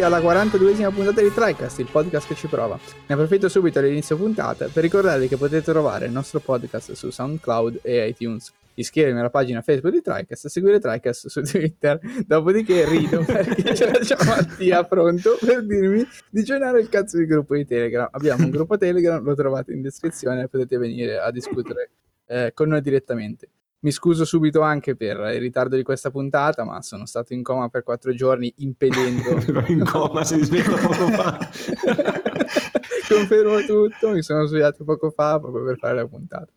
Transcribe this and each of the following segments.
Alla 42esima puntata di TriCast, il podcast che ci prova. Ne approfitto subito all'inizio puntata per ricordarvi che potete trovare il nostro podcast su SoundCloud e iTunes. Iscrivermi alla pagina Facebook di TriCast, seguire TriCast su Twitter. Dopodiché rido perché ce l'ha già Mattia pronto per dirmi di joinare il cazzo di gruppo di Telegram. Abbiamo un gruppo Telegram, lo trovate in descrizione, potete venire a discutere eh, con noi direttamente. Mi scuso subito anche per il ritardo di questa puntata, ma sono stato in coma per quattro giorni impedendo... in coma, si sveglia poco fa. Confermo tutto, mi sono svegliato poco fa proprio per fare la puntata.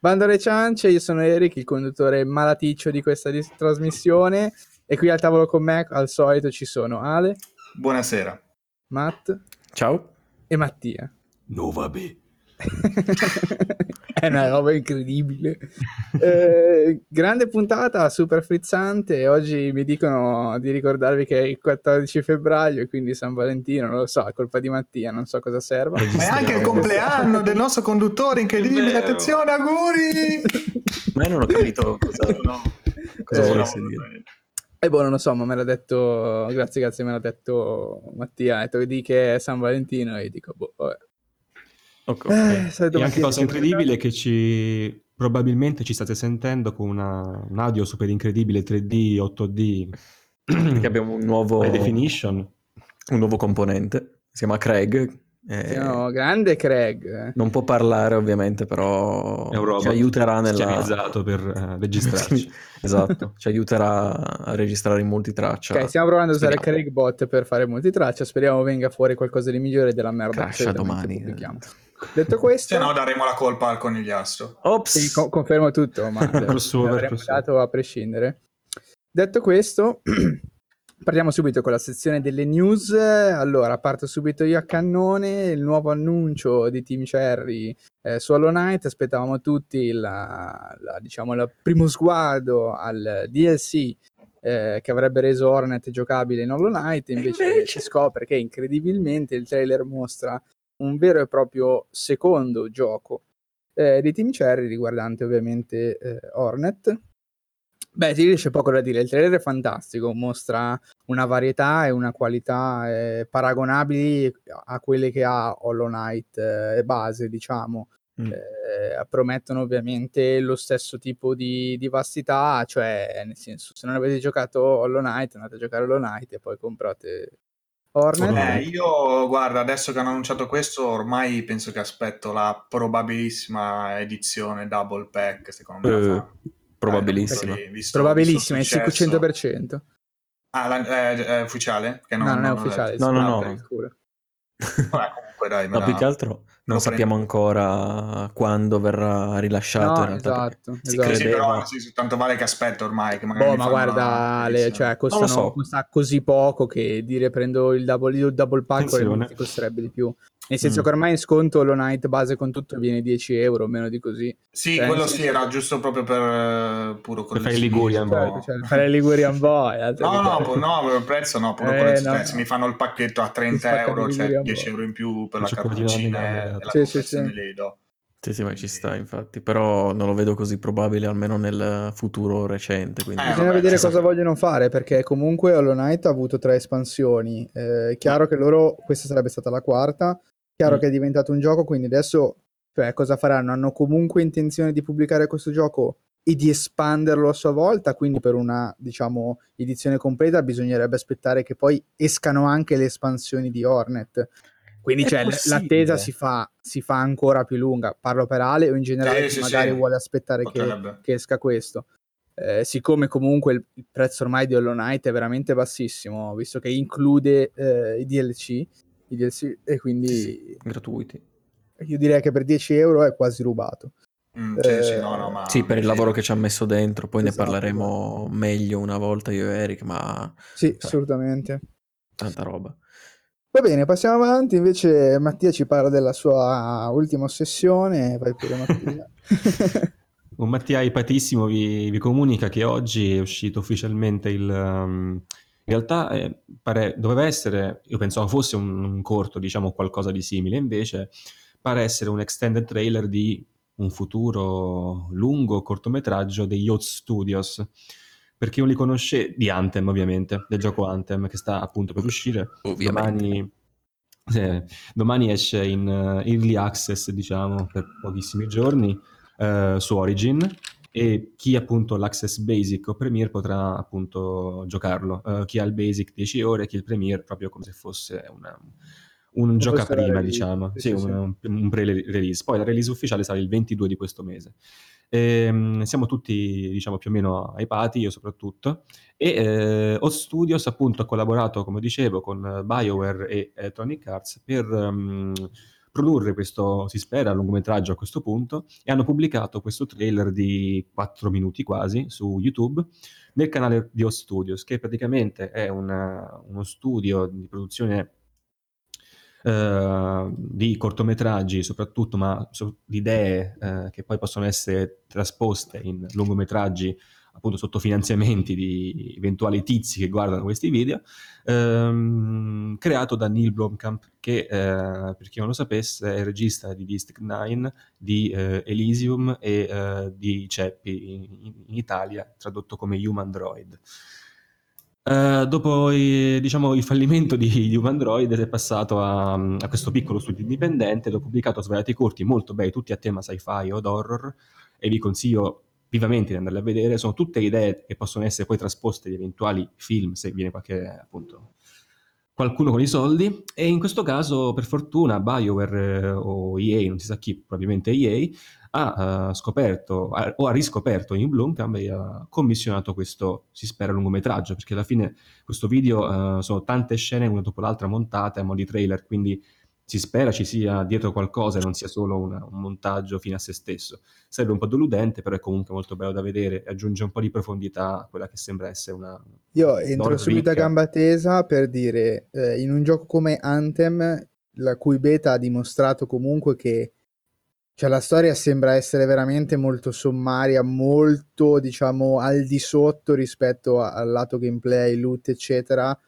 Bando alle ciance, io sono Eric, il conduttore malaticcio di questa dis- trasmissione e qui al tavolo con me, al solito, ci sono Ale. Buonasera. Matt. Ciao. E Mattia. No, vabbè. è una roba incredibile. Eh, grande puntata, super frizzante. Oggi mi dicono di ricordarvi che è il 14 febbraio, quindi San Valentino, non lo so, è colpa di Mattia, non so cosa serva. Ma è anche il compleanno del nostro conduttore, incredibile. Attenzione, auguri! Ma io non ho capito cosa, no, cosa Eh, volesse dire. E boh, non lo so, ma me l'ha detto, grazie, grazie, me l'ha detto Mattia, ha detto che di che è San Valentino e io dico, boh, vabbè. Ok, Eh, solito E anche cosa incredibile è che ci probabilmente ci state sentendo con una, un audio super incredibile 3D, 8D, Perché abbiamo un nuovo, high definition. un nuovo componente, si chiama Craig. eh, Siamo grande Craig. eh. Non può parlare ovviamente, però ci aiuterà nella... per eh, registrarci. esatto, ci aiuterà a registrare in multitraccia. Ok, stiamo provando a usare. Craig Bot per fare multitraccia. Speriamo venga fuori qualcosa di migliore della merda. solitamente domani. pubblichiamo. Detto questo, Se no daremo la colpa al conigliastro. Ops! sì, co- confermo tutto, ma crossover. dato a prescindere. Detto questo, partiamo subito con la sezione delle news. Allora, parto subito io a cannone. Il nuovo annuncio di Team Cherry eh, su Hollow Knight. Aspettavamo tutti la, la- diciamo, il primo sguardo al DLC eh, che avrebbe reso Hornet giocabile in Hollow Knight. Invece, invece- si scopre che incredibilmente il trailer mostra un vero e proprio secondo gioco eh, di Team Cherry riguardante ovviamente eh, Hornet. Beh, sì, c'è poco da dire, il trailer è fantastico, mostra una varietà e una qualità eh, paragonabili a quelle che ha Hollow Knight eh, base, diciamo. Mm. Eh, promettono ovviamente lo stesso tipo di, di vastità, cioè nel senso, se non avete giocato Hollow Knight, andate a giocare Hollow Knight e poi comprate. Eh, io, guarda, adesso che hanno annunciato questo, ormai penso che aspetto la probabilissima edizione double pack, secondo me. Eh, fanno. probabilissima. Eh, visto- Probabilissima, visto il successo. 500%. Ah, la- è, è ufficiale? Che No, non, è ufficiale. No, no, no. Vabbè, comunque dai, me No, più che altro non sappiamo ancora quando verrà rilasciato. No, in realtà, esatto, si esatto. Sì, credeva- però sì, tanto vale che aspetto ormai. Che magari Boh, ma guarda, le, cioè, costano, so. costa così poco che dire prendo il double, il double pack Attenzione. costerebbe di più. Nel senso Mm. che ormai in sconto Hollow Knight base con tutto viene 10 euro, meno di così. Sì, Cioè, quello sì, era giusto proprio per eh, puro Per fare i Ligurian collezionismo. Boy. Cioè, fare Ligurian Boy. No, no, po- no, per il prezzo no, pure Eh, no. se mi fanno il pacchetto a 30 spaccano euro, cioè Ligurian 10 Boy. euro in più per Il la alla e Sì, sì, sì. le do. Sì, sì, ma ci sta, infatti. Però non lo vedo così probabile, almeno nel futuro recente. Quindi... Eh, Bisogna vabbè, vedere cosa sta. vogliono fare perché comunque Hollow Knight ha avuto tre espansioni. Eh, è chiaro che loro, questa sarebbe stata la quarta. Chiaro Mm. che è diventato un gioco, quindi adesso cioè, cosa faranno? Hanno comunque intenzione di pubblicare questo gioco e di espanderlo a sua volta. Quindi per una diciamo edizione completa bisognerebbe aspettare che poi escano anche le espansioni di Hornet. Quindi cioè, l'attesa si fa, si fa ancora più lunga. Parlo per Ale o in generale chi sì, magari sì. vuole aspettare che, che esca questo. Eh, siccome comunque il, il prezzo ormai di Hollow Knight è veramente bassissimo, visto che include eh, i DLC, i DLC, e quindi Sì, sì, gratuiti. io direi che per 10 euro è quasi rubato. Mm, sì, Eh, sì, no, no, ma... Sì, per il lavoro che ci ha messo dentro, poi Esatto, ne parleremo meglio una volta io e Eric, ma Sì, Cioè. assolutamente. tanta roba. Va bene, passiamo avanti. Invece Mattia ci parla della sua ultima ossessione. Vai pure Mattia. Un Mattia ipatissimo vi, vi comunica che oggi è uscito ufficialmente il... um, in realtà eh, pare- doveva essere, io pensavo fosse un, un corto, diciamo qualcosa di simile, invece pare essere un extended trailer di un futuro lungo cortometraggio degli Yacht Studios. per chi non li conosce, di Anthem ovviamente, del gioco Anthem che sta appunto per uscire. Domani, sì, domani esce in uh, early access, diciamo, per pochissimi giorni uh, su Origin e chi appunto l'access basic o Premiere potrà appunto giocarlo. Uh, chi ha il basic 10 ore, chi il Premiere proprio come se fosse una, un gioca prima, diciamo, sì, sì, un, un pre-release. Poi la release ufficiale sarà il 22 di questo mese. E, um, siamo tutti, diciamo, più o meno hypati, io soprattutto. E eh, Hot Studios, appunto, ha collaborato, come dicevo, con BioWare e Electronic Arts per um, produrre questo, si spera, lungometraggio a questo punto, e hanno pubblicato questo trailer di 4 minuti quasi su YouTube nel canale di Hot Studios, che praticamente è una, uno studio di produzione Uh, di cortometraggi soprattutto, ma so, di idee uh, che poi possono essere trasposte in lungometraggi appunto sotto finanziamenti di eventuali tizi che guardano questi video, ehm, creato da Neil Blomkamp, che eh, per chi non lo sapesse è il regista di District 9, di eh, Elysium e eh, di Ceppi in, in, Italia, tradotto come Human Droid. Uh, dopo diciamo, il fallimento di, di Human Droid è passato a, a, questo piccolo studio indipendente dove ha pubblicato svariati corti molto bei, tutti a tema sci-fi o horror e vi consiglio vivamente di andarle a vedere, sono tutte idee che possono essere poi trasposte in eventuali film se viene qualche appunto qualcuno con i soldi. E in questo caso per fortuna BioWare eh, o EA, non si sa chi, probabilmente EA ha uh, scoperto ha, o ha riscoperto in Blomkamp e ha commissionato questo, si spera, lungometraggio perché alla fine questo video uh, sono tante scene una dopo l'altra montate a mo' di trailer, quindi si spera ci sia dietro qualcosa e non sia solo una, un montaggio fine a se stesso. Serve un po' deludente, però è comunque molto bello da vedere e aggiunge un po' di profondità a quella che sembra essere una... Io entro subito a gamba tesa per dire, eh, in un gioco come Anthem, la cui beta ha dimostrato comunque che cioè, la storia sembra essere veramente molto sommaria, molto, diciamo, al di sotto rispetto al lato gameplay, loot, eccetera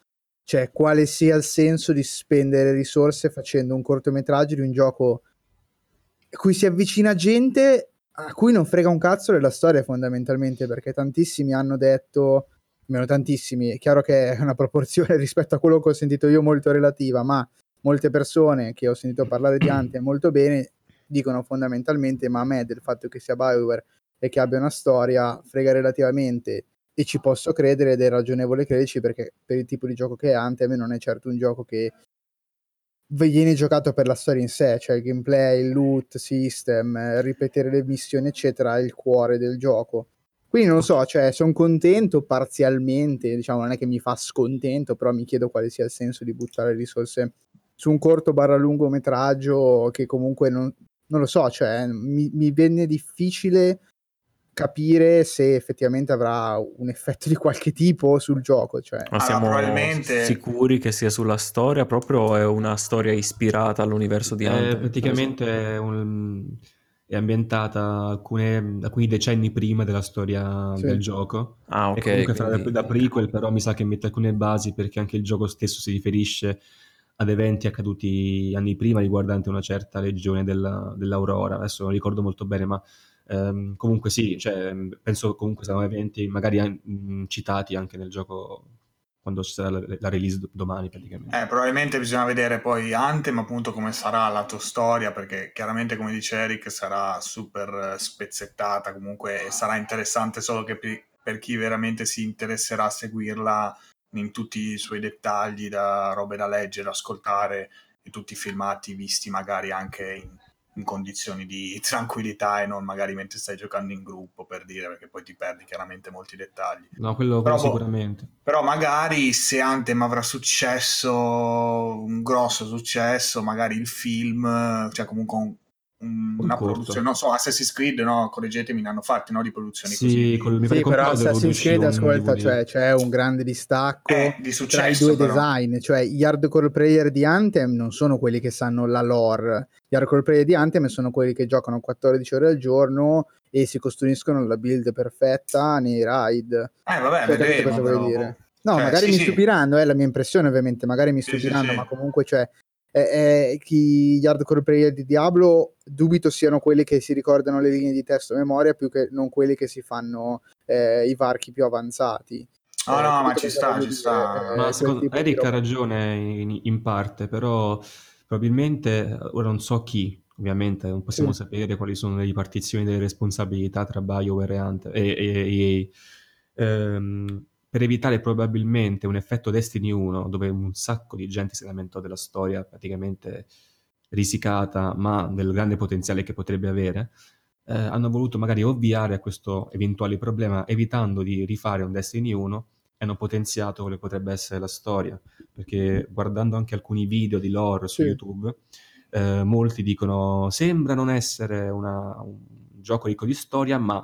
cioè quale sia il senso di spendere risorse facendo un cortometraggio di un gioco cui si avvicina gente a cui non frega un cazzo della storia fondamentalmente perché tantissimi hanno detto meno tantissimi, è chiaro che è una proporzione rispetto a quello che ho sentito io molto relativa, ma molte persone che ho sentito parlare di Anthem molto bene dicono fondamentalmente ma a me del fatto che sia BioWare e che abbia una storia frega relativamente e ci posso credere ed è ragionevole crederci perché per il tipo di gioco che è Anthem non è certo un gioco che viene giocato per la storia in sé, cioè il gameplay, il loot system, ripetere le missioni eccetera è il cuore del gioco. Quindi non lo so, cioè sono contento parzialmente, diciamo non è che mi fa scontento, però mi chiedo quale sia il senso di buttare risorse su un corto barra lungometraggio che comunque non, non lo so, cioè mi, mi venne difficile capire se effettivamente avrà un effetto di qualche tipo sul gioco. Cioè. Ma siamo probabilmente... sicuri che sia sulla storia proprio o è una storia ispirata all'universo di Anthem? Eh, praticamente è, un... è, ambientata alcune... alcuni decenni prima della storia sì. del gioco. Ah, ok. E comunque quindi... da, da prequel però mi sa che mette alcune basi perché anche il gioco stesso si riferisce ad eventi accaduti anni prima riguardanti una certa legione della, dell'Aurora. Adesso non ricordo molto bene, ma Um, comunque sì, cioè, penso comunque saranno eventi magari an- citati anche nel gioco quando ci sarà la, la release domani praticamente. Eh, probabilmente bisogna vedere poi Anthem appunto come sarà la tua storia perché chiaramente come dice Eric sarà super spezzettata comunque sarà interessante solo che per chi veramente si interesserà a seguirla in tutti i suoi dettagli da robe da leggere, ascoltare e tutti i filmati visti magari anche in in condizioni di tranquillità e non magari mentre stai giocando in gruppo per dire perché poi ti perdi chiaramente molti dettagli. No quello, però, boh, sicuramente. però magari se Anthem avrà successo un grosso successo magari il film cioè comunque un, un, una corto. produzione, non so, Assassin's Creed, no, correggetemi, ne hanno fatti no, di produzioni sì, così. Col, sì, però Assassin's Creed, ascolta, cioè, c'è un grande distacco eh, di successo, tra i due però. design, cioè gli hardcore player di Anthem non sono quelli che sanno la lore, gli hardcore player di Anthem sono quelli che giocano 14 ore al giorno e si costruiscono la build perfetta nei raid. Eh vabbè, cioè, vedremo, cosa vuoi dire? No, cioè, magari sì, mi stupiranno, è la mia impressione ovviamente, magari mi stupiranno, ma comunque cioè eh, eh, chi, gli hardcore player di Diablo dubito siano quelli che si ricordano le linee di testo a memoria più che non quelli che si fanno eh, i varchi più avanzati. No, Eh, no, ma ci sta, ci sta. Eh, Ma secondo Eric ha ragione in, in parte, però probabilmente, ora non so chi, ovviamente non possiamo Sì. sapere quali sono le ripartizioni delle responsabilità tra BioWare e, Ant- e- e- EA. Per evitare probabilmente un effetto Destiny 1, dove un sacco di gente si lamentò della storia praticamente risicata, ma del grande potenziale che potrebbe avere, eh, hanno voluto magari ovviare a questo eventuale problema, evitando di rifare un Destiny 1 e hanno potenziato quale potrebbe essere la storia. Perché guardando anche alcuni video di lore su Sì. YouTube, eh, molti dicono sembra non essere una- un gioco ricco di storia, ma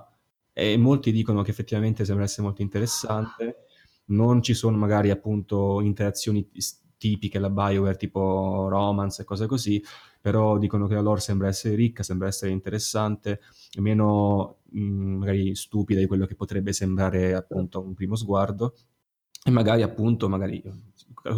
e molti dicono che effettivamente sembra essere molto interessante. Non ci sono magari appunto interazioni tipiche alla BioWare tipo romance e cose così, però dicono che la lore sembra essere ricca, sembra essere interessante, meno mh, magari stupida di quello che potrebbe sembrare appunto a un primo sguardo. E magari appunto, magari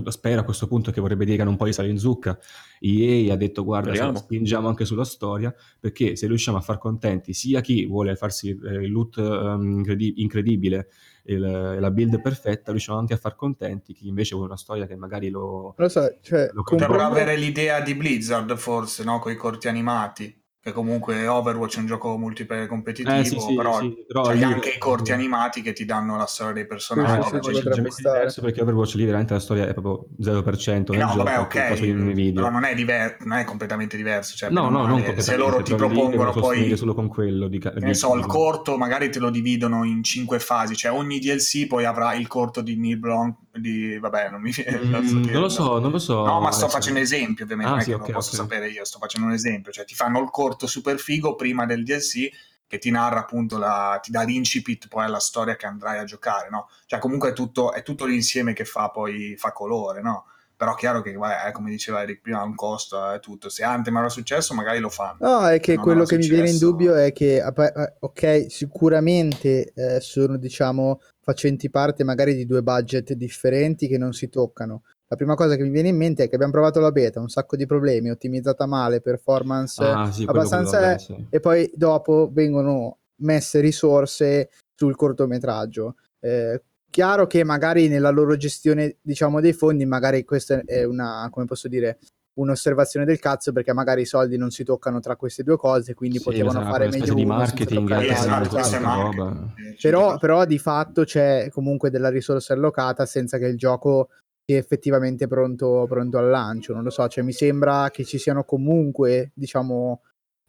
spero a questo punto che vorrebbe dire che hanno un po' di sale in zucca. EA ha detto guarda, Speriamo. spingiamo anche sulla storia, perché se riusciamo a far contenti sia chi vuole farsi eh, il loot ehm, incredi- incredibile e la, e la build perfetta, riusciamo anche a far contenti chi invece vuole una storia che magari lo... Non lo so, cioè, Lo comprendo- avere l'idea di Blizzard, forse, no? Con i corti animati. Che comunque Overwatch è un gioco multiplayer competitivo, Eh, sì, sì, però sì, però c'hai lì- anche i corti animati che ti danno la storia dei personaggi. Sì, sì, sì, diverso perché Overwatch lì veramente la storia è proprio 0% Eh nel no, gioco, vabbè, ok, però non è, diver- non è completamente diverso. Cioè, No, no, non. Se loro ti propongono poi solo con quello di, di- ne so, il corto magari te lo dividono in cinque fasi, cioè ogni DLC poi avrà il corto di Neil Blanc, di, vabbè, non mi viene Mm, non lo so, non lo so. No, ma sto facendo esempi, ovviamente, Ah, non sì, che ok, lo posso ok. sapere io, sto facendo un esempio, cioè ti fanno il corto super figo prima del DLC che ti narra appunto la, ti dà l'incipit poi alla storia che andrai a giocare, no? Cioè comunque è tutto, è tutto l'insieme che fa poi, fa colore, no? Però chiaro che, vabbè, eh, come diceva Eric prima, ha un costo, è tutto. Se Anthem era successo magari lo fanno. No, è che quello che mi viene in successo. dubbio è che, eh, ok, sicuramente eh, sono, diciamo, facenti parte magari di due budget differenti che non si toccano. La prima cosa che mi viene in mente è che abbiamo provato la beta, un sacco di problemi, ottimizzata male, performance Ah, sì, quello- abbastanza... quello, vabbè, sì. e poi dopo vengono messe risorse sul cortometraggio. Eh, chiaro che magari nella loro gestione, diciamo, dei fondi, magari questa è una, come posso dire, un'osservazione del cazzo perché magari i soldi non si toccano tra queste due cose, quindi Sì, potevano esatto, fare meglio di marketing, l'altro. esatto, Esatto. Eh, Però, però di fatto c'è comunque della risorsa allocata senza che il gioco sia effettivamente pronto, pronto al lancio. Non lo so, cioè mi sembra che ci siano comunque, diciamo,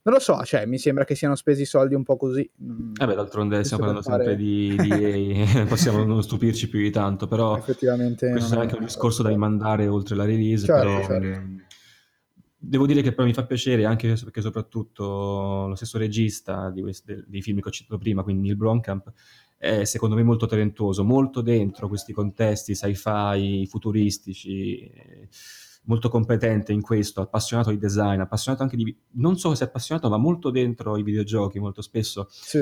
non lo so, cioè mi sembra che siano spesi i soldi un po' così. Mm, Vabbè, d'altronde giusto stiamo parlando sempre fare- di, di EA, possiamo non stupirci più di tanto, però effettivamente questo è anche un discorso da rimandare oltre la release, Certo, però certo. mh, devo dire che però mi fa piacere anche perché soprattutto lo stesso regista di questi- dei film che ho citato prima, quindi Neil Blomkamp, è secondo me molto talentuoso, molto dentro questi contesti sci-fi futuristici, eh, molto competente in questo, appassionato di design, appassionato anche di... non so se è appassionato, ma molto dentro i videogiochi, molto spesso Sì.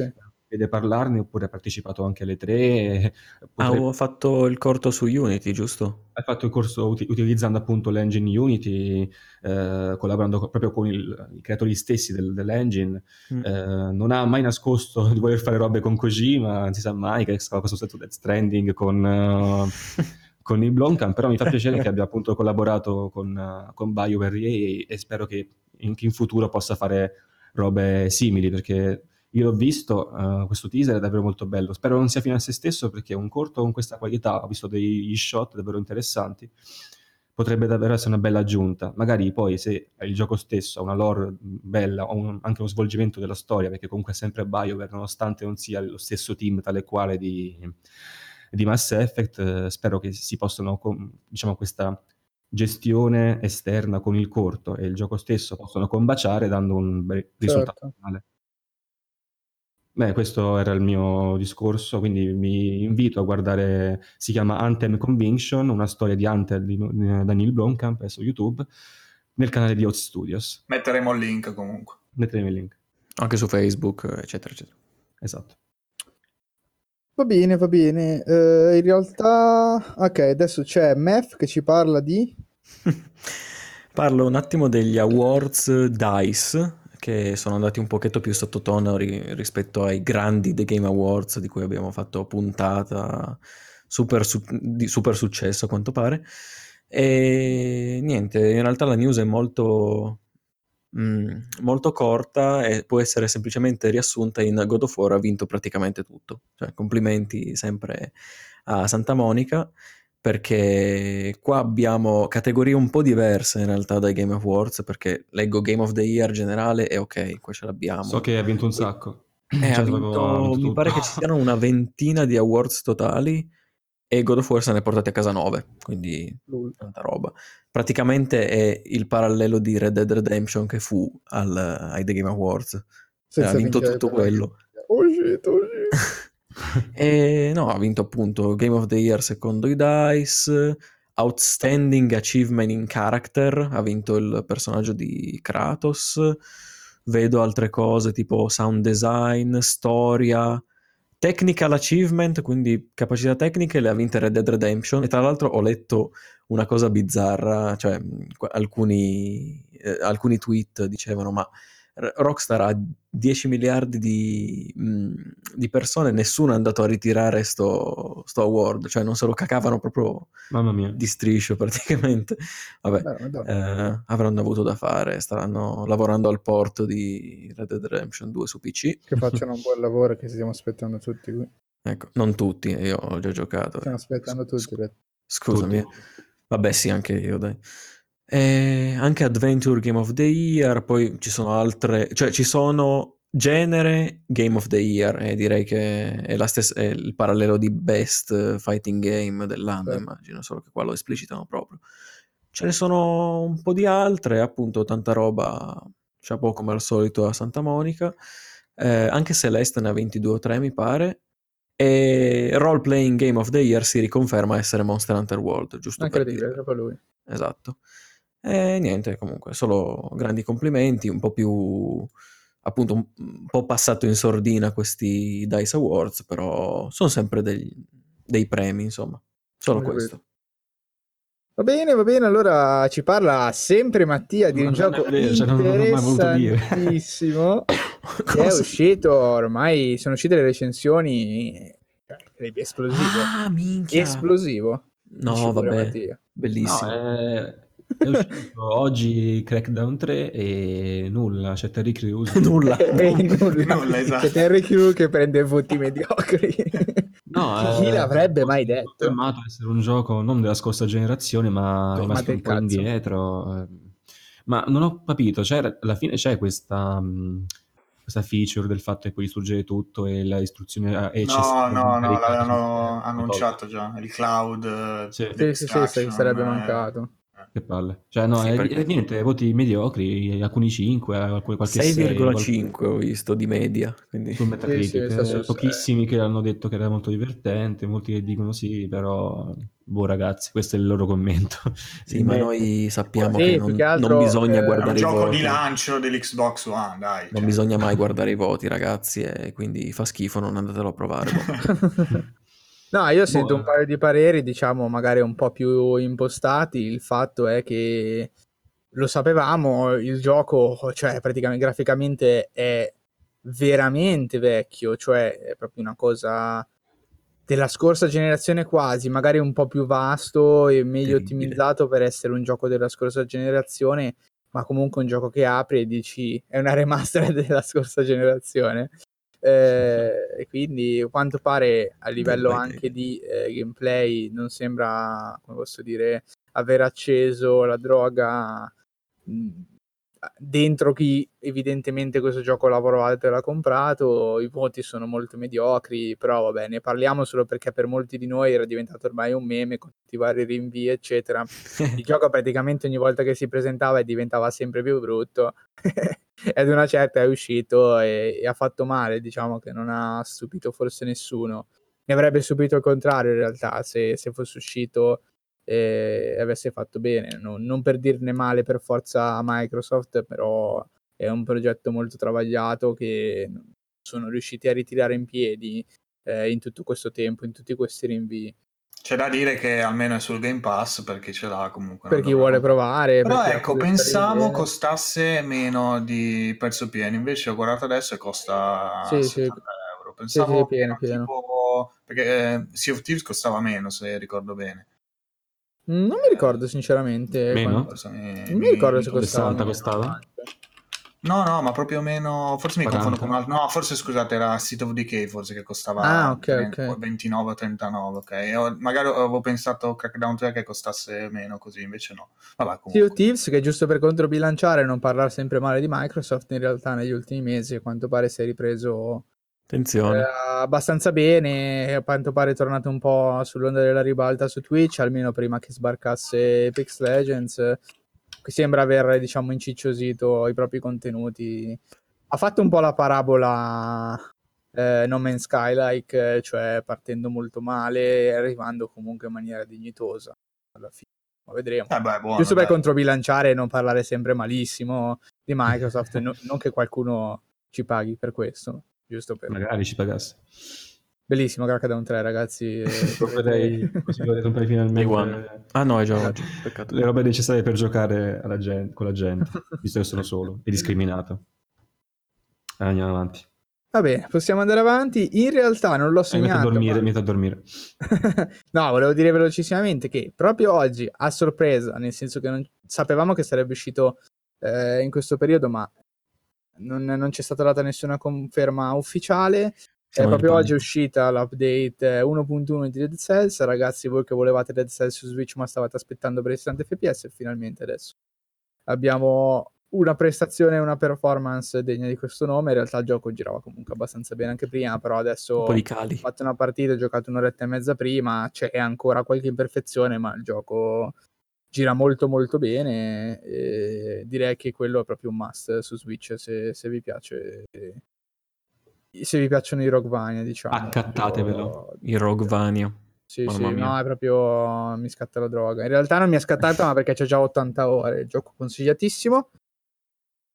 vede parlarne oppure ha partecipato anche alle tre. Ah, potrebbe- ho fatto il corto su Unity, giusto? hai fatto il corso uti- utilizzando appunto l'engine Unity, eh, collaborando co- proprio con il- i creatori stessi del- dell'engine. Mm. Eh, non ha mai nascosto di voler fare robe con Kojima, non si sa mai che stava questo stato Death Stranding con, eh, con il Blomkamp, però mi fa piacere che abbia appunto collaborato con, eh, con BioWare e, e spero che in, in futuro possa fare robe simili perché io l'ho visto, eh, questo teaser è davvero molto bello. Spero non sia fine a se stesso perché un corto con questa qualità, ho visto degli shot davvero interessanti, potrebbe davvero essere una bella aggiunta. Magari poi se il gioco stesso ha una lore bella, o un- anche uno svolgimento della storia, perché comunque è sempre BioWare, nonostante non sia lo stesso team tale e quale di, di Mass Effect, eh, spero che si possano, diciamo, questa gestione esterna con il corto e il gioco stesso possono combaciare dando un bel risultato Certo. finale. Beh, questo era il mio discorso, quindi mi invito a guardare, si chiama Anthem Conviction, una storia di Anthem di di Daniel Blomkamp, è su YouTube, nel canale di Hot Studios. Metteremo il link comunque. Metteremo il link. Anche su Facebook, eccetera, eccetera. Esatto. Va bene, va bene. Eh, in realtà, ok, adesso c'è Mef che ci parla di... Parlo un attimo degli awards DICE, che sono andati un pochetto più sottotono ri- rispetto ai grandi The Game Awards di cui abbiamo fatto puntata, super, su- di super successo a quanto pare. E niente, in realtà la news è molto, mm, molto corta e può essere semplicemente riassunta in God of War ha vinto praticamente tutto. Cioè, complimenti sempre a Santa Monica perché qua abbiamo categorie un po' diverse in realtà dai Game Awards, perché leggo Game of the Year generale e ok, qua ce l'abbiamo. So che ha vinto un sacco. Eh, Cioè, vinto- mi pare che ci siano una ventina di awards totali e God of War se ne è portati a casa nove, quindi Lul. tanta roba. Praticamente è il parallelo di Red Dead Redemption che fu al- ai The Game Awards. Senza ha vinto tutto quello. Oh shit, oh shit. E no, ha vinto appunto Game of the Year secondo i DICE, Outstanding Achievement in Character, ha vinto il personaggio di Kratos, vedo altre cose tipo sound design, storia, technical achievement, quindi capacità tecniche le ha vinte Red Dead Redemption. E tra l'altro ho letto una cosa bizzarra, cioè alcuni, eh, alcuni tweet dicevano ma Rockstar ha 10 miliardi di, mh, di persone, nessuno è andato a ritirare sto, sto award, cioè non se lo cacavano proprio Mamma mia. di striscio praticamente. Vabbè, eh, avranno avuto da fare, staranno lavorando al porto di Red Dead Redemption 2 su PC. Che facciano un buon lavoro che stiamo aspettando tutti qui. Ecco, non tutti, io ho già giocato. Stiamo aspettando tutti. Red. Scusami. Tutti. Vabbè, sì, anche io, dai. E anche Adventure Game of the Year, poi ci sono altre, cioè ci sono genere Game of the Year e direi che è, la stessa, è il parallelo di Best Fighting Game dell'anno, Sì. immagino, solo che qua lo esplicitano proprio. Ce ne sono un po' di altre, appunto, tanta roba, chapeau come al solito a Santa Monica, Eh, anche Celeste ne ha 22 o 3 mi pare, e Role Playing Game of the Year si riconferma essere Monster Hunter World, giusto per Incredibile, dire. proprio lui. Esatto. E niente, comunque, solo grandi complimenti, un po' più appunto un, un po' passato in sordina questi DICE Awards, però sono sempre degli- dei premi, insomma. Solo capito. questo. Va bene, va bene. Allora ci parla sempre Mattia di un non è gioco cioè, interessantissimo. che è uscito ormai. Sono uscite le recensioni. cioè, Esplosivo. Ah, minchia. Esplosivo. No, vabbè, Mattia. bellissimo. No, è, è uscito oggi Crackdown 3 e nulla, c'è Terry Crews. Nulla. E nulla. Nulla, esatto. C'è Terry Crew che prende voti mediocri. No, Chi eh, l'avrebbe mai detto? Confermato essere un gioco non della scorsa generazione, ma No, rimasto un po' cazzo. indietro. eh. Ma non ho capito, cioè, alla fine c'è questa, mh, questa feature del fatto che puoi distruggere tutto e la istruzione è No, no, no, l'avevano sul- annunciato già, il cloud eh, Sì. Sì, sì, sì, sì, sarebbe eh, mancato. Che palle. Cioè, no, Sì, è, perché- è niente, voti mediocri, alcuni 5, alcuni qualche 6, 6,5 ho visto di media, quindi su Metacritic. Sì, sì, eh, sul pochissimi che hanno detto che era molto divertente, molti che dicono sì, però boh ragazzi, questo è il loro commento. sì, ma noi sappiamo Sì, che non, che altro, non bisogna eh, È un guardare i gioco voti. di lancio dell'Xbox One, dai. Non cioè. bisogna mai guardare i voti, ragazzi, e quindi fa schifo, non andatelo a provare. No, io sento un paio di pareri, diciamo, magari un po' più impostati. Il fatto è che lo sapevamo, il gioco, cioè, praticamente graficamente è veramente vecchio, cioè è proprio una cosa della scorsa generazione quasi, magari un po' più vasto e meglio Terribile. ottimizzato per essere un gioco della scorsa generazione, ma comunque un gioco che apri e dici è una remaster della scorsa generazione. Eh, e quindi a quanto pare a livello anche di eh, gameplay non sembra, come posso dire, aver acceso la droga mh, dentro chi evidentemente questo gioco l'ha provato e l'ha comprato, i voti sono molto mediocri, però vabbè, ne parliamo solo perché per molti di noi era diventato ormai un meme con tutti i vari rinvii, eccetera. Il gioco praticamente ogni volta che si presentava diventava sempre più brutto. e ad una certa è uscito e, e ha fatto male, diciamo che non ha stupito forse nessuno. Ne avrebbe stupito il contrario in realtà se, se fosse uscito e avesse fatto bene. Non, non per dirne male per forza a Microsoft, però è un progetto molto travagliato che sono riusciti a ritirare in piedi eh, in tutto questo tempo, in tutti questi rinvii. C'è da dire che almeno è sul Game Pass per chi ce l'ha comunque. Per chi dovrebbe- vuole provare. Però perché ecco, pensavo costasse meno di prezzo pieno, invece ho guardato adesso e costa Sì, sì. 70 euro. Pensavo Sì, sì, pieno, pieno. tipo... perché eh, Sea of Thieves costava meno, se ricordo bene. Non mi ricordo sinceramente. Meno? Forse mi- Non mi ricordo se costava. 60 meno. costava? No, no, ma proprio meno. Forse mi 40. confondo con un altro. No, forse scusate, era City of Decay, forse che costava Ah, ok, 30 ok. 29 o 39. Ok, ho- magari avevo pensato Crackdown 3 che costasse meno, così invece no. Vabbè, comunque. Thieves, che giusto per controbilanciare e non parlare sempre male di Microsoft, in realtà negli ultimi mesi a quanto pare si è ripreso Attenzione. eh, abbastanza bene, a quanto pare è tornato un po' sull'onda della ribalta su Twitch, almeno prima che sbarcasse Apex Legends, che sembra aver diciamo incicciosito i propri contenuti. Ha fatto un po' la parabola eh, No Man's Sky, like, eh, cioè partendo molto male e arrivando comunque in maniera dignitosa alla fine. Ma vedremo. Eh beh, buono, Giusto per controbilanciare e non parlare sempre malissimo di Microsoft, no- non che qualcuno ci paghi per questo, giusto per... Magari ci pagasse. Bellissimo Crackdown 3 ragazzi. eh, Lo così potrei comprare finalmente. Ah no, è già oggi. Peccato. le robe necessarie per giocare alla gen- con la gente, visto che sono solo e discriminato. Andiamo avanti. Va bene, possiamo andare avanti. In realtà non l'ho Eh, mi metto a segnato. dormire, ma- mi metto a dormire. no, volevo dire velocissimamente che proprio oggi, a sorpresa, nel senso che non... sapevamo che sarebbe uscito eh, in questo periodo, ma non, non c'è stata data nessuna conferma ufficiale. Eh, Siamo proprio oggi è uscita l'update eh, 1.1 di Dead Cells. Ragazzi, voi che volevate Dead Cells su Switch, ma stavate aspettando per i 60 fps, finalmente adesso abbiamo una prestazione e una performance degna di questo nome. In realtà il gioco girava comunque abbastanza bene anche prima, però adesso ho fatto una partita, ho giocato un'oretta e mezza prima, c'è ancora qualche imperfezione, ma il gioco gira molto molto bene e direi che quello è proprio un must su Switch se, se vi piace se vi piacciono i Roguevania diciamo Accattatevelo. Il Roguevania. sì, Mamma sì, mia. no, è proprio mi scatta la droga. In realtà non mi è scattata, ma perché c'è già 80 ore. Il gioco consigliatissimo.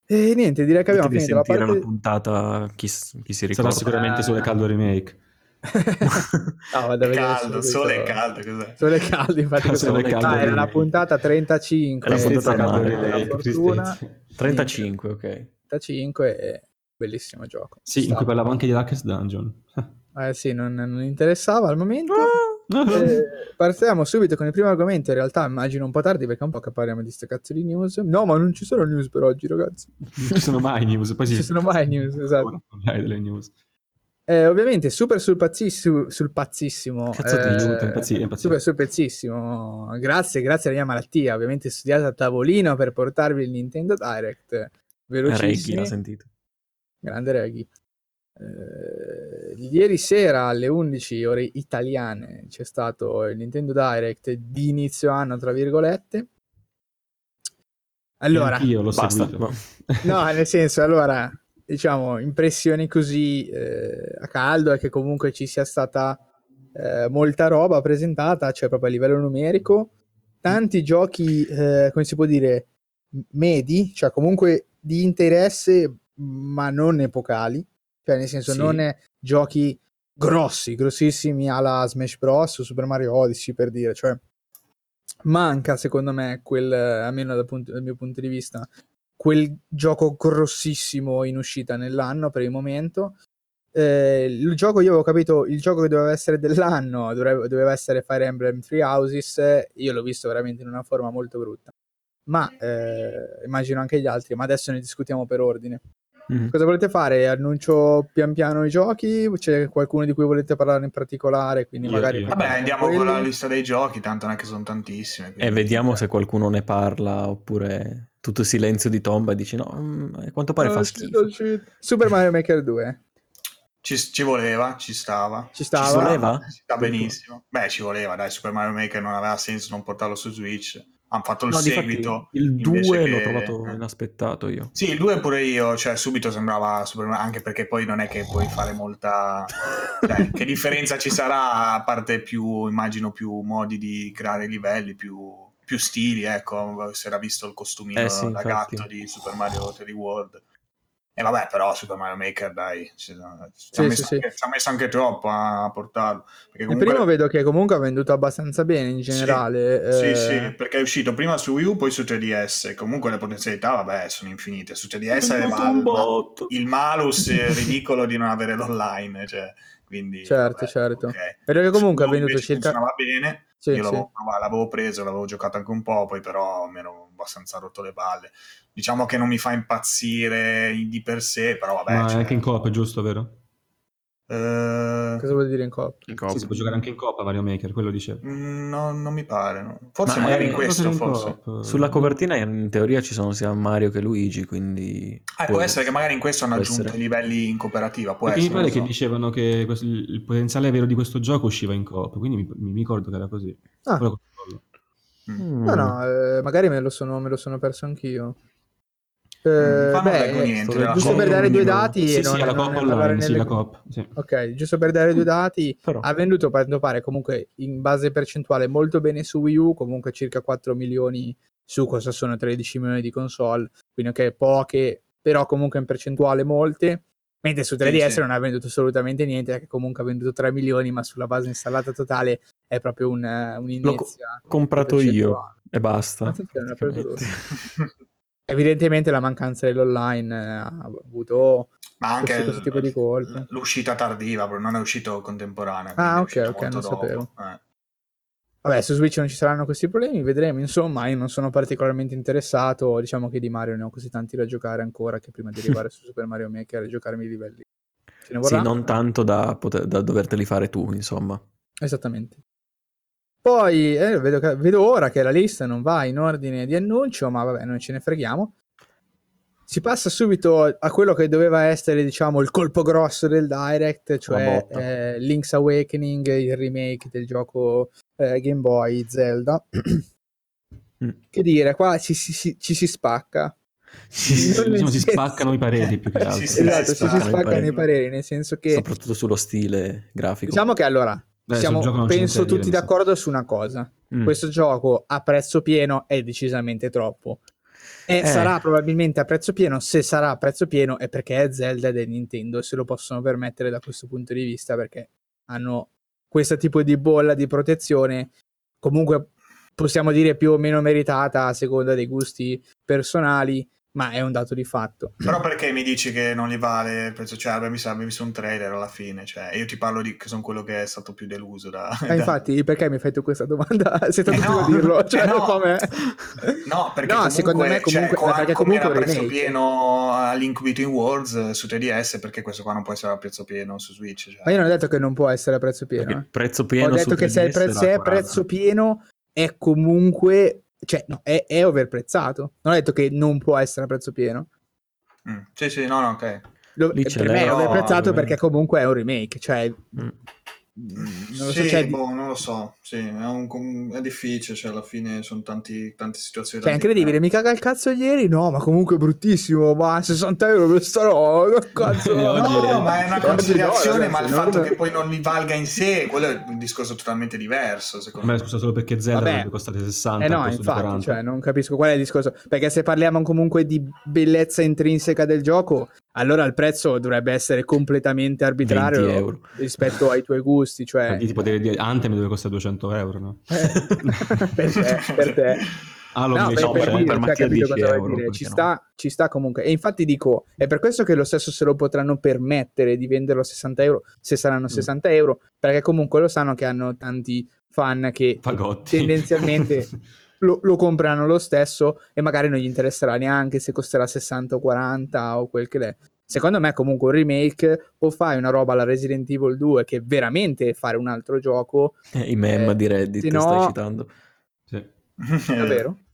E niente, direi che abbiamo finito la parte. una puntata, chi, chi si Sarà ricorda. sicuramente sole caldo remake. no, vado a È caldo, sole è caldo, cos'è? Sole caldo, infatti. questo- Sole caldo Ah, era la puntata 35. È la puntata senza male, fortuna. tristezza. 35, ok. 35 e bellissimo gioco. Sì, in Sta- cui parlavo anche di Darkest Dungeon. Eh sì, non, non interessava al momento. Ah! Eh, partiamo subito con il primo argomento. In realtà immagino un po' tardi perché è un po' che parliamo di ste cazzo di news. No, ma non ci sono news per oggi, ragazzi. Non ci sono mai news, poi Non sì. ci sono mai news, esatto. Non delle news. Eh, ovviamente super sul, pazzissimo, sul pazzissimo. Cazzo eh, aiuta, impazzi- impazzi- Super sul pazzissimo. Grazie, grazie alla mia malattia. Ovviamente studiato a tavolino per portarvi il Nintendo Direct. Reggie Velocissimo. l'ha sentito. Grande Reggie. Eh, ieri sera alle 11 ore italiane c'è stato il Nintendo Direct di inizio anno, tra virgolette. Allora, Anch'io l'ho Basta. seguito. no, nel senso, allora, diciamo, impressioni così eh, a caldo è che comunque ci sia stata eh, molta roba presentata, cioè proprio a livello numerico, tanti giochi, eh, come si può dire, medi, cioè comunque di interesse, ma non epocali, cioè nel senso Sì. non giochi grossi, grossissimi alla Smash Bros o Super Mario Odyssey per dire, cioè manca secondo me quel, almeno dal, punto- dal mio punto di vista, quel gioco grossissimo in uscita nell'anno per il momento. Eh, il gioco, io avevo capito, il gioco che doveva essere dell'anno dovrebbe- doveva essere Fire Emblem Three Houses. eh, Io l'ho visto veramente in una forma molto brutta, ma eh, immagino anche gli altri. Ma adesso ne discutiamo per ordine. Mhm. Cosa volete fare? Annuncio pian piano i giochi? C'è qualcuno di cui volete parlare in particolare? Quindi Io- magari io. Vabbè, andiamo di con la quelli. lista dei giochi, tanto non è che sono tantissime. E vediamo se qualcuno ne parla oppure tutto silenzio di tomba e dici no, mm, a quanto pare fa Oh, schifo. Super Mario Maker 2 Ci, ci voleva, ci stava. ci stava. Ci voleva? Ci sta benissimo. Beh, ci voleva, dai, Super Mario Maker non aveva senso non portarlo su Switch. Hanno fatto il No, difatti, seguito. il invece 2 che- l'ho trovato inaspettato io. Sì, il 2 pure io, cioè subito sembrava Super Mario, anche perché poi non è che puoi fare molta... cioè, che differenza ci sarà, a parte più, immagino, più modi di creare livelli, più, più stili, ecco, si era visto il costumino Eh sì, da infatti. gatto di Super Mario 3D World. E vabbè, però Super Mario Maker, dai, ci, ci ha, Sì, messo sì, anche, ci ha messo anche troppo a, portarlo. Perché Il comunque... primo vedo che comunque ha venduto abbastanza bene in generale. Sì, eh, sì, perché è uscito prima su Wii U, poi su 3DS. Comunque le potenzialità, vabbè, sono infinite. Su 3DS aveva il, ma- il malus ridicolo di non avere l'online, cioè, quindi... Certo, vabbè, certo. ok. Vedo che comunque ha venduto circa... funzionava bene, Sì, io sì. l'avevo, provato, l'avevo preso, l'avevo giocato anche un po', poi però mi ero abbastanza rotto le balle. Diciamo che non mi fa impazzire di per sé, però vabbè... Ma cioè, anche in coop, giusto, vero? Eh, Cosa vuol dire in coop? In Sì, coop. si può giocare anche in coop a Mario Maker, quello dicevo. mm, no, non mi pare, no. Forse Ma magari in questo, Cosa in forse. coop? Sulla copertina in teoria ci sono sia Mario che Luigi, quindi... Ah, può essere che magari in questo hanno può aggiunto essere. i livelli in cooperativa, può Perché mi essere. pare non che so. dicevano che questo- il potenziale vero di questo gioco usciva in coop, quindi mi, mi ricordo che era così. Ah. Mm. No, no, eh, magari me lo, sono, me lo sono perso anch'io. Eh, Mm, non beh, eh, niente giusto per dare due dati Sì, sì, non, alla non online, sì. Sì. Ok, giusto per dare due dati, Però- ha venduto quanto pare comunque in base percentuale molto bene su Wii U, comunque circa 4 milioni su cosa sono 13 milioni di console, quindi ok, poche, però comunque in percentuale molte, mentre su 3DS sì. non ha venduto assolutamente niente, perché comunque ha venduto 3 milioni, ma sulla base installata totale è proprio un, eh, un'inizia. Ho comprato io e basta. Ma Evidentemente la mancanza dell'online eh, ha avuto Ma anche questo, questo tipo di colpi. l- l'uscita tardiva, non è uscito contemporanea. Ah, ok, ok, molto non dopo. sapevo. Eh. Vabbè, su Switch non ci saranno questi problemi, vedremo. Insomma, io non sono particolarmente interessato. Diciamo che di Mario ne ho così tanti da giocare ancora che prima di arrivare su Super Mario Maker e giocarmi i livelli. Sì, non tanto da, poter- da doverteli fare tu, insomma. Esattamente. Poi eh, vedo, vedo ora che la lista non va in ordine di annuncio, ma vabbè, non ce ne freghiamo. Si passa subito a quello che doveva essere, diciamo, il colpo grosso del Direct, cioè eh, Link's Awakening, il remake del gioco eh, Game Boy Zelda. Mm. Che dire, qua ci, ci- ci- ci si spacca. Sì, diciamo, si spaccano i pareri più che altro. sì, esatto, ci si spaccano i pareri, nel senso che Soprattutto sullo stile grafico. diciamo che allora Sul siamo, penso dire, tutti sa. d'accordo su una cosa. Mm. questo gioco a prezzo pieno è decisamente troppo. E Eh. sarà probabilmente a prezzo pieno. Se sarà a prezzo pieno è perché è Zelda è Nintendo e se lo possono permettere da questo punto di vista perché hanno questo tipo di bolla di protezione. Comunque possiamo dire più o meno meritata a seconda dei gusti personali, ma è un dato di fatto. Però perché mi dici che non li vale il prezzo? Cioè, mi sa, avevi visto un trailer alla fine. Cioè, io ti parlo di che sono quello che è stato più deluso da... Ma da- infatti, perché mi fai tu questa domanda? Sei stato Eh tu no, a dirlo, eh cioè, no. come- No, perché No, comunque, secondo me comunque- cioè, perché comunque era prezzo pieno a Link Between Worlds eh, su 3DS, perché questo qua non può essere a prezzo pieno su Switch. Cioè. Ma io non ho detto che non può essere a prezzo pieno. Perché eh. prezzo pieno Ho detto su che se, il 3DS prezzo era è 40. prezzo pieno è comunque cioè no, è, è overprezzato. Non ho detto che non può essere a prezzo pieno. Mm, Sì, sì, no, no, ok. Lo- per me è no, overprezzato eh. perché comunque è un remake, cioè Mm. Non lo so, sì, cioè, boh, non lo so. Sì, è, un è difficile, cioè alla fine sono tanti, tante situazioni. cioè, è incredibile, mi caga il cazzo ieri, no, ma comunque è bruttissimo, ma 60 euro per sta roba, cazzo. Oggi- No, ma è una considerazione, no, ma il fatto che poi non li valga in sé, quello è un discorso totalmente diverso, secondo Ma me. scusa solo perché Zelda Vabbè. dovrebbe costare 60 Eh no, infatti, 40. cioè, non capisco qual è il discorso. Perché se parliamo comunque di bellezza intrinseca del gioco, allora il prezzo dovrebbe essere completamente 20 arbitrario rispetto ai tuoi gusti. Cioè, Per tipo poter dire Anthem deve costare 200 euro, no? per te, per te. No, invece beh, no, per per- dire, per cioè, macchia capito 10 cosa vuoi euro, dire? Ci no? sta, ci sta comunque. E infatti dico, è per questo che lo stesso se lo potranno permettere di venderlo a 60 euro, se saranno Mm. 60 euro, perché comunque lo sanno che hanno tanti fan che Fagotti. tendenzialmente lo, lo comprano lo stesso e magari non gli interesserà neanche se costerà 60 o 40 o quel che è. Secondo me comunque un remake o fai una roba alla Resident Evil 2 che veramente è fare un altro gioco, Eh, I meme Eh, di Reddit se no- stai citando. Sì. davvero?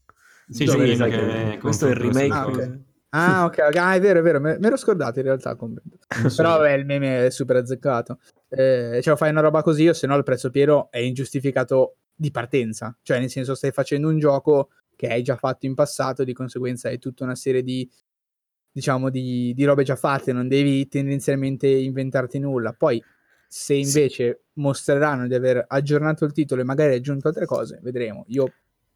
Sì, sì, sai che- questo è il remake. Ah, cose. Ah, ok. Ah, è vero, è vero, me, me l'ho scordato in realtà. so. Però vabbè, il meme è super azzeccato. Eh, cioè, fai una roba così, o se no il prezzo pieno è ingiustificato di partenza. Cioè, nel senso, stai facendo un gioco che hai già fatto in passato, di conseguenza hai tutta una serie di, diciamo, di, di robe già fatte, non devi tendenzialmente inventarti nulla. Poi, se invece mostreranno di aver aggiornato il titolo e magari aggiunto altre cose, vedremo. Io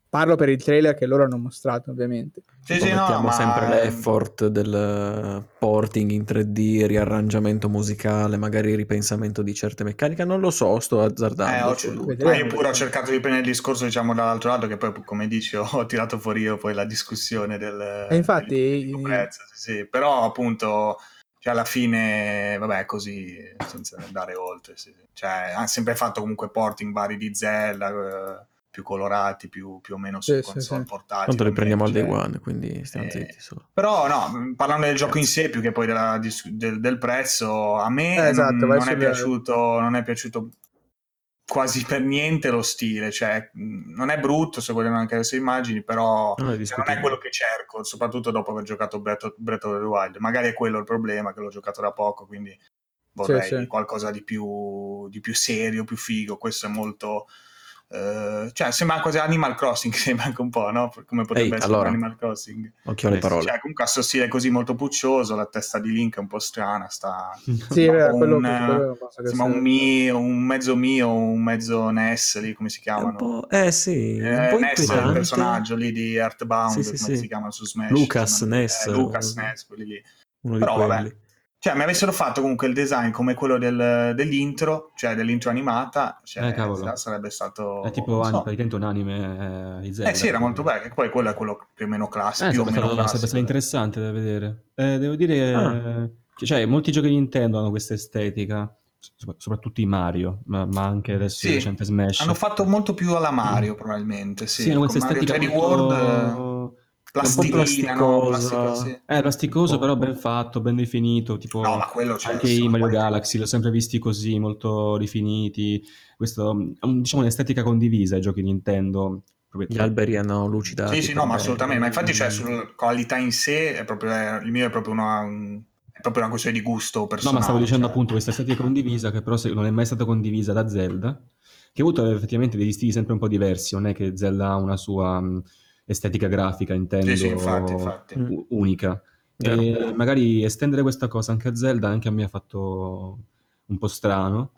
Parlo per il trailer che loro hanno mostrato, ovviamente. Sì, sì, no, mettiamo ma- sempre l'effort del porting in 3D, riarrangiamento musicale, magari ripensamento di certe meccaniche. Non lo so, sto Eh, azzardando. ho- cioè. Vedremo. ma io pure ho cercato di prendere il discorso, diciamo, dall'altro lato, che poi, come dici, ho tirato fuori io poi la discussione del, E infatti- del prezzo, sì, sì. Però, appunto, cioè, alla fine, vabbè, così, senza andare oltre, sì, sì. Cioè, ha sempre fatto comunque porting vari di Zelda, eh, più colorati, più, più o meno su Sì, console sì. portatili. Tanto li prendiamo al day one, quindi stiamo eh, zitti solo. Però no, parlando del gioco in sé più che poi della del, del prezzo, a me Eh, esatto, non, non è piaciuto, non è piaciuto quasi per niente lo stile, cioè mh, non è brutto se vogliono anche adesso immagini, però Non è cioè, non è quello che cerco, soprattutto dopo aver giocato Breath of, Breath of the Wild. Magari è quello il problema, che l'ho giocato da poco, quindi vorrei Sì, sì. qualcosa di più, di più serio, più figo. Questo è molto... eh, cioè sembra quasi Animal Crossing, sembra anche un po', no? Come potrebbe Ehi, essere allora. Animal Crossing. Occhio alle Eh, parole. Cioè, comunque ha sto stile così molto puccioso, la testa di Link è un po' strana, sta... Sì, Ma quello, un, quello che Sembra un mio, un mezzo mio, un mezzo Ness lì, come si È un chiamano? po', eh sì, Eh, Ness è il personaggio lì di Earthbound, Sì, sì, come sì. si chiama su Smash? Lucas Ness, eh, Lucas Ness, quelli lì. Uno di Però, vabbè. Cioè, mi avessero fatto comunque il design come quello del- dell'intro, cioè dell'intro animata, cioè, Eh, sarebbe stato... È tipo so. praticamente un anime eh, di Zelda. Eh sì, era molto bello, che poi quello è quello più o meno classico, Eh, più o meno stato, sarebbe stato classico. interessante da vedere. Eh, devo dire, Ah. eh, cioè, molti giochi di Nintendo hanno questa estetica, so- soprattutto i Mario, ma, ma anche adesso Sì, recente Smash. Hanno fatto molto più alla Mario, probabilmente, sì. Sì, hanno questa Mario estetica 3D molto... World, eh, plasticina, no? Plastico, sì. Eh, plasticoso, Tipo- però ben fatto, ben definito, tipo No, ma quello cioè, anche i Mario Galaxy li ho sempre visti così, molto rifiniti. Questo, mm, diciamo, un'estetica condivisa ai giochi Nintendo. Gli alberi hanno lucidati. Sì, sì, no, ma assolutamente. Ma infatti, cioè, sulla qualità in sé, è proprio, è- il mio è proprio una, un- è proprio una questione di gusto No, personale. ma stavo dicendo cioè. appunto questa estetica condivisa che però se- non è mai stata condivisa da Zelda, che ha avuto effettivamente degli stili sempre un po' diversi, non è che Zelda ha una sua mh, estetica grafica, intendo, Sì, sì, infatti, infatti. u- unica. Vero. E magari estendere questa cosa anche a Zelda anche a me ha fatto un po' strano.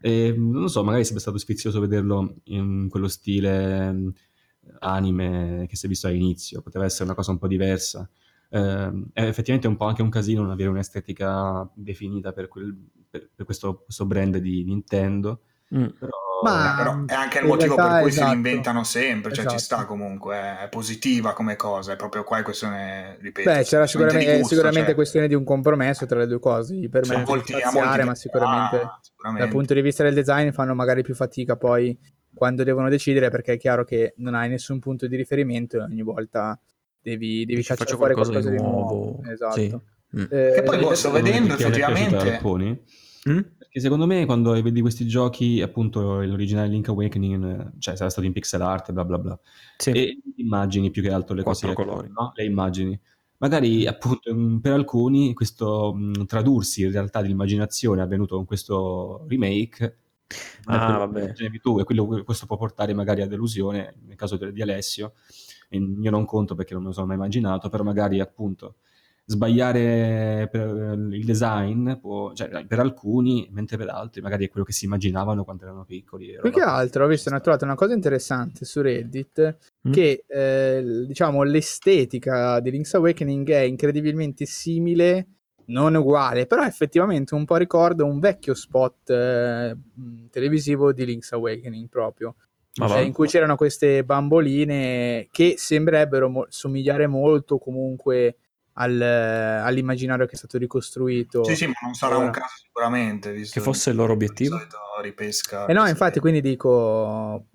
E non lo so, magari sarebbe stato sfizioso vederlo in quello stile anime che si è visto all'inizio, poteva essere una cosa un po' diversa. Eh, è effettivamente un po' anche un casino non avere un'estetica definita per, quel- per- per questo, questo brand di Nintendo, Mm. però Ma- però è anche il motivo per cui esatto. si reinventano sempre, cioè ci Esatto. sta comunque, è positiva come cosa, è proprio qua è questione, ripeto, Beh, c'era sicuramente, di gusto, sicuramente cioè, questione di un compromesso tra le due cose. Gli permette di molti- a spaziare, molti ma sicuramente ah, sicuramente. dal punto di vista del design fanno magari più fatica poi quando devono decidere perché è chiaro che non hai nessun punto di riferimento e ogni volta devi, devi Ci cacciare fuori qualcosa qualcosa di di nuovo. nuovo. Esatto. Sì. Mm. Eh, Che poi, boh, sto vedendo effettivamente-? Mm? Perché secondo me quando vedi questi giochi, appunto l'originale Link Awakening, cioè sarà stato in pixel art, bla bla bla, Sì. e immagini più che altro le Quattro cose, colori. no? Le immagini. Magari appunto mh, per alcuni questo mh, tradursi in realtà dell'immaginazione avvenuto con questo remake Ah, vabbè. che tu, e quello- questo può portare magari a delusione, nel caso di Alessio, io non conto perché non me lo sono mai immaginato, però magari appunto sbagliare per il design può- cioè, per alcuni, mentre per altri magari è quello che si immaginavano quando erano piccoli. Più che altro ho visto, ho trovato una cosa interessante su Reddit Mm. che eh, diciamo l'estetica di Link's Awakening è incredibilmente simile, non uguale, però effettivamente un po' ricorda un vecchio spot eh, mh, televisivo di Link's Awakening proprio, eh, va. in cui c'erano queste bamboline che sembrerebbero mo- somigliare molto comunque al- all'immaginario che è stato ricostruito. Sì, sì, ma non sarà ora. un caso sicuramente, visto Che fosse il loro obiettivo? il solito ripesca. Eh no, infatti, quindi dico,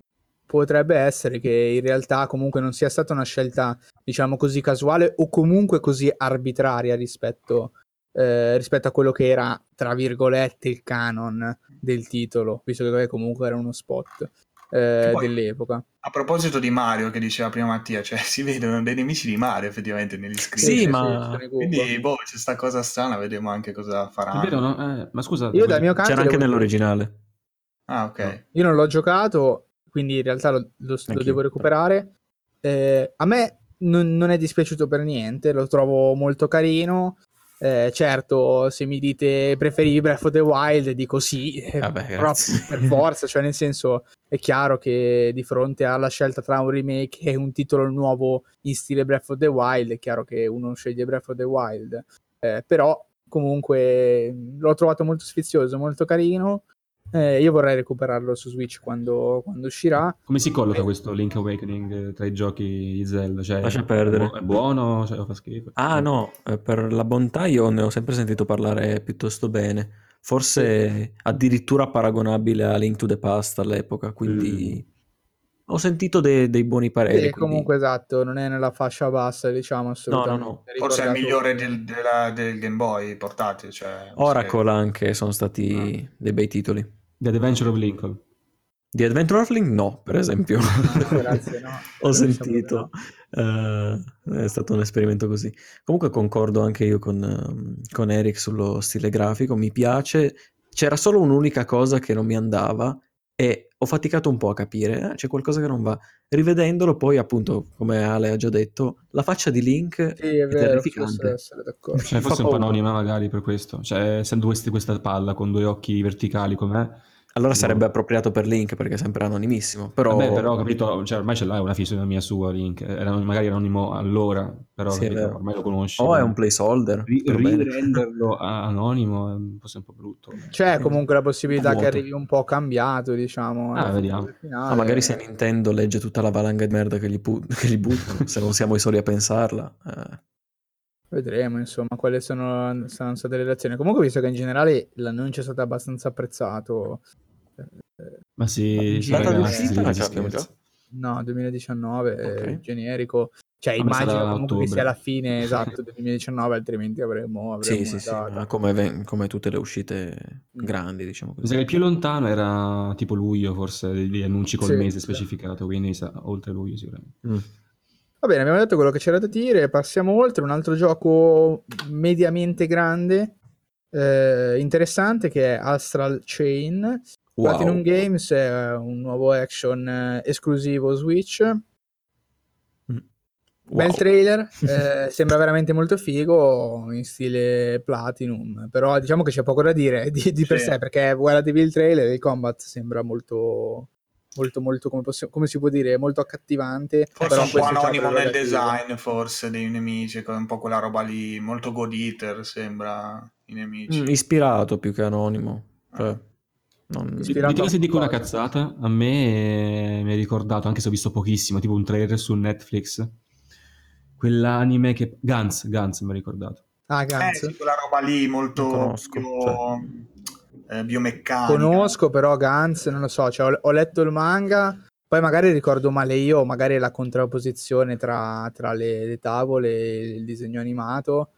potrebbe essere che in realtà comunque non sia stata una scelta, diciamo così, casuale o comunque così arbitraria rispetto, eh, rispetto a quello che era, tra virgolette, il canon del titolo, visto che comunque era uno spot eh, poi- dell'epoca. A proposito di Mario, che diceva prima Mattia, cioè si vedono dei nemici di Mario effettivamente negli screen. Sì, ma-. Quindi, boh, c'è sta cosa strana, vediamo anche cosa vero, no? Eh, ma scusa, Io dal mio canto... C'era anche nell'originale. Ah, ok. Io non l'ho giocato, quindi in realtà lo, lo- lo devo recuperare. Eh, a me non, non è dispiaciuto per niente, lo trovo molto carino. Eh, certo, se mi dite preferivi Breath of the Wild, dico sì, eh, Vabbè, però per forza, cioè nel senso è chiaro che di fronte alla scelta tra un remake e un titolo nuovo in stile Breath of the Wild, è chiaro che uno sceglie Breath of the Wild, Eh, però comunque l'ho trovato molto sfizioso, molto carino. Eh, io vorrei recuperarlo su Switch quando, quando uscirà. Come si colloca Eh. questo Link Awakening eh, tra i giochi di Zelda? Cioè, Lascia perdere. È, bu- è buono? Cioè, fa schifo? Ah no, eh, per la bontà io ne ho sempre sentito parlare piuttosto bene, forse addirittura paragonabile a Link to the Past all'epoca, quindi ho sentito de- dei buoni pareri. Sì, quindi- comunque esatto, non è nella fascia bassa, diciamo assolutamente. no. Forse è il migliore del, della- del Game Boy portatile. Cioè, Oracle anche sono stati dei bei titoli. The Adventure of Lincoln. Di Adventure of Link no, per esempio. No, grazie, no. Ho Diciamo di sentito, no. eh, è stato un esperimento così. Comunque concordo anche io con, ehm, con Eric sullo stile grafico, mi piace. C'era solo un'unica cosa che non mi andava e ho faticato un po' a capire, eh, c'è qualcosa che non va. Rivedendolo poi, appunto, come Ale ha già detto, la faccia di Link Sì, è è vero, terrificante. essere d'accordo. Cioè, forse un po' paura. anonima magari per questo. Cioè, essendo questa palla con due occhi verticali com'è. Allora sarebbe appropriato per Link perché è sempre anonimissimo, però... Vabbè, però ho capito, cioè, ormai ce l'hai una fisionomia sua Link. Era magari anonimo allora, però Sì, capito, ormai lo conosci. O è un placeholder, Ri- rirenderlo anonimo è un po', un po' brutto. C'è comunque la possibilità che arrivi un po' cambiato, diciamo. Ah, vediamo. Ah, magari se Nintendo legge tutta la valanga di merda che gli, pu- che gli buttano, se non siamo i soli a pensarla. eh. Vedremo, insomma, quali sono, saranno state le reazioni. Comunque, visto che in generale l'annuncio è stato abbastanza apprezzato, Ma sì, Data ragazzi, d'uscita si ce l'abbiamo scherza. no, 2019, è Ok. generico. Cioè, Vabbè, immagino comunque che sia la fine esatto del 2019, altrimenti avremmo, avremmo Sì, sì, sì, ma come, ven- come tutte le uscite Mm. grandi, diciamo Mi sa così. che il più lontano era tipo luglio, forse, di, di annunci col Sì, mese sì. specificato, quindi oltre luglio sicuramente. Mm. Va bene, abbiamo detto quello che c'era da dire, passiamo oltre. Un altro gioco mediamente grande, eh, interessante, che è Astral Chain. Wow. Platinum Games è un nuovo action eh, esclusivo Switch. Mm. Bel Wow. trailer, eh, sembra veramente molto figo in stile Platinum, però diciamo che c'è poco da dire di, di per Sì. sé perché guardatevi il trailer, il combat sembra molto, molto, molto come, possi- come si può dire, molto accattivante. Forse un po' anonimo nel design, forse, dei nemici, un po' quella roba lì, molto God Eater sembra i nemici. Mm, ispirato più che anonimo. Cioè, non- Ispirato Dite che se dico una cazzata, a me eh, mi ha ricordato, anche se ho visto pochissimo, tipo un trailer su Netflix, quell'anime che... Guns, Guns mi ha ricordato. Ah, Eh, Gantz. sì, quella roba lì molto Non conosco, bio- eh, biomeccanica. Conosco però Gantz, non lo so, cioè, ho, ho letto il manga, poi magari ricordo male io, magari la contrapposizione tra, tra le, le tavole e il disegno animato.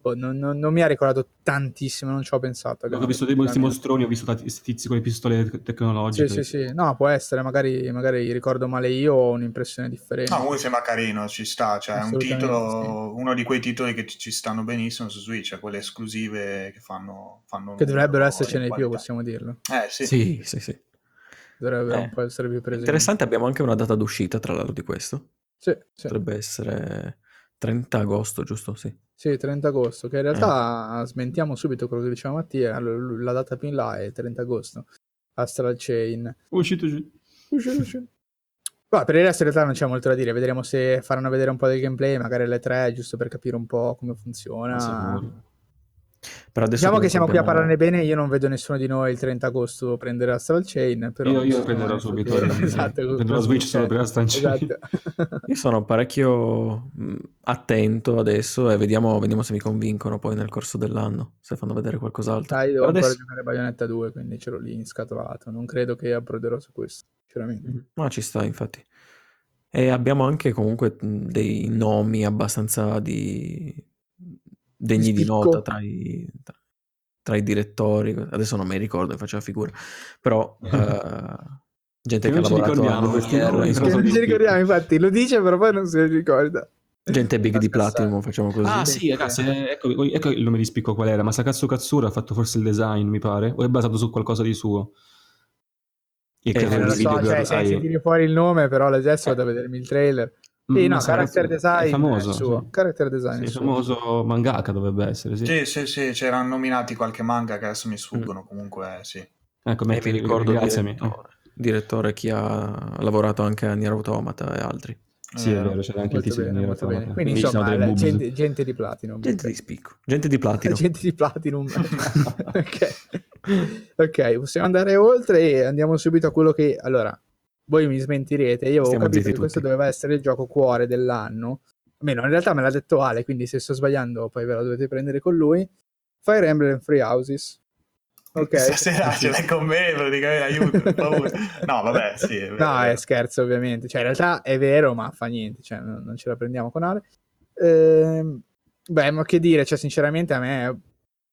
Boh, non, non- non mi ha ricordato tantissimo, non ci ho pensato. Ho visto dei questi mostroni, ho visto questi tizi con le pistole te- Sì, tecnologiche. sì, sì, no, può essere, magari, magari ricordo male io, ho un'impressione differente. No, comunque sembra carino, ci sta, cioè è un titolo, uno di quei titoli che ci- stanno benissimo su Switch, quelle esclusive che fanno, fanno che dovrebbero essercene di più, possiamo dirlo. Eh sì, Sì, sì, sì. Dovrebbero Eh, un po' essere più presenti. Interessante, abbiamo anche una data d'uscita tra l'altro di questo. Sì, sì. Potrebbe essere 30 agosto, giusto? Sì. Sì, 30 agosto, che in Eh. realtà smentiamo subito quello che diceva Mattia, l- la data più in là è 30 agosto, Astral Chain. Uscito giù. Uscito, uscito. Ma per il resto in realtà non c'è molto da dire, vedremo se faranno vedere un po' del gameplay, magari alle 3, giusto per capire un po' come funziona. Sicuro. Però adesso Diciamo che siamo qui a parlarne bene, io non vedo nessuno di noi il 30 agosto prendere Astral Chain, però... Io, io prenderò subito. che- esatto, prenderò la Switch solo per la stancia. Esatto. Io sono parecchio mh, attento adesso e vediamo, vediamo se mi convincono poi nel corso dell'anno, se fanno vedere qualcos'altro. Dai, devo Per ancora adesso- giocare Bayonetta 2, quindi ce l'ho lì inscatolato. Non credo che approderò su questo, sinceramente. Ma ci sta, infatti. E abbiamo anche comunque mh, dei nomi abbastanza di... degni di nota tra i, tra, i direttori. Adesso non mi ricordo, faccio la figura. Però eh, gente Che che ha non lavorato a Che non ci ricordiamo, infatti, lo dice, però poi non se lo ricorda. gente big di. Platinum, facciamo così. Ah sì, ragazzi, eh, ecco, ecco il nome di spicco qual era, Masakatsu Katsura ha fatto forse il design, mi pare, o è basato su qualcosa di suo? Il Eh, creatore non del lo so, cioè, se se tiri fuori il nome, però adesso vado a vedermi il trailer. Sì, Ma no, character design è famoso, suo. sì. Character design Sì, è il suo. famoso mangaka dovrebbe essere, sì. Sì, sì, sì, c'erano nominati qualche manga che adesso mi Mm. sfuggono, comunque sì. Ecco, metti, mi ricordo ringraziami. direttore, direttore chi ha lavorato anche a Nier Automata e altri. Sì, è vero. vero, c'era anche il tizio bene, di molto Nier bene. Automata. Quindi insomma, la- gente, gente di Platinum. Gente di spicco, gente di platino. gente di Platinum. ok. ok, possiamo andare oltre e andiamo subito a quello che... Allora, voi mi smentirete, io avevo Stiamo capito che questo doveva essere il gioco cuore dell'anno. Almeno, in realtà me l'ha detto Ale, quindi se sto sbagliando poi ve la dovete prendere con lui. Fire Emblem Free Houses. Ok. Stasera ce l'hai con me, praticamente, aiuto. No, vabbè, sì. È vero, No, è è scherzo ovviamente. Cioè, in realtà è vero, ma fa niente. Cioè, non, non ce la prendiamo con Ale. Ehm, beh, ma che dire, cioè, sinceramente a me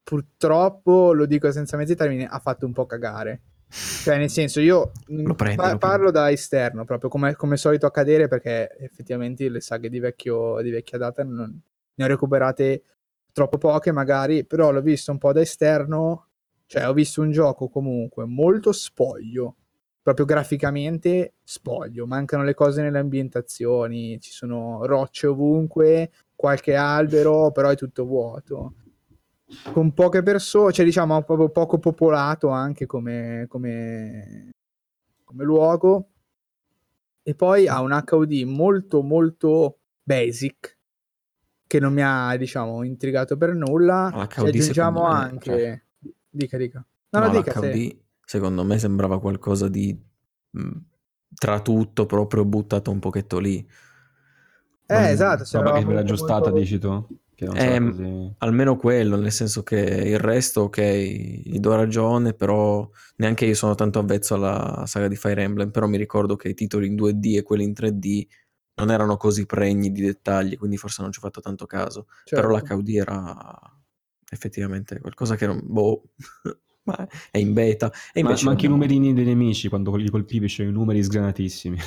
purtroppo, lo dico senza mezzi termini, ha fatto un po' cagare. Cioè, nel senso, io Lo prendi, pa- lo parlo da esterno, proprio come, come solito accadere, perché effettivamente le saghe di, vecchio, di vecchia data non, ne ho recuperate troppo poche, magari, però l'ho visto un po' da esterno. Cioè, ho visto un gioco comunque molto spoglio, proprio graficamente spoglio. Mancano le cose nelle ambientazioni, ci sono rocce ovunque, qualche albero, però è tutto vuoto. Con poche persone, cioè diciamo proprio poco popolato anche come, come, come luogo. E poi ha un HUD molto molto basic che non mi ha diciamo intrigato per nulla. Ma Ci aggiungiamo me, anche cioè- dica dica. No, No, dica l'HUD se- secondo me sembrava qualcosa di mh, tra tutto proprio buttato un pochetto lì. Eh, Non- esatto, Roba sembrava che verrà aggiustata, molto- dici tu? Che non sarà così... Almeno quello, nel senso che il resto, ok, gli do ragione, però neanche io sono tanto avvezzo alla saga di Fire Emblem, però mi ricordo che i titoli in 2D e quelli in 3D non erano così pregni di dettagli, quindi forse non ci ho fatto tanto caso. certo. Però l'HUD era effettivamente qualcosa che non... Boh, ma è in beta. E Ma, invece ma anche i numerini dei nemici, quando li colpivi, c'erano i numeri sgranatissimi.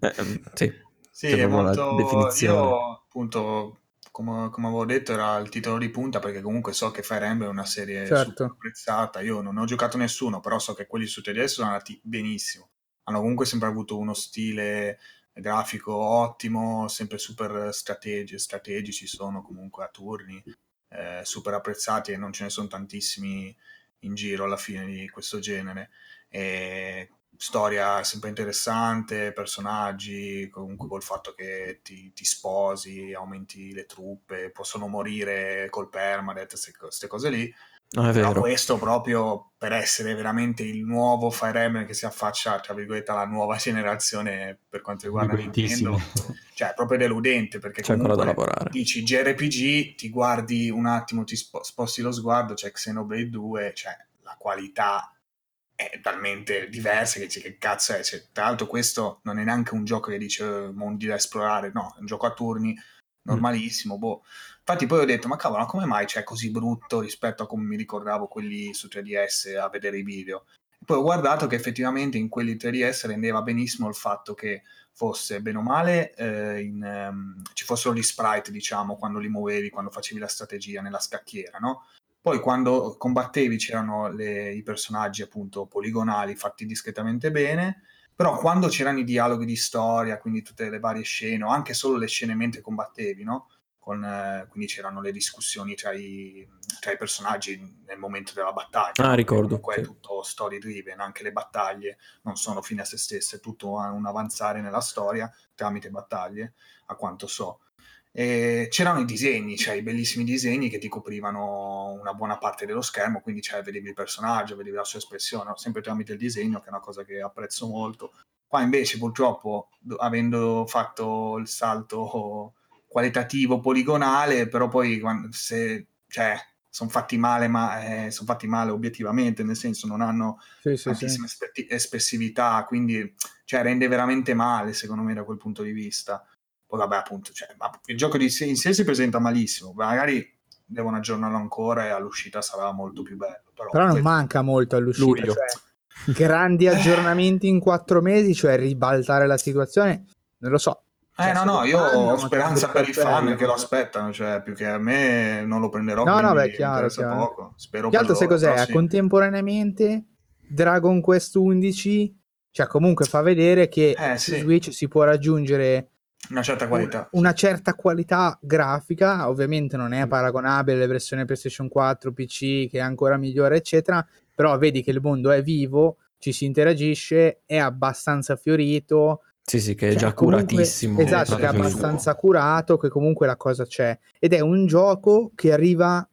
Eh, ehm, sì, Sì, C'è è la molto... definizione. Io, appunto, come, come avevo detto, era il titolo di punta perché comunque so che Fire Emblem è una serie Certo. super apprezzata. Io non ho giocato nessuno, però so che quelli su 3DS sono andati benissimo. Hanno comunque sempre avuto uno stile grafico ottimo, sempre super strategi- strategici, sono comunque a turni, eh, super apprezzati e non ce ne sono tantissimi in giro alla fine di questo genere. E storia sempre interessante, personaggi, comunque col fatto che ti, ti sposi, aumenti le truppe, possono morire col permadeath, queste cose lì. no, è Però questo proprio per essere veramente il nuovo Fire Emblem che si affaccia, tra virgolette, alla nuova generazione per quanto riguarda. Nintendo, cioè è proprio deludente perché C'è ancora da lavorare. dici JRPG, ti guardi un attimo, ti spo- sposti lo sguardo, c'è Xenoblade 2, cioè la qualità è talmente diversa che dici che cazzo è, cioè, tra l'altro questo non è neanche un gioco che dice eh, mondi da esplorare, no, è un gioco a turni normalissimo, boh. Infatti poi ho detto, ma cavolo, ma come mai c'è così brutto rispetto a come mi ricordavo quelli su 3DS a vedere i video? Poi ho guardato che effettivamente in quelli 3DS rendeva benissimo il fatto che fosse bene o male eh, in, ehm, ci fossero gli sprite, diciamo, quando li muovevi, quando facevi la strategia nella scacchiera, no? Poi quando combattevi c'erano le- i personaggi appunto poligonali fatti discretamente bene, però quando c'erano i dialoghi di storia, quindi tutte le varie scene, o anche solo le scene mentre combattevi, no? Con, eh, quindi c'erano le discussioni tra i, tra i personaggi nel momento della battaglia. Ah, ricordo, Comunque è sì. tutto story driven, anche le battaglie non sono fine a se stesse, è tutto un avanzare nella storia tramite battaglie, a quanto so. E c'erano i disegni, cioè i bellissimi disegni che ti coprivano una buona parte dello schermo, quindi cioè, vedevi il personaggio, vedevi la sua espressione, sempre tramite il disegno, che è una cosa che apprezzo molto. Qua invece purtroppo, do- avendo fatto il salto qualitativo poligonale, però poi se, cioè, sono fatti male, ma sono fatti male obiettivamente, nel senso non hanno Sì, sì, sì. tantissima esper- espressività, quindi cioè, rende veramente male secondo me da quel punto di vista. Poi vabbè appunto, cioè, ma il gioco di sé, in sé si presenta malissimo, magari devono aggiornarlo ancora e all'uscita sarà molto più bello. Però, Però non que- manca molto all'uscita. Cioè, grandi aggiornamenti in quattro mesi, cioè ribaltare la situazione, non lo so. Eh Cioè, no, no, secondo io ho speranza per i fan che lo aspettano, cioè più che a me non lo prenderò, No, no, beh, chiaro, chiaro. poco. Spero Che altro sai loro, cos'è? però sì. Contemporaneamente Dragon Quest 11, cioè comunque fa vedere che Eh, su sì. Switch si può raggiungere Una certa qualità. una certa qualità grafica, ovviamente non è paragonabile alle versioni PlayStation 4, PC, che è ancora migliore, eccetera, però vedi che il mondo è vivo, ci si interagisce, è abbastanza fiorito, Sì, sì, che è cioè, già comunque- curatissimo. Esatto, che è abbastanza curato, che comunque la cosa c'è. Ed è un gioco che arriva,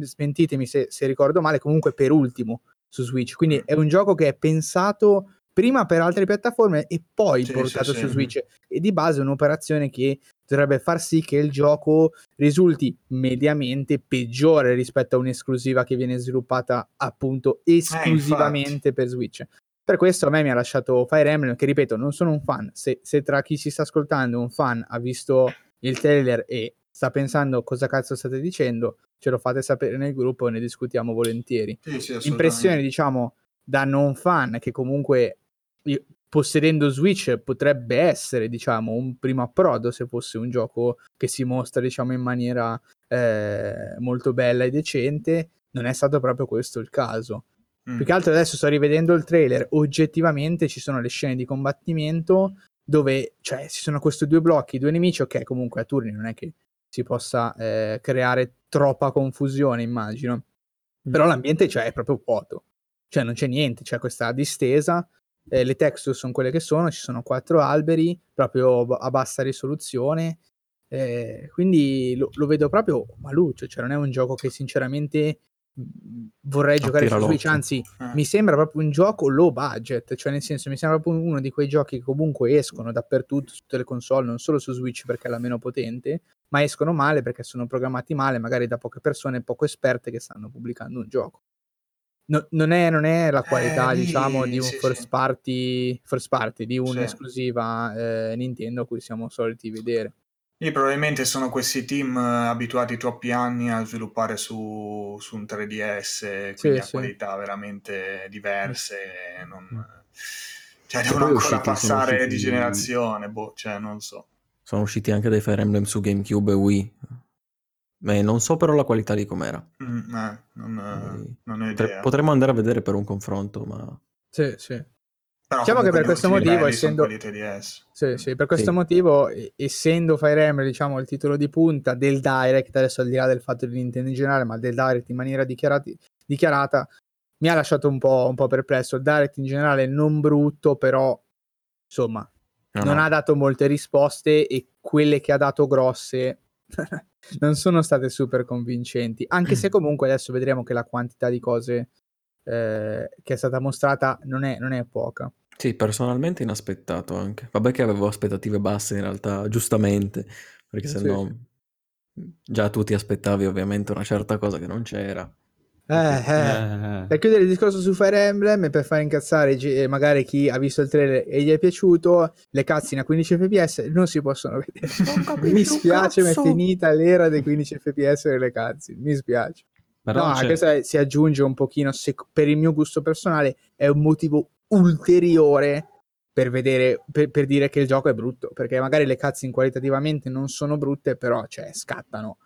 smentitemi se, se ricordo male, comunque per ultimo su Switch. Quindi è un gioco che è pensato prima per altre piattaforme e poi Sì, portato sì, su sì. Switch. E di base è un'operazione che dovrebbe far sì che il gioco risulti mediamente peggiore rispetto a un'esclusiva che viene sviluppata appunto esclusivamente per Switch. Per questo a me mi ha lasciato Fire Emblem, che ripeto, non sono un fan. Se, se tra chi si sta ascoltando un fan ha visto il trailer e sta pensando cosa cazzo state dicendo, ce lo fate sapere nel gruppo e ne discutiamo volentieri. Sì, sì. Impressione, diciamo, da non fan che comunque possedendo Switch potrebbe essere, diciamo, un primo approdo se fosse un gioco che si mostra, diciamo, in maniera eh, molto bella e decente. Non è stato proprio questo il caso. Mm. Più che altro adesso sto rivedendo il trailer, oggettivamente ci sono le scene di combattimento dove cioè, ci sono questi due blocchi, due nemici, ok, comunque a turni non è che si possa eh, creare troppa confusione, immagino. Però l'ambiente cioè, è proprio vuoto, cioè non c'è niente, c'è questa distesa, eh, le texture sono quelle che sono, ci sono quattro alberi, proprio a bassa risoluzione, eh, quindi lo, lo vedo proprio maluccio, cioè non è un gioco che sinceramente mh, vorrei giocare Attira su Switch, l'occhio. anzi Eh. mi sembra proprio un gioco low budget, cioè nel senso mi sembra proprio uno di quei giochi che comunque escono dappertutto su tutte le console, non solo su Switch perché è la meno potente, ma escono male perché sono programmati male, magari da poche persone poco esperte che stanno pubblicando un gioco. No- non, è, non è la qualità, lì, diciamo, di un sì, first sì. party, first party, di un'esclusiva eh, Nintendo a cui siamo soliti vedere. Sì, probabilmente sono questi team eh, abituati troppi anni a sviluppare su, su un 3DS, quindi a sì. qualità veramente diverse. Non, cioè, devono ancora usciti, passare usciti- di generazione, boh, cioè, non so. Sono usciti anche dei Fire Emblem su GameCube e Wii. Beh, non so però la qualità di com'era. Mm, eh, non, eh, Quindi non ho idea. potremmo andare a vedere per un confronto, ma Sì, sì. Però diciamo che per questo motivo, essendo-. Sì, sì, per questo Sì. motivo, essendo Fire Emblem, diciamo, il titolo di punta del Direct, adesso al di là del fatto di Nintendo in generale, ma del Direct in maniera dichiarati- dichiarata, mi ha lasciato un po', un po' perplesso. Il Direct in generale non brutto, però, insomma, no, non no. ha dato molte risposte e quelle che ha dato grosse non sono state super convincenti, anche se comunque adesso vedremo che la quantità di cose eh, che è stata mostrata non è, non è poca. Sì, personalmente inaspettato anche. Vabbè che avevo aspettative basse in realtà, giustamente, perché Sì, se no già tu ti aspettavi ovviamente una certa cosa che non c'era. Eh, eh. Eh, Per chiudere il discorso su Fire Emblem e per far incazzare eh, magari chi ha visto il trailer e gli è piaciuto, le cutscene a 15 fps non si possono vedere. Mi spiace, ma è finita l'era dei 15 fps delle cutscene. Mi spiace. però no, è- si aggiunge un pochino, se- per il mio gusto personale, è un motivo ulteriore per vedere, per, per dire che il gioco è brutto, perché magari le cutscene qualitativamente non sono brutte, però cioè, scattano.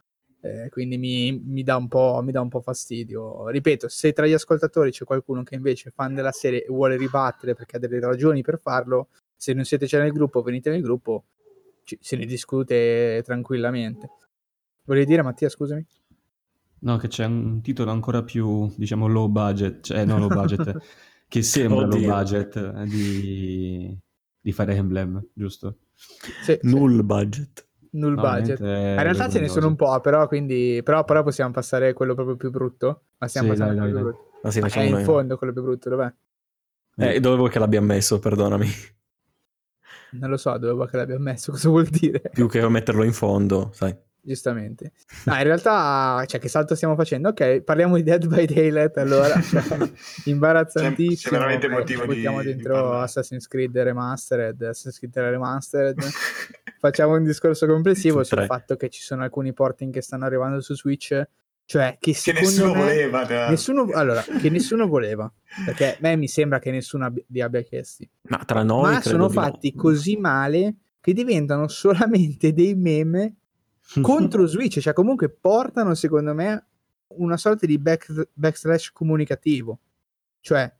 Eh, quindi mi, mi dà un po', mi dà un po' fastidio. Ripeto, se tra gli ascoltatori c'è qualcuno che invece è fan della serie e vuole ribattere perché ha delle ragioni per farlo, se non siete già nel gruppo, venite nel gruppo, ci- se ne discute tranquillamente. Volevi dire, Mattia, scusami? No, che c'è un titolo ancora più, diciamo, low budget, cioè non low budget, che sembra low Oddio. budget eh, di, di Fire Emblem, giusto? Sì, sì. Null budget. Null No, budget. In realtà ce ne sono un po', però, quindi, però, però possiamo passare quello proprio più brutto. Ma stiamo Sì, passando dai, quello dai, più brutto. Ma sì, è in noi. fondo quello più brutto, dov'è? Eh, dove vuoi che l'abbia messo, perdonami. Non lo so dove vuoi che l'abbia messo, cosa vuol dire? Più che metterlo in fondo, sai. Giustamente. No, in realtà, cioè, che salto stiamo facendo? Ok, parliamo di Dead by Daylight allora. Cioè, imbarazzantissimo. C'è- c'è veramente Eh, motivo di- buttiamo di dentro parlare. Assassin's Creed Remastered, Assassin's Creed Remastered. Facciamo un discorso complessivo Su sul fatto che ci sono alcuni porting che stanno arrivando su Switch, cioè che che nessuno me... voleva. tra- Nessuno, allora, che nessuno voleva, perché a me mi sembra che nessuno abbi- li abbia chiesti, Ma tra noi ma sono di no. fatti così male che diventano solamente dei meme contro Switch, cioè comunque portano secondo me una sorta di back, backslash comunicativo, cioè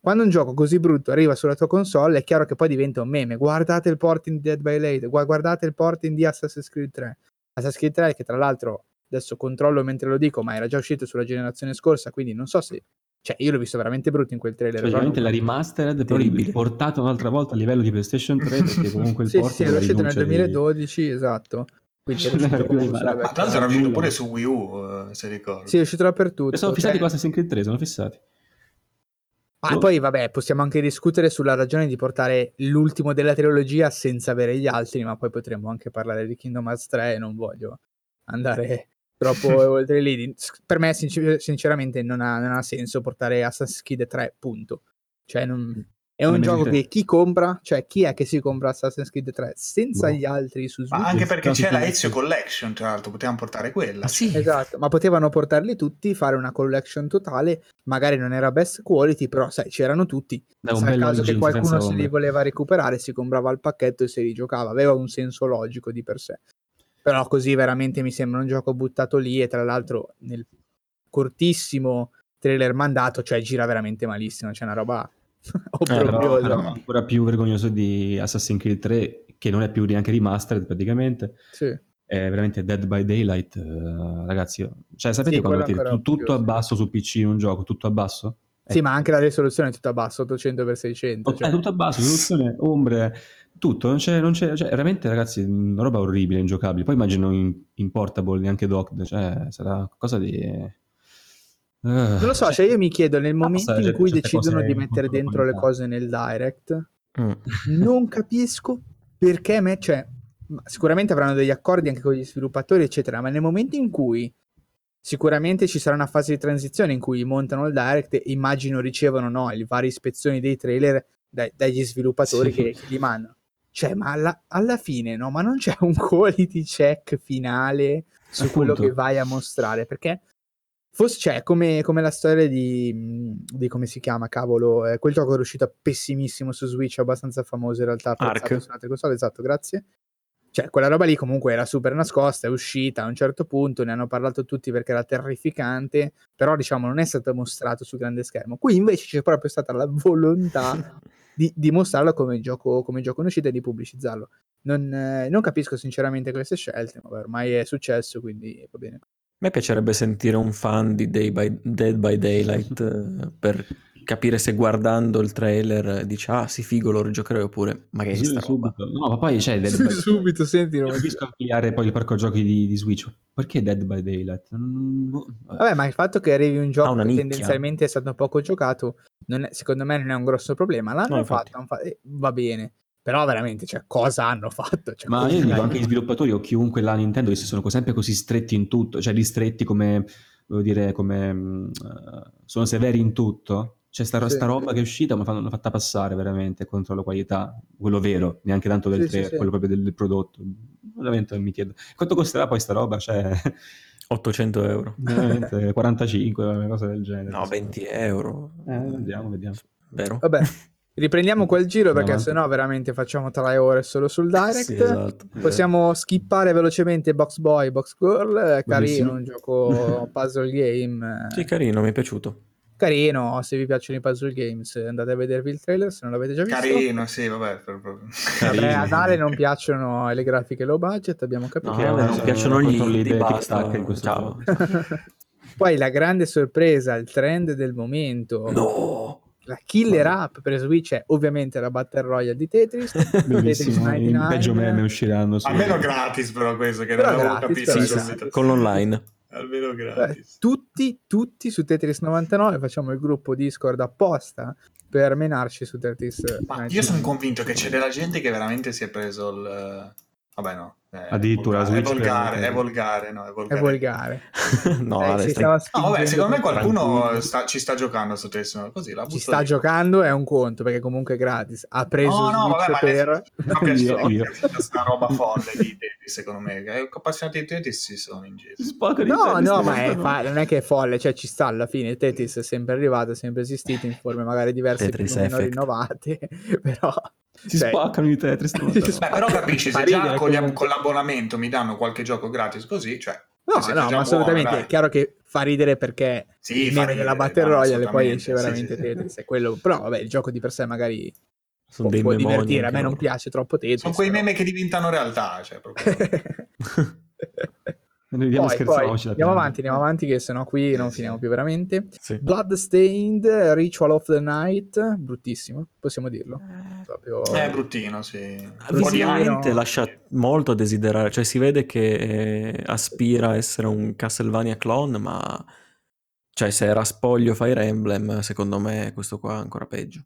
quando un gioco così brutto arriva sulla tua console, è chiaro che poi diventa un meme. Guardate il porting di Dead by Late, guardate il porting di Assassin's Creed 3. Assassin's Creed 3 che tra l'altro adesso controllo mentre lo dico, ma era già uscito sulla generazione scorsa, quindi non so se cioè, io l'ho visto veramente brutto in quel trailer. Cioè, veramente la remastered, poi portata un'altra volta a livello di PlayStation 3, perché comunque il sì, sì, è uscito nel 2012, di... esatto. Quindi è uscito più ma, tra l'altro era uscito pure su Wii U, se ricordi. Sì, è uscito dappertutto. E sono fissati cioè... con Assassin's Creed 3, sono fissati. Ma oh. poi, vabbè, possiamo anche discutere sulla ragione di portare l'ultimo della trilogia senza avere gli altri, ma poi potremmo anche parlare di Kingdom Hearts 3 e non voglio andare troppo oltre lì. Per me, sincer- sinceramente, non ha, non ha, senso portare Assassin's Creed 3, punto. Cioè, non... È un gioco che chi compra, cioè chi è che si compra Assassin's Creed 3 senza boh. gli altri su Switch? Ma anche perché c'è la Ezio Collection, tra l'altro, potevamo portare quella. Ah, sì. Esatto, ma potevano portarli tutti, fare una collection totale, magari non era best quality, però sai, c'erano tutti. Nel caso che qualcuno se li voleva recuperare, si comprava il pacchetto e se li giocava, aveva un senso logico di per sé. Però così veramente mi sembra un gioco buttato lì e tra l'altro nel cortissimo trailer mandato, cioè gira veramente malissimo, c'è una roba obbrobriosa. Eh, ancora più vergognoso di Assassin's Creed 3 che non è più neanche remastered praticamente. Sì. È veramente Dead by Daylight, uh, ragazzi. Cioè, sapete sì, quando mettete tutto a basso su PC in un gioco, tutto a basso? Sì, ma anche la risoluzione è tutta a basso, 800x600. Oh, cioè. È tutto a basso, risoluzione, ombre, tutto, non c'è, non c'è, cioè veramente ragazzi, una roba orribile, ingiocabile. Poi immagino in, in portable, neanche docked, cioè sarà qualcosa di... Uh, non lo so, cioè, cioè io mi chiedo nel momento in cui decidono di mettere dentro le cose nel direct, mm. non capisco perché me, cioè, sicuramente avranno degli accordi anche con gli sviluppatori, eccetera, ma nel momento in cui sicuramente ci sarà una fase di transizione in cui montano il direct e immagino ricevono no, le varie ispezioni dei trailer dai, dagli sviluppatori sì. che, che li mandano. Cioè, ma alla, alla, fine, no? Ma non c'è un quality check finale su Appunto. quello che vai a mostrare? Perché forse c'è cioè, come, come, la storia di, di, come si chiama, cavolo, eh, quel gioco è uscito pessimissimo su Switch, abbastanza famoso in realtà, Ark. su altre console, esatto, grazie. Cioè, quella roba lì comunque era super nascosta, è uscita a un certo punto, ne hanno parlato tutti perché era terrificante, però diciamo non è stato mostrato sul grande schermo. Qui invece c'è proprio stata la volontà di, di mostrarlo come gioco, come gioco in uscita e di pubblicizzarlo. Non, eh, non capisco sinceramente queste scelte, ma ormai è successo, quindi va bene. A me piacerebbe sentire un fan di Day by, Dead by Daylight eh, per capire se guardando il trailer dice ah sì figo lo rigiocherò oppure magari sì, sta subito. roba. no ma poi c'è Dead by... subito senti non capisco ampliare poi il parco giochi di, di, Switch. Perché Dead by Daylight? Boh, vabbè ma il fatto che arrivi un gioco che tendenzialmente è stato poco giocato è, secondo me non è un grosso problema. L'hanno no, fatto eh, va bene però veramente, cioè, cosa hanno fatto? Cioè, Ma io dico anche gli sviluppatori o chiunque la Nintendo, che sono sempre così stretti in tutto, cioè ristretti come, voglio dire, come uh, sono severi in tutto, c'è sta, sì, sta roba sì. che è uscita, ma l'hanno fatta passare veramente contro la qualità, quello vero, neanche tanto del sì, 3, quello proprio del, del, prodotto. Veramente mi chiedo. Quanto costerà poi sta roba? Cioè... 800 euro. Veramente, 45, una cosa del genere. No, 20 euro. Eh, vediamo, vediamo. Vero? Vabbè. Riprendiamo quel giro perché sennò veramente facciamo tre ore solo sul direct. Sì, esatto. Possiamo skippare velocemente Box Boy, Box Girl, carino, un gioco puzzle game. Sì, carino, mi è piaciuto. Carino se vi piacciono i puzzle games andate a vedervi il trailer se non l'avete già visto. Carino sì vabbè vabbè a Dale non piacciono le grafiche low budget abbiamo capito. no, no, non piacciono gli indie basta in questo poi la grande sorpresa il trend del momento. No la killer app per Switch è ovviamente la Battle Royale di Tetris. 99. peggio meme usciranno. Almeno gratis però questo che però non avevo capito. Sì, sì, con l'online almeno gratis. Tutti, tutti su Tetris 99 facciamo il gruppo Discord apposta per menarci su Tetris. Ma io sono convinto che c'è della gente che veramente si è preso il... Vabbè no, eh, Addirittura è volgare, è volgare, no, è volgare. È volgare. no, eh, stai... no, vabbè, secondo me qualcuno sta, ci sta giocando su Tesla, così la Ci sta lì. giocando è un conto, perché comunque è gratis. Ha preso no, no, vabbè, per... No, io, io. questa roba folle di Tetris, secondo me. Che appassionati di Tetris si sono in giro. No, no, ma è fa... non è che è folle, cioè ci sta alla fine. Tetris è sempre arrivato, è sempre esistito in forme magari diverse, più o meno rinnovate, però... Si cioè... spaccano i Tetris. Beh, però capisci, se già con, gli, con, l'abbonamento mi danno qualche gioco gratis così, cioè... No, No, se no, già ma assolutamente. buona, è chiaro che fa ridere perché Sì, il fa meme ridere, della Battle no, Royale poi esce sì, veramente sì. Tetris. È quello. Però vabbè, il gioco di per sé magari Sono può, dei può divertire. A me non piace troppo Tetris. Sono quei però- meme che diventano realtà, cioè proprio... Noi vediamo poi, poi, andiamo avanti, andiamo avanti, che sennò qui non finiamo più veramente. Sì. Bloodstained, Ritual of the Night, bruttissimo, possiamo dirlo. Proprio... È bruttino, sì. Di Visivamente lascia molto a desiderare, cioè si vede che eh, aspira a essere un Castlevania clone, ma cioè se era spoglio Fire Emblem, secondo me questo qua è ancora peggio.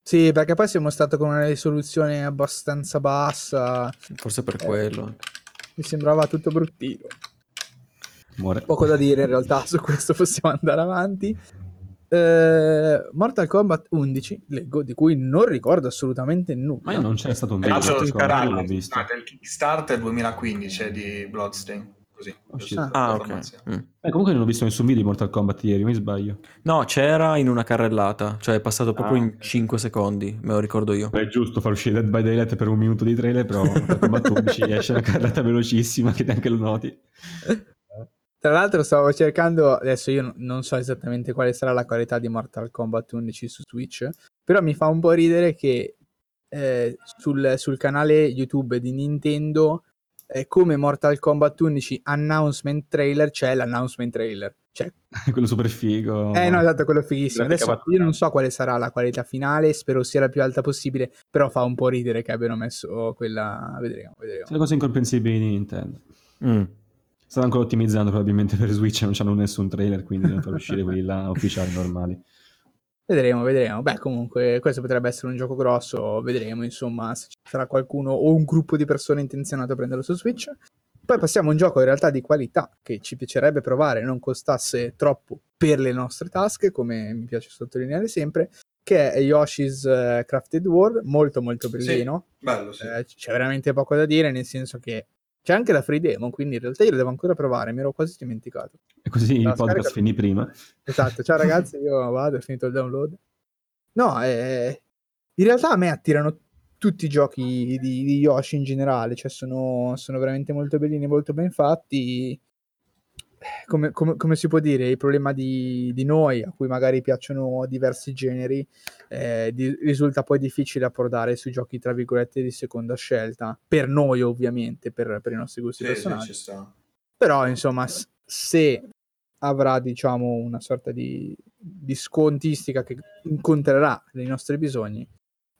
Sì, perché poi siamo stati con una risoluzione abbastanza bassa, Forse per Eh. quello. mi sembrava tutto bruttino. Muore. Poco da dire in realtà, su questo possiamo andare avanti. Eh, Mortal Kombat 11, leggo, di cui non ricordo assolutamente nulla. Ma io non c'è stato un video Kombat, canale l'ho visto. il Kickstarter 2015 è di Bloodstain, così. per Ah, ok. Mm. Eh, comunque non ho visto nessun video di Mortal Kombat ieri, mi sbaglio. No, c'era in una carrellata, cioè è passato proprio Ah, in ok. 5 secondi, me lo ricordo io. È giusto far uscire Dead by Daylight per un minuto di trailer, però Mortal Kombat 11 esce una carrata velocissima che neanche lo noti. Tra l'altro stavo cercando, adesso io non- so esattamente quale sarà la qualità di Mortal Kombat 11 su Switch, però mi fa un po' ridere che eh, sul, sul canale YouTube di Nintendo, eh, come Mortal Kombat 11 announcement trailer, c'è l'announcement trailer. Cioè, Quello super figo. eh no, esatto, quello fighissimo. Adesso io non so quale sarà la qualità finale, spero sia la più alta possibile, però fa un po' ridere che abbiano messo quella... Vedremo, vedremo. Sono le cose incomprensibili di Nintendo. Mm. Stanno ancora ottimizzando probabilmente per Switch, non hanno nessun trailer, quindi devono far uscire quelli là ufficiali normali. Vedremo, vedremo. Beh, comunque, questo potrebbe essere un gioco grosso. Vedremo, insomma, se ci sarà qualcuno o un gruppo di persone intenzionato a prenderlo su Switch. Poi passiamo a un gioco in realtà di qualità che ci piacerebbe provare, non costasse troppo per le nostre tasche, come mi piace sottolineare sempre, che è Yoshi's eh, Crafted World, molto molto bellino. Bello, sì. Eh, c'è veramente poco da dire, nel senso che c'è anche la free demo, quindi in realtà io lo devo ancora provare, mi ero quasi dimenticato. E così il La podcast scarica- finì prima. Esatto, ciao ragazzi, io vado, ho finito il download. No, eh, in realtà a me attirano tutti i giochi di, di Yoshi in generale, cioè sono, sono veramente molto bellini, molto ben fatti. Come, come- come si può dire, il problema di, di noi, a cui magari piacciono diversi generi, eh, di- risulta poi difficile approdare sui giochi, tra virgolette, di seconda scelta, per noi ovviamente, per, per i nostri gusti Sì, sì, personali. ci sta. Però, insomma, se avrà, diciamo, una sorta di, di scontistica che incontrerà i nostri bisogni,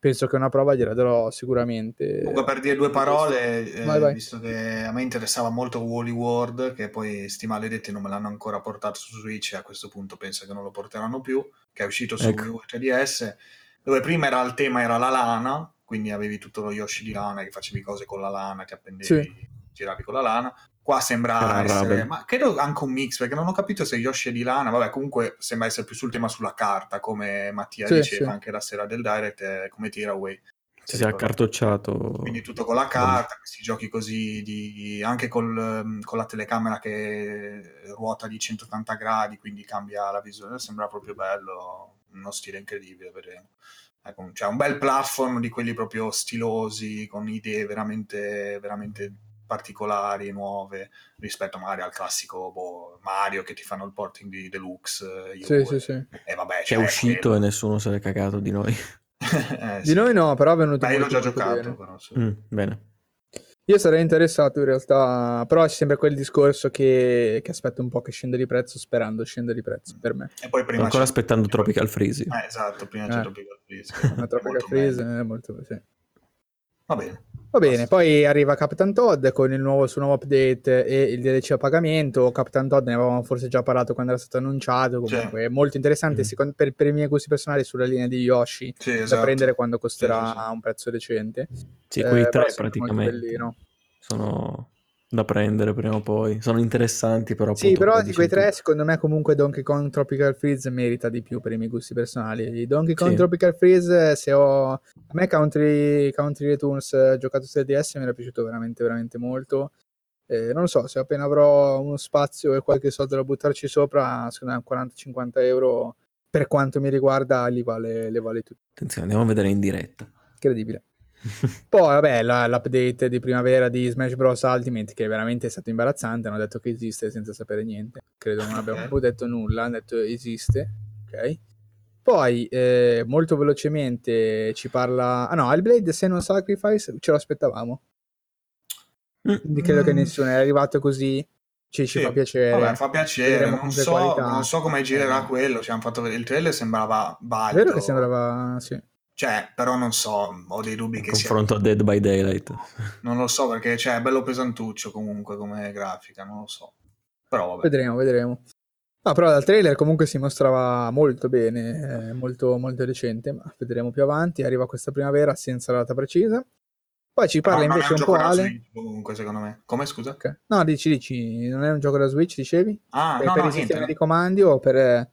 penso che una prova gliela darò sicuramente. Comunque per dire due parole, eh, Vai, vai. visto che a me interessava molto Wally World, che poi sti maledetti non me l'hanno ancora portato su Switch e a questo punto penso che non lo porteranno più, che è uscito su Ecco. Wii U 3DS, dove prima era il tema era la lana, quindi avevi tutto lo Yoshi di lana, che facevi cose con la lana, ti appendevi, giravi con la lana. Qua sembra Era essere, Raven. ma credo anche un mix, perché non ho capito se Yoshi è di lana, vabbè comunque sembra essere più sul tema sulla carta, come Mattia Sì, diceva sì. anche la sera del Direct, eh, come Tiraway. Si sia accartocciato. Quindi tutto con la carta, questi giochi così, di, anche col, ehm, con la telecamera che ruota di 180 gradi, quindi cambia la visione, sembra proprio bello, uno stile incredibile, vedremo. Ecco, c'è un bel platform di quelli proprio stilosi, con idee veramente, veramente particolari, nuove, rispetto magari al classico boh, Mario che ti fanno il porting di Deluxe. eh, Sì, U, sì, e- sì. E vabbè, Che è cioè, uscito quello. e nessuno se l'è cagato di noi. Eh, Di sì. noi no, però è venuto Beh, io l'ho già giocato, bene. però, sì. Mm, bene. Io sarei interessato in realtà, però c'è sempre quel discorso che, che aspetto un po' che scenda di prezzo, sperando scenda di prezzo per me. E poi prima ancora c'è- aspettando Tropical Freeze. Eh, esatto, prima c'è Eh. Tropical Freeze. È Tropical Freeze è molto... Sì. Va bene. Va bene, poi arriva Captain Todd con il nuovo, suo nuovo update e il DLC a pagamento. Captain Todd ne avevamo forse già parlato quando era stato annunciato. Comunque è molto interessante Mm. secondo- per, per i miei gusti personali sulla linea di Yoshi Sì, da esatto. prendere quando costerà Sì, un prezzo decente. Sì, Eh, quei però tre praticamente sono da prendere prima o poi. Sono interessanti, però Sì, però di quei tre, secondo me, comunque Donkey Kong Tropical Freeze merita di più per i miei gusti personali. Donkey Kong Sì. Tropical Freeze, se ho. A me Country, Country Returns eh, giocato su 3DS mi era piaciuto veramente, veramente molto. Eh, non lo so, se appena avrò uno spazio e qualche soldo da buttarci sopra, secondo me 40-50 euro, per quanto mi riguarda, li vale, le vale tutti. Attenzione, andiamo a vedere in diretta. Incredibile. Poi, vabbè, la- l'update di primavera di Smash Bros. Ultimate, che veramente è stato imbarazzante, hanno detto che esiste senza sapere niente. Credo non abbiamo proprio detto nulla, hanno detto esiste, ok? Poi, eh, molto velocemente ci parla... Ah no, Hellblade Senua Sacrifice ce lo aspettavamo. Quindi credo che Mm. nessuno è arrivato così, ci, ci Sì. fa piacere. Vabbè, fa piacere, non so, non so come girerà Eh. quello, cioè, hanno fatto vedere il trailer sembrava È valido, vero che sembrava... Sì. Cioè, però non so, ho dei dubbi In che sia, confronto a Dead by Daylight. non lo so perché cioè, è bello pesantuccio comunque come grafica, non lo so, però vabbè. Vedremo, vedremo. No, però dal trailer comunque si mostrava molto bene, eh, molto, molto recente, ma vedremo più avanti. Arriva questa primavera senza data precisa. Poi ci parla Però invece un, gioco po' Ale. Switch, comunque secondo me. Come scusa? Ok. No, dici, dici, non è un gioco da Switch, dicevi? Ah, per no, per no, i sistemi niente. di comandi o per...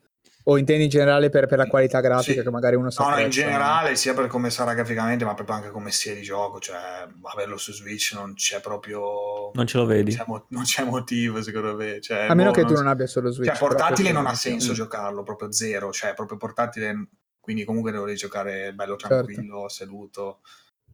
eh, O intendi in generale per, per la qualità grafica Sì. che magari uno sa No, no, in generale, sia per come sarà graficamente, ma proprio anche come sia di gioco, cioè averlo su Switch non c'è proprio... Non ce lo vedi? c'è mo- non c'è motivo, secondo me. Cioè, A meno boh, che tu non abbia solo Switch. Cioè, portatile non ha è- senso Mm. giocarlo, proprio zero. Cioè, proprio portatile, quindi comunque devo giocare bello Certo. tranquillo, seduto.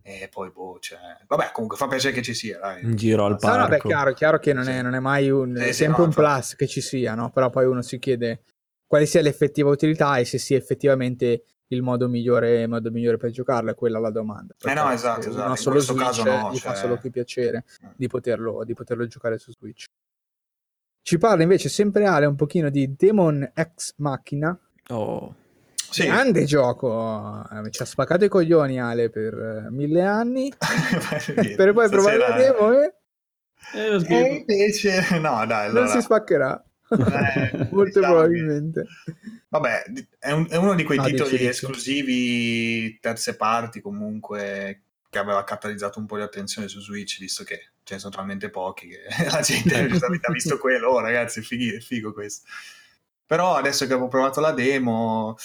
E poi, boh, cioè... Vabbè, comunque fa piacere che ci sia, dai. In giro al No, no, beh, parco. chiaro, chiaro che non è, Sì. non è mai un... Sì, è sì, sempre no, un plus che ci sia, no? Però poi uno si chiede quale sia l'effettiva utilità e se sia effettivamente il modo migliore, il modo migliore per giocarlo, è quella la domanda. Eh no, esatto, esatto. In solo questo Switch, caso no, gli fa cioè- solo più piacere Mm. di poterlo, di poterlo giocare su Switch. Ci parla invece sempre Ale un pochino di Demon X Machina, Oh. Sì. grande gioco, eh, ci ha spaccato i coglioni Ale per eh, mille anni, per poi provare la demo e Eh, lo E invece, no, dai, non allora... si spaccherà. Eh, Molto diciamo probabilmente. Vabbè, è, un- è uno di quei No, titoli dici. esclusivi terze parti comunque che aveva catalizzato un po' di attenzione su Switch, visto che ce ne sono talmente pochi che la gente giustamente ha visto quello. Oh ragazzi, è figo questo. Però adesso che avevo provato la demo,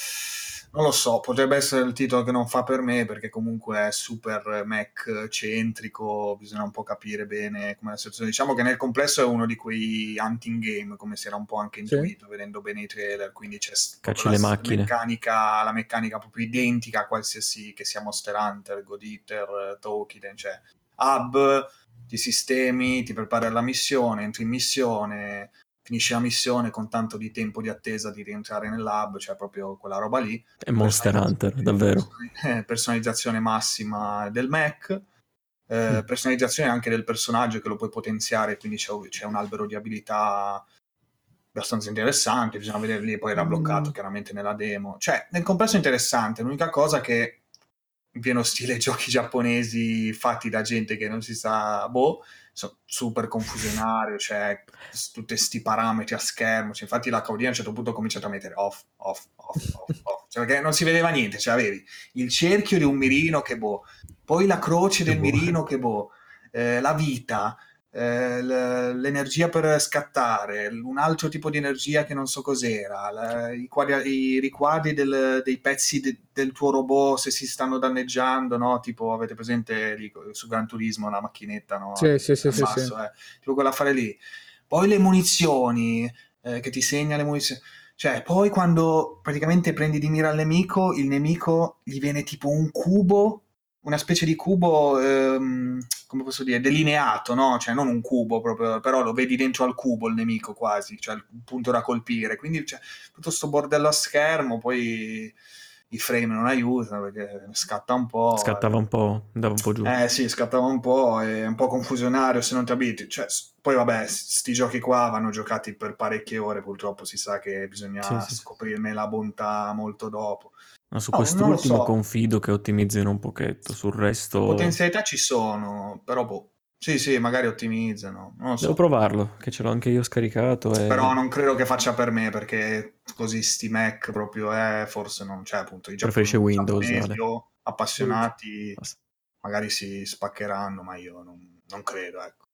non lo so, potrebbe essere il titolo che non fa per me perché comunque è super Mac centrico, bisogna un po' capire bene come la situazione. Diciamo che nel complesso è uno di quei hunting game, come si era un po' anche Sì. intuito vedendo bene i trailer, quindi c'è la meccanica, la meccanica proprio identica a qualsiasi che sia Monster Hunter, God Eater, Tolkien, cioè hub, ti sistemi, ti prepari alla missione, entri in missione, finisci la missione con tanto di tempo di attesa di rientrare nell'hub, cioè proprio quella roba lì. È Monster Hunter, davvero. Eh, personalizzazione massima del Mac, eh, Mm. personalizzazione anche del personaggio che lo puoi potenziare, quindi c'è, c'è un albero di abilità abbastanza interessante, bisogna vedere lì, poi era Mm. bloccato chiaramente nella demo. Cioè, nel complesso è interessante, l'unica cosa che in pieno stile giochi giapponesi fatti da gente che non si sa, boh, super confusionario, cioè tutti questi parametri a schermo, cioè, infatti la Caudina a un certo punto ha cominciato a mettere off, off, off, off, off, cioè perché non si vedeva niente, cioè avevi il cerchio di un mirino che boh, poi la croce del boh. mirino che boh, eh, la vita, eh, l'energia per scattare, un altro tipo di energia che non so cos'era, la- i, quadri- i riquadri del- dei pezzi de- del tuo robot se si stanno danneggiando, no? Tipo avete presente lì, su Gran Turismo la macchinetta, no? Sì, sì, sì, Al sì, basso, eh. tipo quell'affare lì. Poi le munizioni, eh, che ti segna le munizioni. Cioè, poi quando praticamente prendi di mira il nemico, il nemico gli viene tipo un cubo, una specie di cubo, ehm, come posso dire, delineato, no? Cioè, non un cubo proprio, però lo vedi dentro al cubo il nemico quasi, cioè il punto da colpire. Quindi c'è tutto sto bordello a schermo, poi i frame non aiutano perché scatta un po'. Scattava un po', andava un po' giù. Eh sì, scattava un po', è un po' confusionario se non ti abitui. Cioè, poi vabbè, sti giochi qua vanno giocati per parecchie ore, purtroppo si sa che bisogna Sì, sì. scoprirne la bontà molto dopo. Ma su no, non lo quest'ultimo so. confido che ottimizzino un pochetto, sul resto Potenzialità ci sono, però boh. Sì, sì, magari ottimizzano, non so. devo provarlo, che ce l'ho anche io scaricato e Però non credo che faccia per me perché così sti Mac proprio è, forse non c'è appunto i Preferisce Windows, giapponesi Ale. o appassionati Basta. magari si spaccheranno, ma io non, non credo, ecco.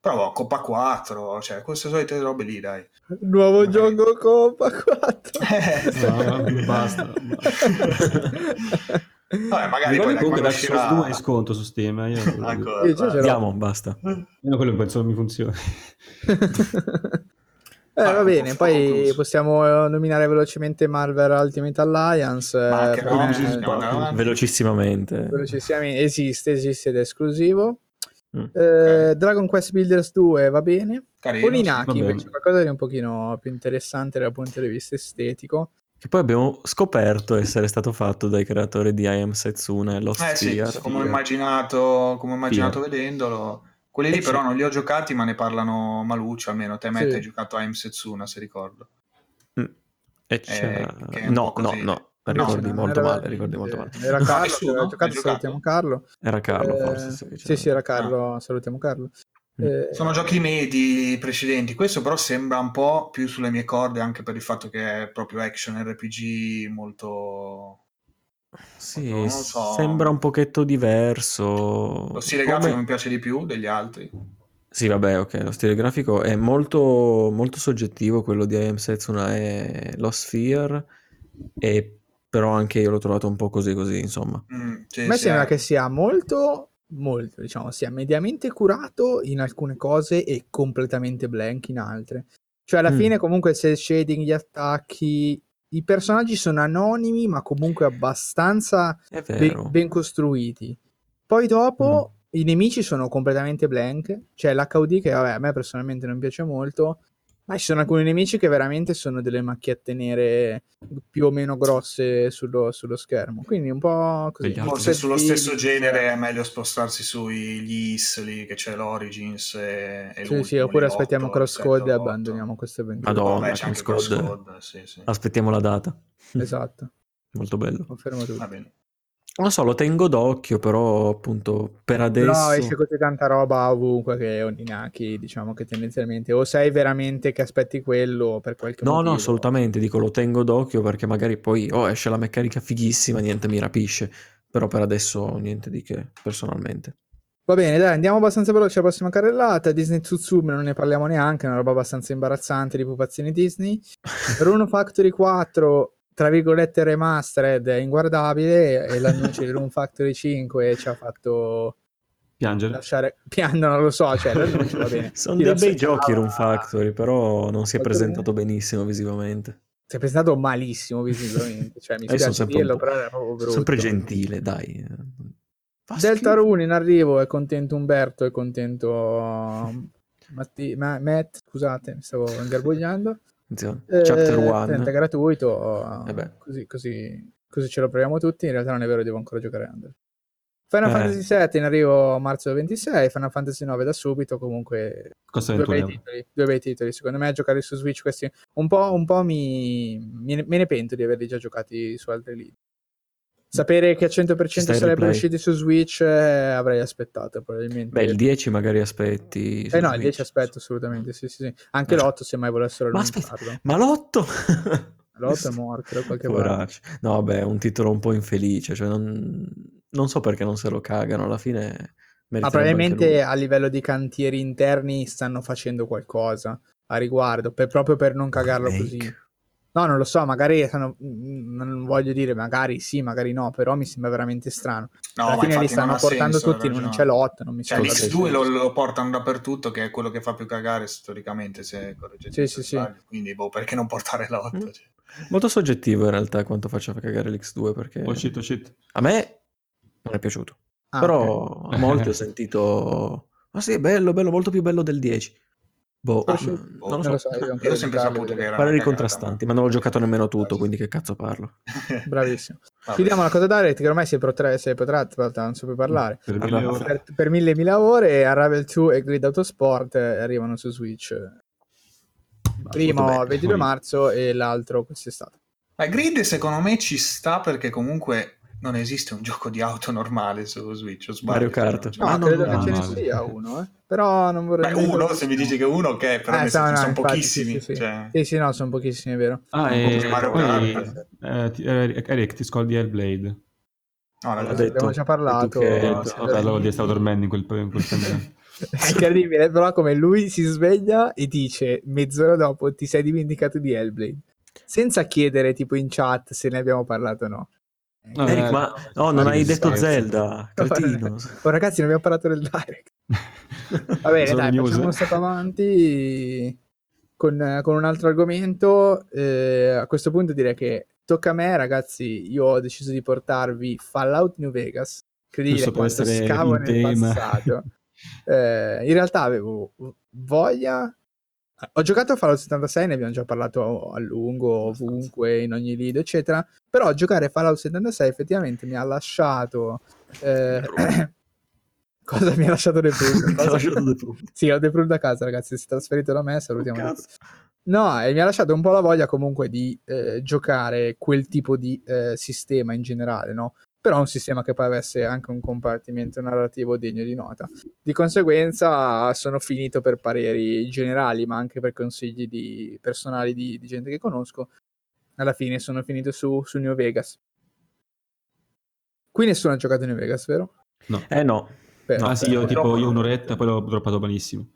Però Coppa 4, cioè queste solite robe lì, dai. Nuovo Magari. gioco Coppa 4. Eh, No, basta. Vabbè, magari poi comunque Dark Souls uscirà... 2 è in sconto su Steam. eh, Io. Andiamo, basta. Almeno quello penso non mi funzioni. Eh, Ah, va bene, Focus. poi possiamo eh, nominare velocemente Marvel Ultimate Alliance. Ma eh, no. Velocissimamente. velocissimamente esiste, esiste ed è esclusivo. Mm. Eh, Dragon Quest Builders 2 va bene. Carino, Oninaki bene. invece qualcosa di un pochino più interessante dal punto di vista estetico. Che poi abbiamo scoperto essere stato fatto dai creatori di I Am Setsuna e Lost Eh sì, come ho immaginato, come ho immaginato vedendolo. Quelli lì Eh sì. però non li ho giocati, ma ne parlano Maluccio, almeno te Matt Sì. hai giocato a M Setsuna, se ricordo. Mm. E è un No, po' no, così. no, ricordi molto era- male, ricordi molto male. Era No, Carlo, nessuno? giocato, salutiamo Carlo. Era Carlo Eh, forse. sì, sì, era Carlo, salutiamo Carlo. Mm. Eh, Sono giochi medi precedenti, questo però sembra un po' più sulle mie corde anche per il fatto che è proprio action RPG molto... Sì, non lo so. sembra un pochetto diverso. Lo stile Come- grafico mi piace di più degli altri. Sì, vabbè, ok, lo stile grafico è molto, molto soggettivo, quello di I Am Setsuna e Lost Sphere, e però anche io l'ho trovato un po' così così, insomma. Mm, sì, A me sì, sembra eh. che sia molto, molto, diciamo, sia mediamente curato in alcune cose e completamente blank in altre. Cioè, alla Mm. fine, comunque, se shading, gli attacchi, i personaggi sono anonimi, ma comunque abbastanza È be- vero. ben costruiti. Poi dopo i nemici sono completamente blank. C'è l'HUD che, vabbè, a me personalmente non piace molto. Ma ci sono alcuni nemici che veramente sono delle macchiette nere più o meno grosse sullo, sullo schermo. Quindi un po' così. Forse sullo stesso genere è meglio spostarsi sugli IS lì che c'è l'Origins e, e Sì, sì, oppure aspettiamo l'otto, Cross il Code e abbandoniamo queste avventure. Madonna. Anche Cross sì, sì. Aspettiamo la data. Esatto, Molto bello. confermo tutto. Va bene. Non so, lo tengo d'occhio, però appunto per adesso... No, esce così tanta roba ovunque che Oninaki, diciamo che tendenzialmente o sai veramente che aspetti quello per qualche No, motivo. no, assolutamente, dico lo tengo d'occhio perché magari poi oh, esce la meccanica fighissima, niente mi rapisce, però per adesso niente di che, personalmente. Va bene, dai, andiamo abbastanza veloce alla prossima carrellata. Disney Tsutsumi non ne parliamo neanche, è una roba abbastanza imbarazzante di pupazioni Disney. Rune Factory 4, tra virgolette remastered, è inguardabile e l'annuncio di Rune Factory 5 ci ha fatto Piangere. lasciare piano, non lo so, cioè l'annuncio va bene. Sono Chi dei bei giochi Rune Factory, però non si è presentato benissimo visivamente. Si è presentato malissimo visivamente, cioè mi Eh, spiace dirlo, però era proprio brutto. Sempre gentile, dai. Fa Delta. Rune in arrivo, è contento Umberto, è contento Matti- Ma- Matt, scusate, mi stavo ingarbugliando. Eh, Chapter 30 1. gratuito, Eh così, così, così ce lo proviamo tutti, in realtà non è vero, devo ancora giocare Under. Final Eh. Fantasy VII in arrivo a marzo 26, Final Fantasy 9 da subito, comunque Costa due 21 bei, titoli, due bei titoli, secondo me a giocare su Switch questi un po', un po' mi, me, ne, me ne pento di averli già giocati su altri lidi. Sapere che a 100% Ci sta il sarebbero usciti su Switch eh, avrei aspettato probabilmente. Beh, il 10 magari aspetti. Eh no, il Switch. 10 aspetto assolutamente, sì, sì, sì. Anche Ma- l'8 se mai volessero Ma allungarlo. Ma l'8? L'8 è morto da qualche parte. No, vabbè, è un titolo un po' infelice, cioè non, non so perché non se lo cagano, alla fine Ma probabilmente a livello di cantieri interni stanno facendo qualcosa a riguardo, per- proprio per non cagarlo Remake. così. No, non lo so, magari stanno, mm, non voglio dire magari sì, magari no, però mi sembra veramente strano. No, Alla ma fine li stanno portando senso, tutti, ragione. c'è l'8, non mi Cioè, sembra l'X2 che- lo, lo portano dappertutto, che è quello che fa più cagare storicamente, se correggete Sì, sì, sì. Quindi, boh, perché non portare l'8? Mm. Cioè. Molto soggettivo in realtà quanto faccia cagare l'X2 perché Oh shit, oh shit. a me non è piaciuto. Ah, Però ok. a molti ho sentito ah sì, è bello, bello, molto più bello del 10. Boh, Ah, sì. Boh, non Non lo lo so. so, io, Io ho sempre saputo che era Pareri contrastanti, ma- ma non l'ho giocato nemmeno tutto, quindi che cazzo parlo? Bravissimo. Chiudiamo la cosa Direct che ormai si è, protra- si è protratta, non so più parlare. Per mille ore. Per, per mille mila ore Unravel 2 e Grid Autosport arrivano su Switch. Primo il bello. 22 marzo e l'altro quest'estate. Ma Grid secondo me ci sta perché comunque non esiste un gioco di auto normale su Switch, o sbaglio? Mario Kart. No, Ah, no, credo no, che no, ce ne no. sia uno, eh. però non vorrei... Beh, uno, se mi dici che uno, ok, però Eh, no, no, sono infatti, pochissimi. Sì, sì, cioè. Sì, sì, no, sono pochissimi, è vero. Ah, e poi Kart. eh, ti- eh, Eric ti scaldi Hellblade. No, L'ha già detto. Abbiamo già parlato. detto che- Eh, sì, vabbè, allora ti stavo dormendo in quel, in quel. È incredibile, però come lui si sveglia e dice mezz'ora dopo ti sei dimenticato di Hellblade. Senza chiedere tipo in chat se ne abbiamo parlato o no. No, Eric, eh, ma no, non Eric, hai detto. Zelda, cretino. Oh, ragazzi, non abbiamo parlato del direct. Va bene, dai, news. facciamo un step avanti. con, con un altro argomento, eh, a questo punto direi che tocca a me, ragazzi. Io ho deciso di portarvi Fallout New Vegas. Incredibile Giusto per quanto scavo nel tema. passato. Eh, in realtà avevo voglia. Ho giocato a Fallout 76, ne abbiamo già parlato a lungo, ovunque, in ogni video, eccetera. Però giocare a Fallout 76 effettivamente mi ha lasciato. eh, Cosa mi ha lasciato The Proof? Cosa- lasciato The Proof. Sì, ho The Proof da casa, ragazzi. Si è trasferito da me, salutiamo. Proof. No, e mi ha lasciato un po' la voglia comunque di eh, giocare quel tipo di eh, sistema in generale, no? Però un sistema che poi avesse anche un compartimento narrativo degno di nota. Di conseguenza sono finito per pareri generali, ma anche per consigli di, personali di, di gente che conosco. Alla fine sono finito su, su New Vegas. Qui nessuno ha giocato a New Vegas, vero? No. Eh no. Perfetto. ah sì, io tipo io un'oretta, poi l'ho droppato benissimo.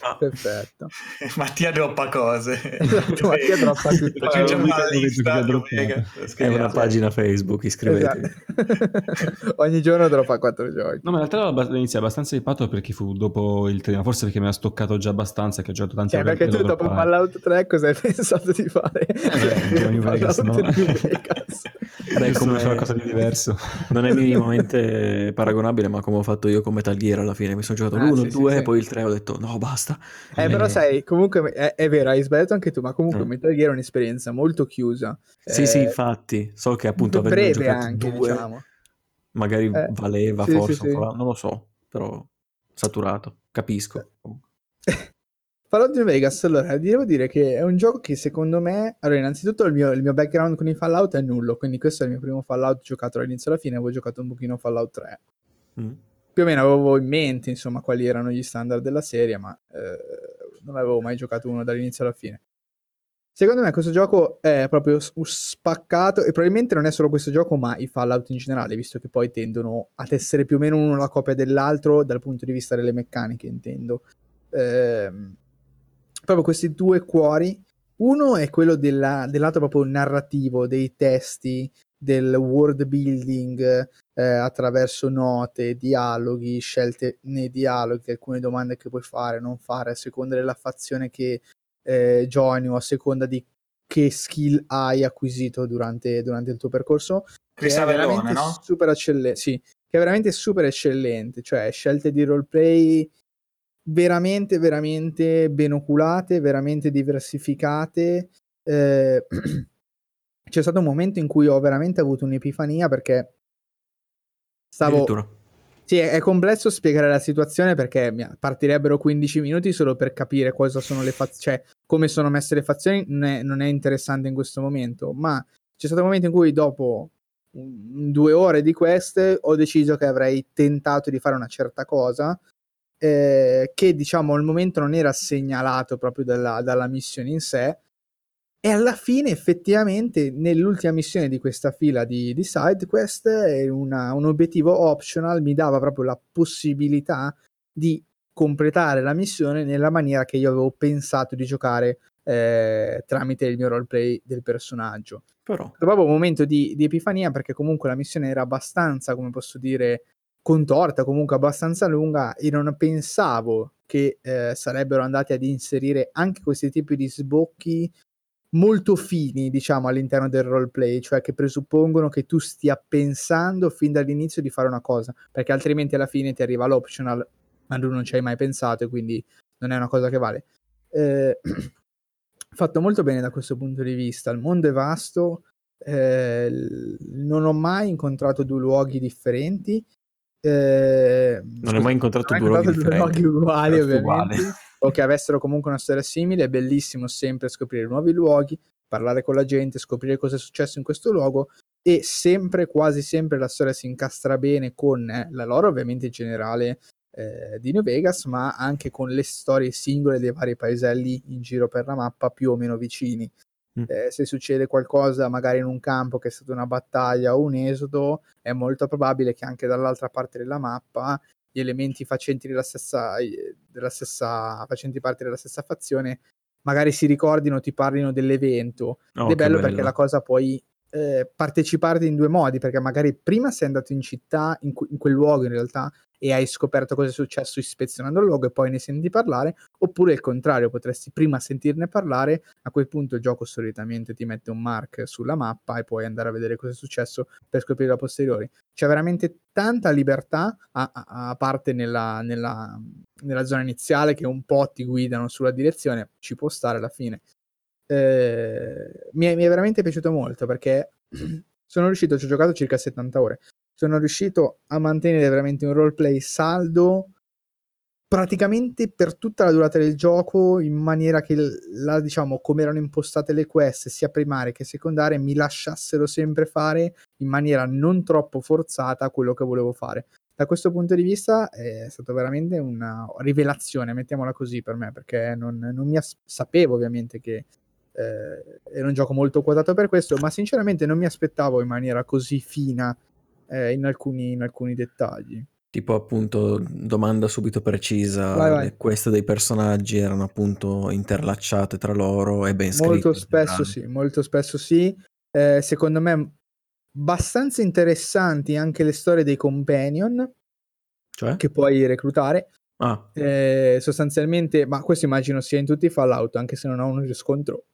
Ah, Perfetto. Mattia droppa cose. Esatto, Mattia droppa tutto. Aggiungiamo Eh, visto lista. è una pagina Facebook, iscrivetevi. Esatto. Ogni giorno droppa quattro giochi. No, ma in realtà abbast- all'inizio abbastanza hypato perché fu dopo il treno, forse perché mi ha stoccato già abbastanza che ho giocato tante Cioè, ore perché tu dopo droppato. Fallout 3 cosa hai pensato di fare? beh, New Vegas, no? New Vegas. Beh, come- è qualcosa di diverso. Non è minimamente paragonabile, ma come ho fatto io con Metal Gear alla fine. Mi sono giocato Ah, l'1, sì, il sì, 2 sì. e poi il 3 ho detto no, basta. Eh, però Eh. sai, comunque è, è vero, hai sbagliato anche tu, ma comunque Mm. Metal Gear è un'esperienza molto chiusa. Sì, Eh, sì, infatti. So che appunto avendo giocato anche, due, diciamo. magari Eh, valeva sì, forse, sì, sì. non lo so, però saturato, capisco. Fallout New Vegas, allora, devo dire che è un gioco che secondo me... Allora, innanzitutto il mio, il mio background con i Fallout è nullo, quindi questo è il mio primo Fallout giocato dall'inizio alla fine, avevo giocato un pochino Fallout 3. Mm. Più o meno avevo in mente insomma quali erano gli standard della serie, ma eh, non avevo mai giocato uno dall'inizio alla fine. Secondo me questo gioco è proprio spaccato e probabilmente non è solo questo gioco, ma i Fallout in generale, visto che poi tendono ad essere più o meno uno la copia dell'altro dal punto di vista delle meccaniche, intendo. Ehm, proprio questi due cuori. Uno è quello della- del proprio narrativo, dei testi, del world building, eh, attraverso note, dialoghi, scelte nei dialoghi, alcune domande che puoi fare, non fare, a seconda della fazione che eh, joini o a seconda di che skill hai acquisito durante, durante il tuo percorso. che è veramente no? super eccellente, sì, che è veramente super eccellente, cioè scelte di roleplay veramente, veramente ben oculate, veramente diversificate. Eh, c'è stato un momento in cui ho veramente avuto un'epifania perché stavo... Sì, è è complesso spiegare la situazione perché partirebbero 15 minuti solo per capire cosa sono le fazioni, cioè come sono messe le fazioni non è, non è interessante in questo momento, ma c'è stato un momento in cui dopo due ore di queste ho deciso che avrei tentato di fare una certa cosa eh, che diciamo al momento non era segnalato proprio dalla, dalla missione in sé e alla fine effettivamente nell'ultima missione di questa fila di, di side quest eh, una- un obiettivo optional mi dava proprio la possibilità di completare la missione nella maniera che io avevo pensato di giocare eh, tramite il mio roleplay del personaggio. Però, proprio un momento di, di epifania perché comunque la missione era abbastanza, come posso dire, contorta, comunque abbastanza lunga e non pensavo che eh, sarebbero andati ad inserire anche questi tipi di sbocchi molto fini, diciamo, all'interno del roleplay, cioè che presuppongono che tu stia pensando fin dall'inizio di fare una cosa, perché altrimenti alla fine ti arriva l'optional, ma tu non ci hai mai pensato e quindi non è una cosa che vale. Eh, fatto molto bene da questo punto di vista. Il mondo è vasto, eh, non ho mai incontrato due luoghi differenti. eh, non hai mai incontrato ho due mai luoghi due luoghi uguali, ovviamente, uguale. O che avessero comunque una storia simile. È bellissimo sempre scoprire nuovi luoghi, parlare con la gente, scoprire cosa è successo in questo luogo. E sempre, quasi sempre, la storia si incastra bene con eh, la lore, ovviamente in generale, eh, di New Vegas, ma anche con le storie singole dei vari paeselli in giro per la mappa più o meno vicini. Mm. Eh, se succede qualcosa magari in un campo che è stata una battaglia o un esodo, è molto probabile che anche dall'altra parte della mappa gli elementi facenti della stessa, della stessa facenti parte della stessa fazione magari si ricordino, ti parlino dell'evento. Oh, Ed è che bello perché bello. la cosa puoi eh, parteciparti in due modi, perché magari prima sei andato in città, in, que- in quel luogo in realtà, e hai scoperto cosa è successo ispezionando il luogo e poi ne senti parlare, oppure il contrario, potresti prima sentirne parlare, a quel punto il gioco solitamente ti mette un mark sulla mappa e puoi andare a vedere cosa è successo per scoprire a posteriori. C'è veramente tanta libertà, a, a, a parte nella, nella, nella zona iniziale che un po' ti guidano sulla direzione, ci può stare alla fine. Eh, mi, è, mi, è, veramente piaciuto molto perché sono riuscito, ci ho giocato circa 70 ore, sono riuscito a mantenere veramente un roleplay saldo praticamente per tutta la durata del gioco in maniera che la, diciamo come erano impostate le quest sia primarie che secondarie mi lasciassero sempre fare in maniera non troppo forzata quello che volevo fare. Da questo punto di vista è stata veramente una rivelazione mettiamola così per me perché non, non mi as- sapevo ovviamente che eh, era un gioco molto quotato per questo ma sinceramente non mi aspettavo in maniera così fina eh, in, alcuni, in alcuni dettagli. Tipo appunto domanda subito precisa, vai, vai. le quest dei personaggi erano appunto interlacciate tra loro e ben scritte. Molto spesso sì, molto spesso sì. Eh, secondo me abbastanza interessanti anche le storie dei companion cioè? che puoi reclutare. Ah. Eh, sostanzialmente, ma questo immagino sia in tutti i Fallout, anche se non ho un riscontro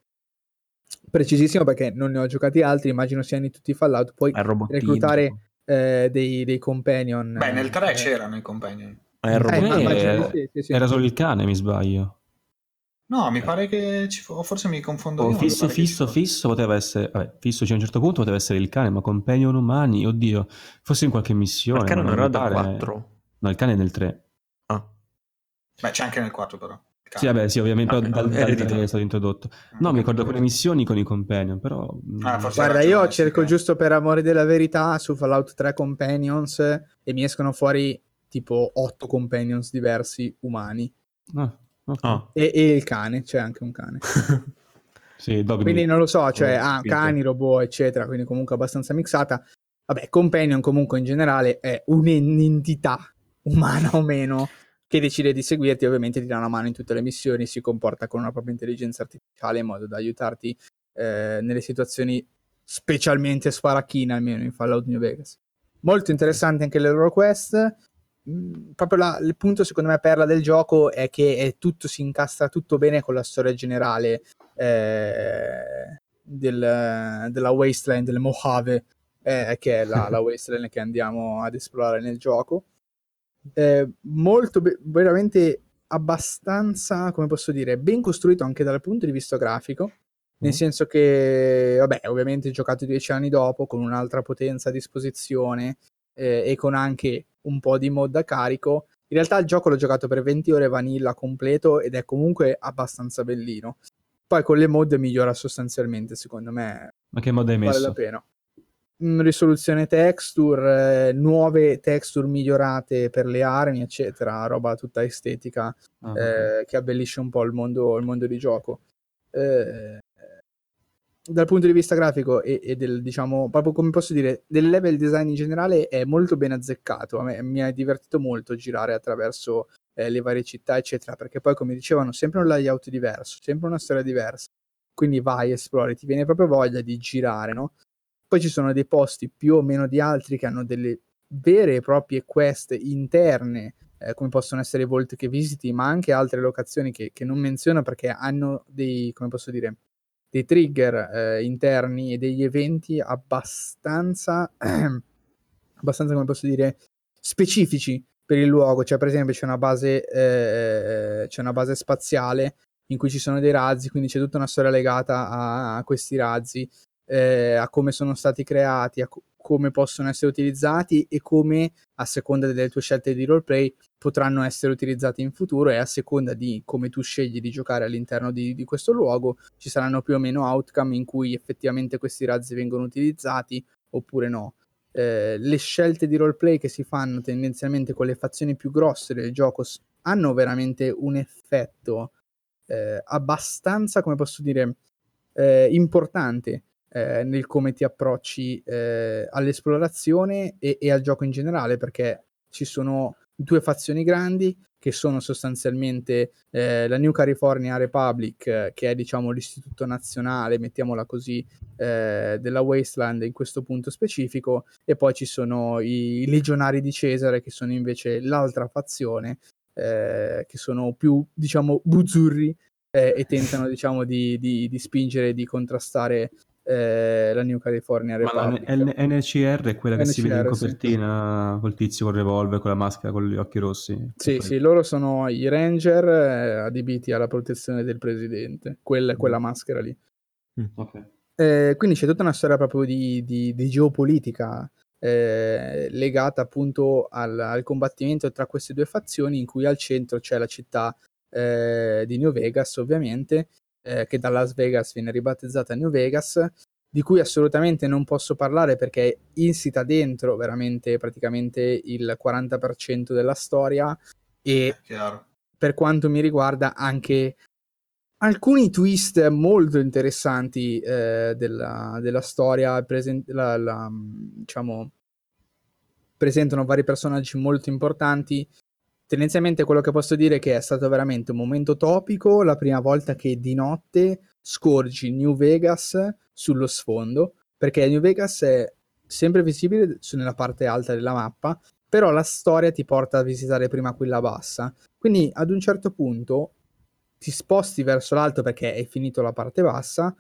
precisissimo perché non ne ho giocati altri, immagino sia in tutti i Fallout. Puoi reclutare eh, dei, dei, companion. Beh, nel 3 eh, c'erano i companion. Ah, eh, sì, sì, era solo il cane, mi sbaglio. No, mi pare che ci fu... forse mi confondo oh, Fisso, fisso, fisso poteva essere... Vabbè, fisso cioè, a un certo punto poteva essere il cane, ma companion umani, oddio, forse in qualche missione. il cane non era da 4? No, il cane è nel 3. Ah. Beh, c'è anche nel 4 però. Sì, vabbè, sì, ovviamente ah, dal, dal, dal è stato introdotto. No, mi ricordo quelle missioni con i companion, però... Mm, ah, Guarda, io cerco giusto per amore della verità su Fallout 3 Companions e mi escono fuori tipo 8 Companions diversi umani. Ah, okay. ah. E, e, il cane, c'è anche un cane. sì, quindi non lo so, cioè, oh, ah, cani, robot, eccetera, quindi comunque abbastanza mixata. Vabbè, Companion comunque in generale è un'entità umana o meno che decide di seguirti, ovviamente ti dà una mano in tutte le missioni, si comporta con una propria intelligenza artificiale in modo da aiutarti eh, nelle situazioni specialmente sparacchine, almeno in Fallout New Vegas. Molto interessante anche le loro quest. Mm, proprio la, il punto, secondo me, perla del gioco è che è tutto si incastra tutto bene con la storia generale eh, del, della Wasteland, del Mojave, eh, che è la, la Wasteland che andiamo ad esplorare nel gioco eh, molto be- veramente abbastanza, come posso dire, ben costruito anche dal punto di vista grafico. Nel mm. senso che, vabbè, ovviamente giocato dieci anni dopo con un'altra potenza a disposizione eh, e con anche un po' di mod da carico. In realtà il gioco l'ho giocato per 20 ore vanilla completo ed è comunque abbastanza bellino. Poi con le mod migliora sostanzialmente, secondo me. Ma che mod hai messo? Vale la pena risoluzione texture, eh, nuove texture migliorate per le armi, eccetera, roba tutta estetica uh-huh. eh, che abbellisce un po' il mondo, il mondo di gioco. Eh, dal punto di vista grafico e, e, del, diciamo, proprio come posso dire, del level design in generale è molto ben azzeccato. A me mi ha divertito molto girare attraverso eh, le varie città, eccetera, perché poi, come dicevano, sempre un layout diverso, sempre una storia diversa. Quindi vai, esplori, ti viene proprio voglia di girare, no? Poi ci sono dei posti più o meno di altri che hanno delle vere e proprie quest interne, eh, come possono essere i volte che visiti, ma anche altre locazioni che, che, non menziono perché hanno dei, come posso dire, dei trigger eh, interni e degli eventi abbastanza, abbastanza, come posso dire, specifici per il luogo. Cioè, per esempio, c'è una base, eh, c'è una base spaziale in cui ci sono dei razzi, quindi c'è tutta una storia legata a, a questi razzi eh, a come sono stati creati, a co- come possono essere utilizzati e come a seconda delle tue scelte di roleplay potranno essere utilizzati in futuro e a seconda di come tu scegli di giocare all'interno di, di questo luogo ci saranno più o meno outcome in cui effettivamente questi razzi vengono utilizzati oppure no. Eh, le scelte di roleplay che si fanno tendenzialmente con le fazioni più grosse del gioco hanno veramente un effetto eh, abbastanza, come posso dire, eh, importante eh, nel come ti approcci eh, all'esplorazione e, e, al gioco in generale, perché ci sono due fazioni grandi che sono sostanzialmente eh, la New California Republic, eh, che è diciamo l'istituto nazionale, mettiamola così, eh, della Wasteland in questo punto specifico, e poi ci sono i, legionari di Cesare, che sono invece l'altra fazione, eh, che sono più, diciamo, buzzurri eh, e tentano, diciamo, di, di, di spingere, di contrastare eh, la New California Republic. Ma la NCR è quella che NCR, si vede in copertina sì. col tizio con il revolver, con la maschera, con gli occhi rossi. Sì, sì, loro sono i ranger eh, adibiti alla protezione del presidente, quella, quella mm. maschera lì. Mm, okay. eh, quindi c'è tutta una storia proprio di, di, di geopolitica eh, legata appunto al, al, combattimento tra queste due fazioni in cui al centro c'è la città eh, di New Vegas ovviamente eh, che da Las Vegas viene ribattezzata New Vegas, di cui assolutamente non posso parlare perché insita dentro veramente praticamente il 40% della storia e per quanto mi riguarda anche alcuni twist molto interessanti eh, della, della, storia, presen- la, la, diciamo, presentano vari personaggi molto importanti tendenzialmente quello che posso dire è che è stato veramente un momento topico la prima volta che di notte scorgi New Vegas sullo sfondo, perché New Vegas è sempre visibile nella parte alta della mappa, però la storia ti porta a visitare prima quella bassa. Quindi ad un certo punto ti sposti verso l'alto perché hai finito la parte bassa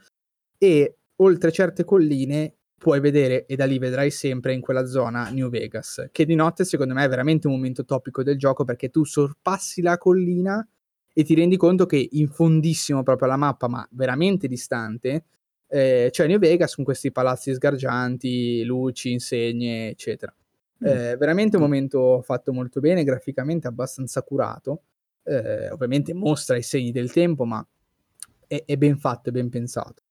e oltre certe colline puoi vedere e da lì vedrai sempre in quella zona New Vegas, che di notte secondo me è veramente un momento topico del gioco perché tu sorpassi la collina e ti rendi conto che in fondissimo proprio alla mappa, ma veramente distante, eh, c'è New Vegas con questi palazzi sgargianti, luci, insegne, eccetera. Mm. Eh, veramente un momento fatto molto bene, graficamente abbastanza curato. Eh, ovviamente mostra i segni del tempo, ma è, è ben fatto, è ben pensato.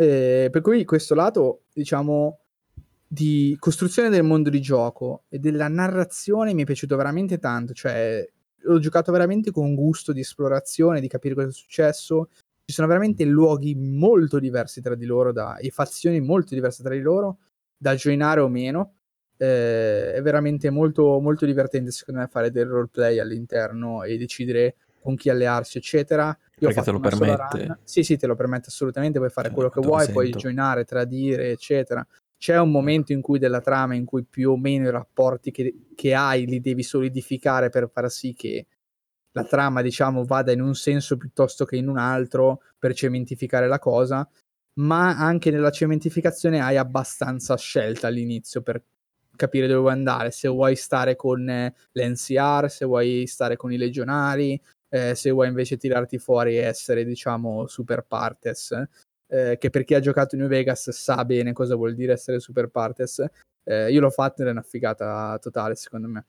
Eh, per cui questo lato, diciamo, di costruzione del mondo di gioco e della narrazione mi è piaciuto veramente tanto. Cioè, l'ho giocato veramente con gusto di esplorazione, di capire cosa è successo. Ci sono veramente luoghi molto diversi tra di loro da, e fazioni molto diverse tra di loro da joinare o meno. Eh, è veramente molto, molto divertente, secondo me, fare del roleplay all'interno e decidere con chi allearsi, eccetera. Io Perché te lo permette? Sì, sì, te lo permette assolutamente, puoi fare eh, quello che vuoi, puoi joinare, tradire, eccetera. C'è un momento in cui della trama in cui più o meno i rapporti che, che hai li devi solidificare per far sì che la trama, diciamo, vada in un senso piuttosto che in un altro per cementificare la cosa, ma anche nella cementificazione hai abbastanza scelta all'inizio per capire dove vuoi andare, se vuoi stare con eh, l'NCR, se vuoi stare con i legionari, eh, se vuoi invece tirarti fuori e essere, diciamo, super partes, eh, che per chi ha giocato in New Vegas sa bene cosa vuol dire essere super partes. Eh, io l'ho fatto ed è una figata totale, secondo me.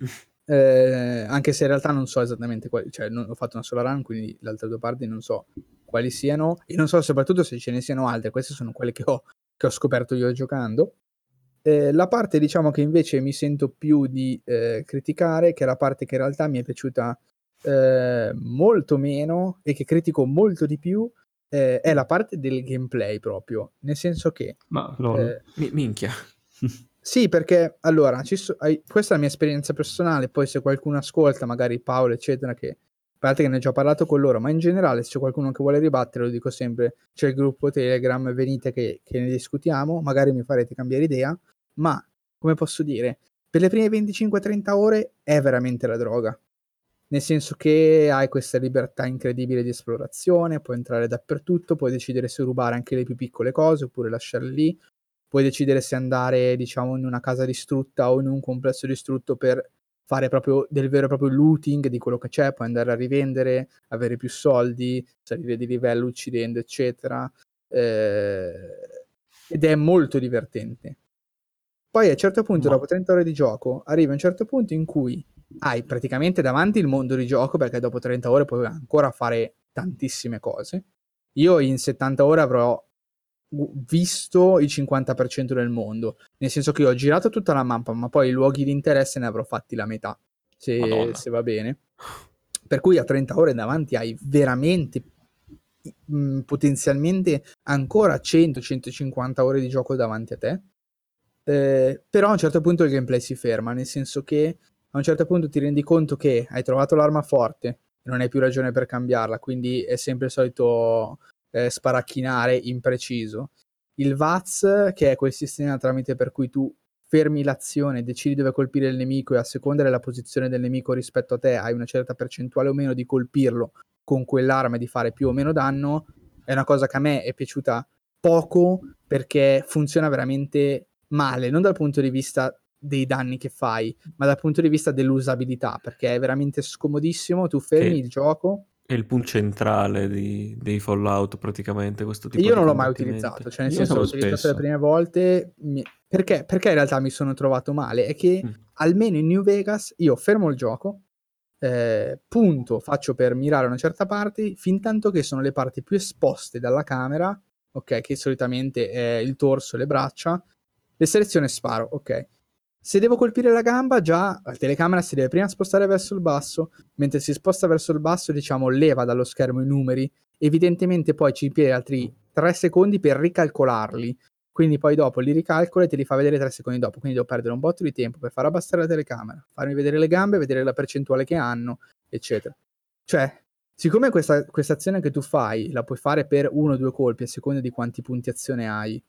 Eh, anche se in realtà non so esattamente quali, cioè non, ho fatto una sola run, quindi le altre due parti non so quali siano, e non so soprattutto se ce ne siano altre, queste sono quelle che ho, che ho scoperto io giocando. Eh, la parte diciamo che invece mi sento più di eh, criticare, che è la parte che in realtà mi è piaciuta eh, molto meno e che critico molto di più eh, è la parte del gameplay proprio, nel senso che... Ma no. eh, minchia. sì, perché allora, so, hai, questa è la mia esperienza personale, poi se qualcuno ascolta, magari Paolo, eccetera, che a parte che ne ho già parlato con loro, ma in generale se c'è qualcuno che vuole ribattere, lo dico sempre, c'è il gruppo Telegram, venite che, che ne discutiamo, magari mi farete cambiare idea, ma come posso dire, per le prime 25-30 ore è veramente la droga nel senso che hai questa libertà incredibile di esplorazione, puoi entrare dappertutto, puoi decidere se rubare anche le più piccole cose oppure lasciarle lì, puoi decidere se andare, diciamo, in una casa distrutta o in un complesso distrutto per fare proprio del vero e proprio looting di quello che c'è, puoi andare a rivendere, avere più soldi, salire di livello uccidendo, eccetera. Eh, ed è molto divertente. Poi a un certo punto, Ma... dopo 30 ore di gioco, arriva un certo punto in cui hai praticamente davanti il mondo di gioco perché dopo 30 ore puoi ancora fare tantissime cose. Io in 70 ore avrò visto il 50% del mondo, nel senso che ho girato tutta la mappa, ma poi i luoghi di interesse ne avrò fatti la metà, se, se va bene. Per cui a 30 ore davanti hai veramente mh, potenzialmente ancora 100-150 ore di gioco davanti a te. Eh, però a un certo punto il gameplay si ferma, nel senso che a un certo punto ti rendi conto che hai trovato l'arma forte e non hai più ragione per cambiarla, quindi è sempre il solito eh, sparacchinare impreciso. Il VATS, che è quel sistema tramite per cui tu fermi l'azione, decidi dove colpire il nemico e a seconda della posizione del nemico rispetto a te hai una certa percentuale o meno di colpirlo con quell'arma e di fare più o meno danno, è una cosa che a me è piaciuta poco perché funziona veramente male, non dal punto di vista dei danni che fai, ma dal punto di vista dell'usabilità, perché è veramente scomodissimo, tu fermi Sì. il gioco È il punto centrale di- dei Fallout praticamente questo tipo Io di non l'ho mai utilizzato, cioè nel Io senso l'ho utilizzato spesso. le prime volte. mi- Perché? Perché in realtà mi sono trovato male? È che Mm. almeno in New Vegas io fermo il gioco, eh, punto, faccio per mirare una certa parte, fin tanto che sono le parti più esposte dalla camera, ok, che solitamente è il torso e le braccia, le seleziono e sparo, ok. Se devo colpire la gamba, già la telecamera si deve prima spostare verso il basso, mentre si sposta verso il basso, diciamo, leva dallo schermo i numeri evidentemente poi ci impiega altri 3 secondi per ricalcolarli. Quindi poi dopo li ricalcola e te li fa vedere 3 secondi dopo. Quindi devo perdere un botto di tempo per far abbassare la telecamera, farmi vedere le gambe, vedere la percentuale che hanno, eccetera. Cioè, siccome questa, azione che tu fai la puoi fare per uno o due colpi a seconda di quanti punti azione hai,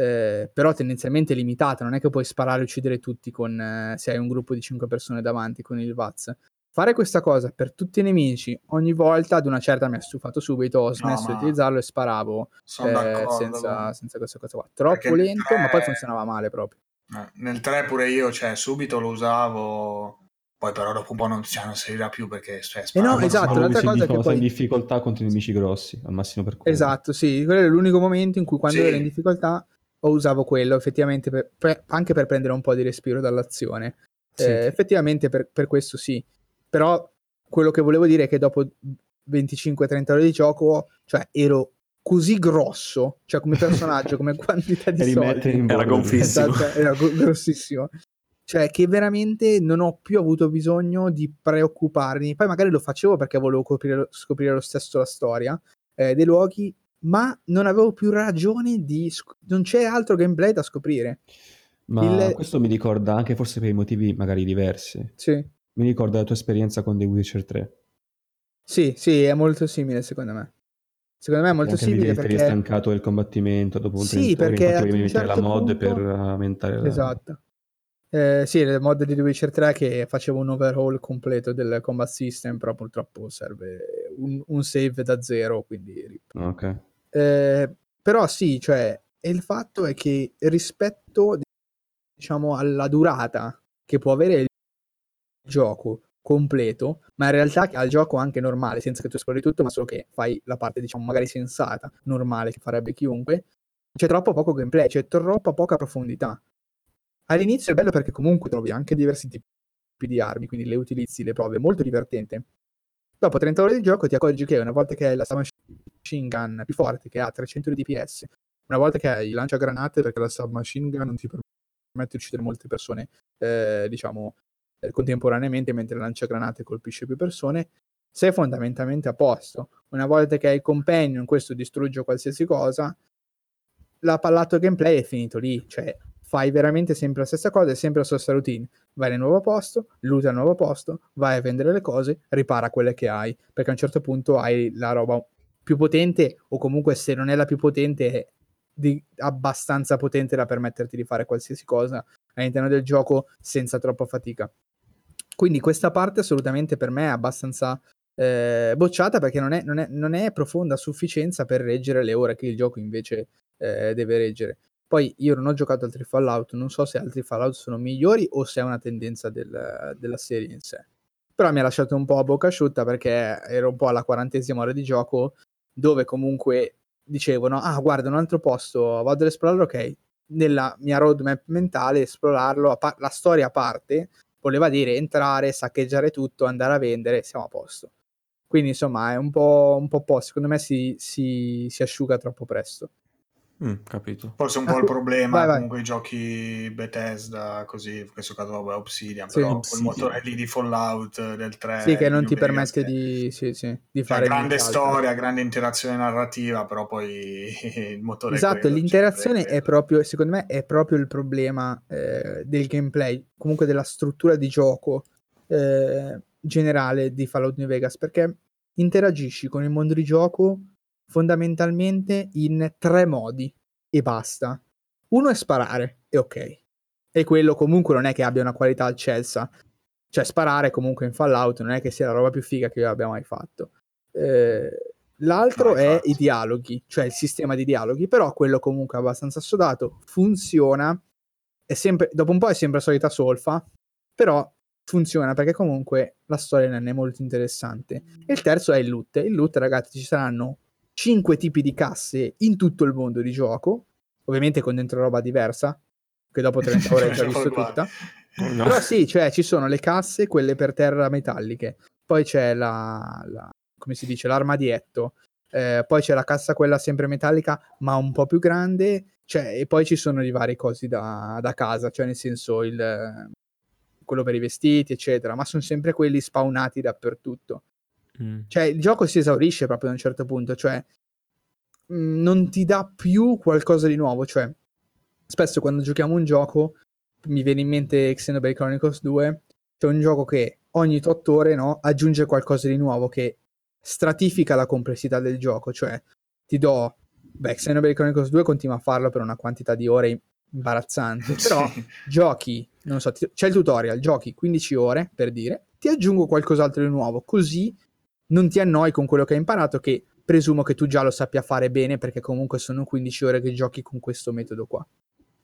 eh, però tendenzialmente limitata, non è che puoi sparare e uccidere tutti con, eh, se hai un gruppo di 5 persone davanti con il VATS. Fare questa cosa per tutti i nemici ogni volta ad una certa mi ha stufato subito, ho smesso di ma- utilizzarlo e sparavo eh, senza, senza questa cosa qua. Troppo Perché lento, ma poi tre- funzionava male proprio. Eh, Nel 3 pure io, cioè, subito lo usavo, poi però dopo un po' non, cioè, non servirà più perché cioè, Eh no, esatto, l'altra cosa di è che poi- in difficoltà contro i nemici grossi, al massimo per quello. Esatto, sì, quello è l'unico momento in cui quando Sì. ero in difficoltà o usavo quello, effettivamente, per- per- anche per prendere un po' di respiro dall'azione. Sì. Eh, effettivamente per, per questo sì, però quello che volevo dire è che dopo 25-30 ore di gioco, cioè ero così grosso, cioè come personaggio, come quantità di E soldi. Era gonfissimo. Esatto, era gro- grossissimo. Cioè, che veramente non ho più avuto bisogno di preoccuparmi. Poi magari lo facevo perché volevo coprire- scoprire lo stesso la storia eh, dei luoghi, ma non avevo più ragione di... sc- non c'è altro gameplay da scoprire. Ma Il- questo mi ricorda anche forse per i motivi magari diversi. Sì, Mi ricorda la tua esperienza con The Witcher 3. sì, sì, è molto simile secondo me. Secondo me è molto simile eri perché... stancato del combattimento dopo un Sì, 30 ore, perché dovevi mettere certo la mod punto- per aumentare la... Esatto. Eh, sì, le mod di The Witcher 3 che facevo un overhaul completo del combat system, però purtroppo serve un, un save da zero, quindi. Ok. Eh, però sì, cioè, il fatto è che rispetto, diciamo, alla durata che può avere il gioco completo, ma in realtà al gioco anche normale, senza che tu esplori tutto, ma solo che fai la parte, diciamo, magari sensata, normale, che farebbe chiunque, c'è troppo poco gameplay, c'è troppa poca profondità. All'inizio è bello perché comunque trovi anche diversi tipi di armi, quindi le utilizzi, le provi, è molto divertente. Dopo 30 ore di gioco ti accorgi che una volta che hai la submachine gun più forte, che ha 300 di DPS, una volta che hai il lanciagranate, perché la submachine gun non ti permette di uccidere molte persone, eh, diciamo, eh, contemporaneamente, mentre il lanciagranate colpisce più persone, sei fondamentalmente a posto. Una volta che hai il companion, questo distrugge qualsiasi cosa, la pallato gameplay è finito lì, cioè fai veramente sempre la stessa cosa, è sempre la stessa routine. Vai nel nuovo posto, luta al nuovo posto, vai a vendere le cose, ripara quelle che hai, perché a un certo punto hai la roba più potente o comunque se non è la più potente di- abbastanza potente da permetterti di fare qualsiasi cosa all'interno del gioco senza troppa fatica. Quindi questa parte assolutamente per me è abbastanza eh, bocciata perché non è, non, è, non è profonda a sufficienza per reggere le ore che il gioco invece eh, deve reggere. Poi io non ho giocato altri Fallout, non so se altri Fallout sono migliori o se è una tendenza del- della serie in sé. Però mi ha lasciato un po' a bocca asciutta perché ero un po' alla quarantesima ora di gioco dove comunque dicevano, ah guarda un altro posto, vado ad esplorarlo, ok. Nella mia roadmap mentale esplorarlo, a par- la storia a parte, voleva dire entrare, saccheggiare tutto, andare a vendere, siamo a posto. Quindi insomma è un po', un po' po', secondo me si, si, si asciuga troppo presto. Mm, capito. Forse un po' il tu- problema vai, vai. comunque i giochi Bethesda, così, in questo caso vabbè, Obsidian, Sì. però Obsidian. quel motore lì di Fallout del 3 sì, che non ti permette che- di, sì, sì, di cioè, fare grande nient'altro. storia, grande interazione narrativa, però poi il motore è Esatto, quello, l'interazione è proprio, secondo me, è proprio il problema eh, del gameplay, comunque della struttura di gioco eh, generale di Fallout New Vegas perché interagisci con il mondo di gioco fondamentalmente in tre modi e basta. Uno è sparare, e ok. E quello comunque non è che abbia una qualità eccelsa. Cioè, sparare comunque in Fallout non è che sia la roba più figa che io abbia mai fatto. Eh, l'altro no, è i dialoghi, cioè il sistema di dialoghi, però quello comunque è abbastanza sodato, funziona, è sempre, dopo un po' è sempre la solita solfa, però funziona perché comunque la storia non è molto interessante. E il terzo è il loot. Il loot, ragazzi, ci saranno 5 tipi di casse in tutto il mondo di gioco, ovviamente con dentro roba diversa, che dopo 30 ore hai già visto tutta. No. Però sì, cioè ci sono le casse, quelle per terra metalliche, poi c'è la, la come si dice, l'armadietto, eh, poi c'è la cassa quella sempre metallica, ma un po' più grande, cioè, e poi ci sono i vari cosi da, da casa, cioè nel senso il, quello per i vestiti, eccetera, ma sono sempre quelli spawnati dappertutto. Mm. Cioè, il gioco si esaurisce proprio a un certo punto, cioè mh, mm, non ti dà più qualcosa di nuovo, cioè spesso quando giochiamo un gioco mi viene in mente Xenoblade Chronicles 2, c'è un gioco che ogni 8 ore no, aggiunge qualcosa di nuovo che stratifica la complessità del gioco, cioè ti do, beh, Xenoblade Chronicles 2 continua a farlo per una quantità di ore imbarazzante, però sì. giochi, non so, ti, c'è il tutorial, giochi 15 ore per dire, ti aggiungo qualcos'altro di nuovo, così non ti annoi con quello che hai imparato che presumo che tu già lo sappia fare bene perché comunque sono 15 ore che giochi con questo metodo qua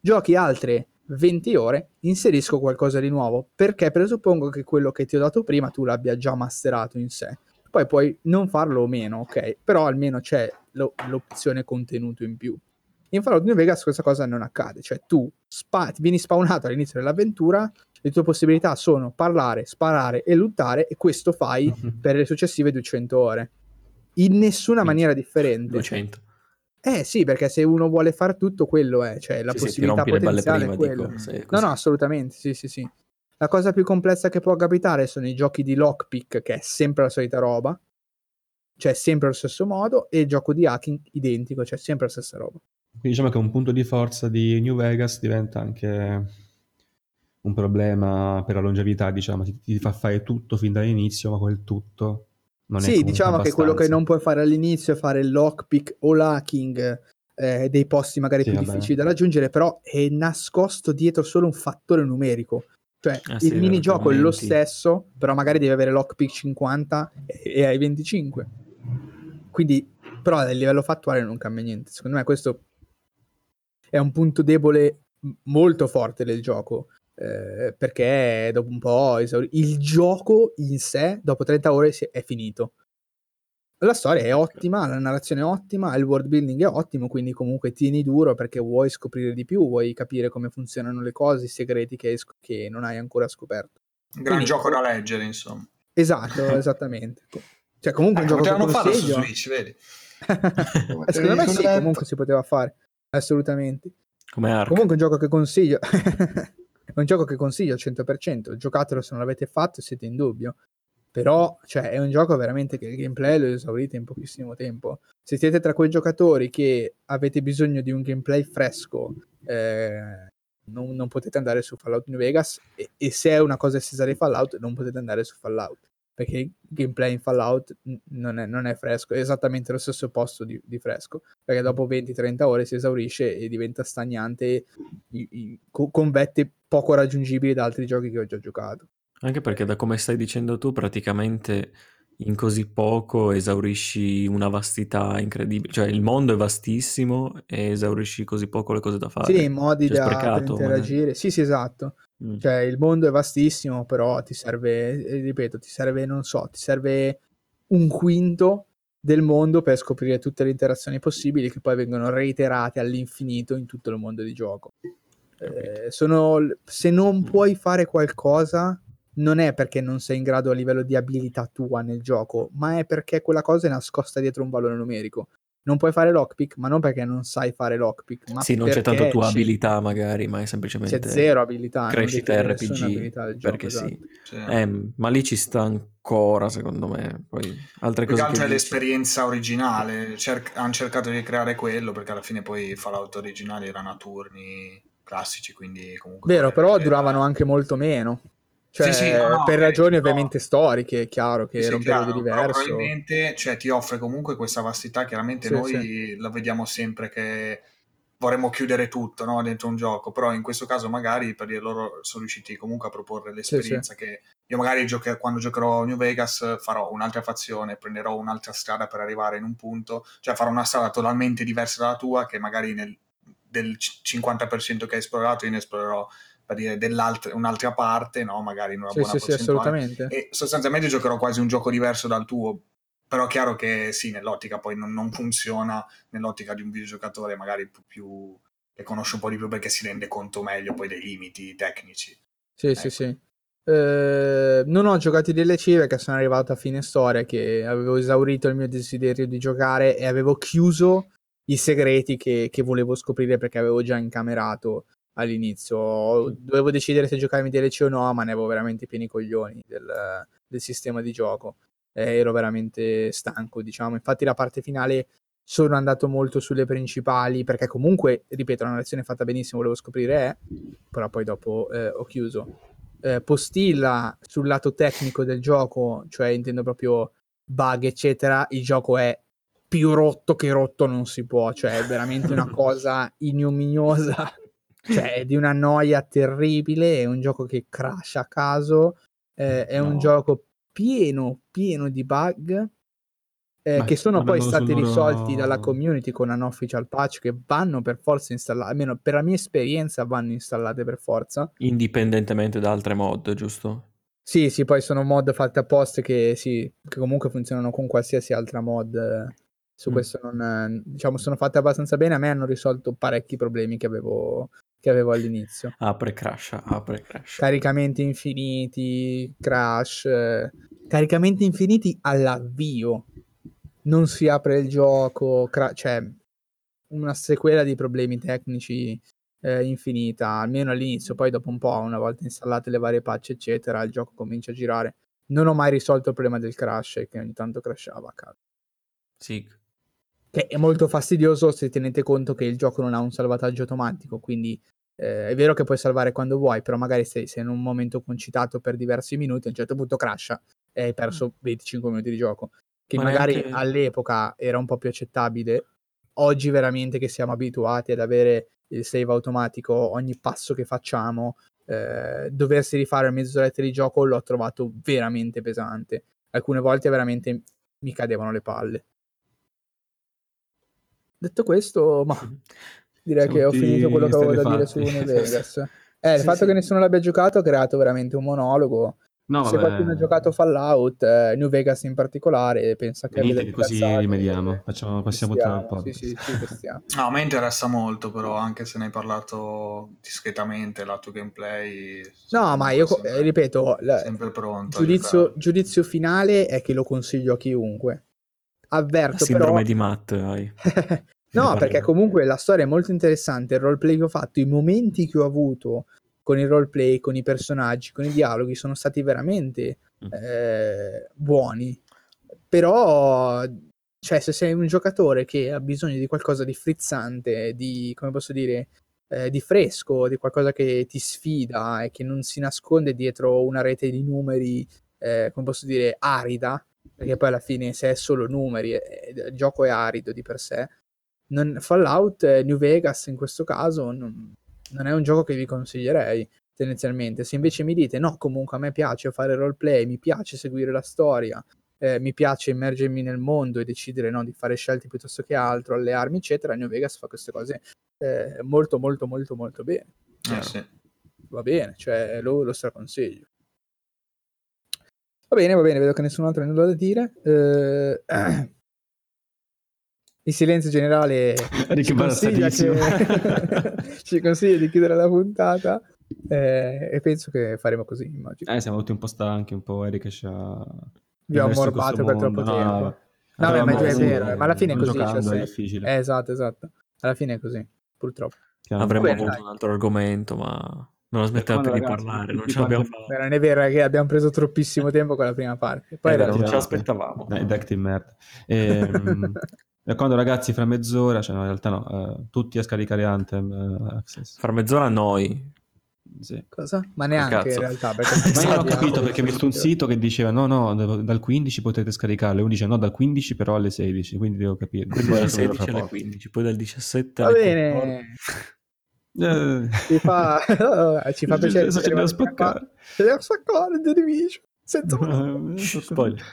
giochi altre 20 ore, inserisco qualcosa di nuovo, perché presuppongo che quello che ti ho dato prima tu l'abbia già masterato in sé. Poi puoi non farlo o meno, ok? Però almeno c'è lo, l'opzione contenuto in più. In Fallout New Vegas questa cosa non accade, cioè tu spa- vieni spawnato all'inizio dell'avventura, le tue possibilità sono parlare, sparare e lottare e questo fai per le successive 200 ore. In nessuna maniera differente. 200. Eh sì, perché se uno vuole fare tutto, quello è, cioè la sì, possibilità sì, potenziale è quello. Dico, sì, no, no, assolutamente, sì, sì, sì. La cosa più complessa che può capitare sono i giochi di lockpick, che è sempre la solita roba, cioè sempre allo stesso modo, e il gioco di hacking identico, cioè sempre la stessa roba. Quindi diciamo che un punto di forza di New Vegas diventa anche un problema per la longevità, diciamo, ti, ti fa fare tutto fin dall'inizio, ma quel tutto non sì, diciamo abbastanza. che quello che non puoi fare all'inizio è fare il lockpick o l'hacking eh, dei posti magari sì, più vabbè. difficili da raggiungere, però è nascosto dietro solo un fattore numerico. Cioè ah, il sì, minigioco è lo stesso, però magari devi avere lockpick 50 e, e hai 25. Quindi, però a livello fattuale non cambia niente. Secondo me questo è un punto debole molto forte del gioco. Eh, perché dopo un po' esauri- il gioco in sé dopo 30 ore è finito la storia è ottima, la narrazione è ottima, il world building è ottimo, quindi comunque tieni duro perché vuoi scoprire di più, vuoi capire come funzionano le cose, i segreti che, es- che non hai ancora scoperto. Un gran quindi, gioco da leggere, insomma. Esatto, esattamente. Cioè, comunque ecco, un gioco che consiglio... farlo su Switch, vedi? Secondo me sì, comunque si poteva fare, assolutamente. Come Ark. Comunque un gioco che consiglio... È un gioco che consiglio al 100%, giocatelo se non l'avete fatto siete in dubbio. Però cioè, è un gioco veramente che il gameplay lo esaurite in pochissimo tempo. Se siete tra quei giocatori che avete bisogno di un gameplay fresco, eh, non, non, potete andare su Fallout New Vegas e, e se è una cosa estesa di Fallout non potete andare su Fallout perché il gameplay in Fallout non è, non è, fresco, è esattamente lo stesso posto di, di fresco, perché dopo 20-30 ore si esaurisce e diventa stagnante i, i, con vette poco raggiungibili da altri giochi che ho già giocato. Anche perché da come stai dicendo tu, praticamente in così poco esaurisci una vastità incredibile, cioè il mondo è vastissimo e esaurisci così poco le cose da fare. Sì, modi cioè, da sprecato, interagire. Sì, sì, esatto. Mm. Cioè, il mondo è vastissimo, però ti serve, eh, ripeto, ti serve, non so, ti serve un quinto del mondo per scoprire tutte le interazioni possibili che poi vengono reiterate all'infinito in tutto il mondo di gioco. Eh, sono, se non puoi fare qualcosa, non è perché non sei in grado a livello di abilità tua nel gioco, ma è perché quella cosa è nascosta dietro un valore numerico non puoi fare lockpick, ma non perché non sai fare lockpick. Ma sì, non c'è tanto tua abilità magari, ma è semplicemente... C'è zero abilità. Crescita RPG, gioco, perché esatto. sì. sì. Eh, ma lì ci sta ancora, secondo me. Poi altre cose... Che è l'esperienza originale, Cer- hanno cercato di creare quello, perché alla fine poi Fallout originali erano a turni classici, quindi comunque... Vero, però duravano anche molto meno. Cioè, Sì, sì, no, no, per ragioni no. ovviamente storiche, è chiaro che Sì, era un chiaro, periodo diverso. probabilmente cioè, ti offre comunque questa vastità. Chiaramente Sì, noi la vediamo sempre che vorremmo chiudere tutto no, dentro un gioco, però in questo caso magari per dire loro sono riusciti comunque a proporre l'esperienza che io magari gioche- quando giocherò New Vegas farò un'altra fazione, prenderò un'altra strada per arrivare in un punto, cioè farò una strada totalmente diversa dalla tua che magari nel del c- 50% che hai esplorato io ne esplorerò per dire un'altra parte, no? magari in una Sì, buona sì, sì, percentuale assolutamente. e sostanzialmente giocherò quasi un gioco diverso dal tuo. Però è chiaro che sì, nell'ottica poi non, non funziona, nell'ottica di un videogiocatore magari più, più- che conosce un po' di più perché si rende conto meglio poi dei limiti tecnici. Sì, sì, sì. Eh, non ho giocato i DLC perché sono arrivato a fine storia che avevo esaurito il mio desiderio di giocare e avevo chiuso i segreti che, che volevo scoprire perché avevo già incamerato all'inizio. Dovevo decidere se giocarmi DLC o no, ma ne avevo veramente pieni coglioni del, del sistema di gioco. Eh, ero veramente stanco, diciamo. Infatti la parte finale sono andato molto sulle principali perché comunque, ripeto, la narrazione è fatta benissimo, volevo scoprire è, però poi dopo eh, ho chiuso. Eh, postilla sul lato tecnico del gioco, cioè intendo proprio bug, eccetera, il gioco è più rotto che rotto non si può, cioè è veramente una cosa ignominiosa, cioè è di una noia terribile, è un gioco che crasha a caso, eh, è un No. gioco pieno, pieno di bug eh, che sono poi stati sul loro- risolti dalla community con un'official patch che vanno per forza installate, almeno per la mia esperienza vanno installate per forza. Indipendentemente da altre mod, giusto? Sì, sì, poi sono mod fatte apposta che, sì, che comunque funzionano con qualsiasi altra mod. eh, Su Mm. questo non, eh, diciamo, sono fatte abbastanza bene. A me hanno risolto parecchi problemi che avevo, che avevo all'inizio. Apre crash, apre crash. Caricamenti infiniti, crash, eh, caricamenti infiniti all'avvio. Non si apre il gioco, cra- cioè una sequela di problemi tecnici eh, infinita, almeno all'inizio, poi dopo un po', una volta installate le varie patch, eccetera, il gioco comincia a girare. Non ho mai risolto il problema del crash, che ogni tanto crashava a caso. Sì. Che è molto fastidioso se tenete conto che il gioco non ha un salvataggio automatico, quindi eh, è vero che puoi salvare quando vuoi, però magari sei, sei in un momento concitato per diversi minuti, a un certo punto crasha e hai perso 25 minuti di gioco, che Ma magari neanche- all'epoca era un po' più accettabile. Oggi veramente che siamo abituati ad avere il save automatico ogni passo che facciamo, eh, doversi rifare mezz'oretta di gioco l'ho trovato veramente pesante. Alcune volte veramente mi cadevano le palle. Detto questo, ma direi Siamo che ho finito quello che avevo da dire su. New Vegas. Eh, il Sì, fatto sì. che nessuno l'abbia giocato ha creato veramente un monologo. No, Se vabbè. qualcuno ha giocato Fallout, eh, New Vegas in particolare, pensa che Venite abbia che così rimediamo. Facciamo- ci passiamo podcast. Sì, sì, sì. No, a me interessa molto, però, anche se ne hai parlato discretamente, lato gameplay. No, ma io, sempre- eh, ripeto, la- sempre pronto. giudizio, giudizio finale è che lo consiglio a chiunque. Avverto Sindrome però... di Matt, hai. no, perché comunque la storia è molto interessante, il roleplay che ho fatto, i momenti che ho avuto con il roleplay, con i personaggi, con i dialoghi sono stati veramente Mm. eh, buoni. Però, cioè, se sei un giocatore che ha bisogno di qualcosa di frizzante, di, come posso dire, eh, di fresco, di qualcosa che ti sfida e che non si nasconde dietro una rete di numeri, eh, come posso dire, arida, perché poi alla fine se è solo numeri, eh, il gioco è arido di per sé. Non, Fallout, New Vegas in questo caso non, non è un gioco che vi consiglierei tendenzialmente. Se invece mi dite no, comunque a me piace fare roleplay, mi piace seguire la storia, eh, mi piace immergermi nel mondo e decidere no, di fare scelte piuttosto che altro, allearmi, eccetera, New Vegas fa queste cose eh, molto, molto, molto, molto bene. Eh, sì. Va bene, cioè lo, lo straconsiglio. Va bene, va bene, vedo che nessun altro ha nulla da dire. Eh, il silenzio generale ci consiglia, che... ci consiglia di chiudere la puntata eh, e penso che faremo così, immagino. Eh, siamo tutti un po' stanchi, un po' Eric ci ha... Vi ho ammorbato per troppo No, tempo. no, No, beh, ma è vero, ma alla fine è così. giocando cioè, è difficile. Eh, esatto, esatto. Alla fine è così, purtroppo. Chiaro. Avremmo bene, avuto dai. un altro argomento, ma non la smetteva quando, più di parlare, non ce l'abbiamo fatta. Non è vero, è che abbiamo preso troppissimo tempo con la prima parte. Poi realtà- non ce l'aspettavamo. Dai, deck di merda. Ehm, E, quando ragazzi fra mezz'ora, cioè no, in realtà no, eh, tutti a scaricare Anthem eh, Access. Fra mezz'ora noi. Sì. Cosa? Ma neanche cazzo. in realtà. Perché Ma io non ho capito perché ho visto un sito che diceva no, no, da- dal 15 potete scaricarle. Uno dice no, dal 15 però alle 16, quindi devo capire. Quindi Poi dal adesso ve lo 16 alle farò. 15, poi dal 17 Va alle bene. 14. Eh, Ci fa, ci fa piacere. adesso ce devo spaccare. Ce devo spaccare The Division. Senza Shh, spoiler.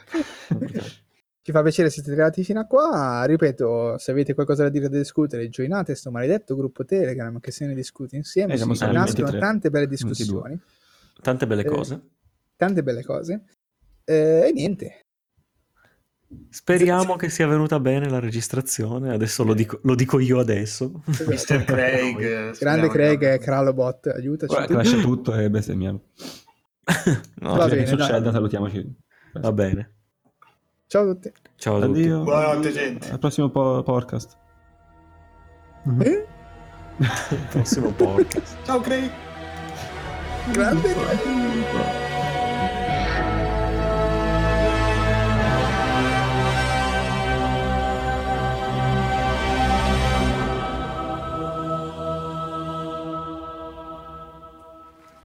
Ci fa piacere siete arrivati fino a qua. Ripeto, se avete qualcosa da dire da discutere, joinate sto maledetto gruppo Telegram che se ne discute insieme. Eh, siamo si nascono 23. tante belle 22. discussioni, Tante belle Eh, cose. tante belle cose. Eh, e niente. Speriamo che sia venuta bene la registrazione. Adesso lo dico, lo dico io adesso. Mr. Craig. eh, Grande Craig che- e Kralobot, aiutaci. Guarda, lascia tutto e bestemmiamo. No, Va Cioè, bene, dai. salutiamoci. Va bene. Ciao a tutti. Ciao a tutti. Buonanotte, gente. Al prossimo po- podcast. Eh? Prossimo podcast. Ciao Craig. Grande Craig.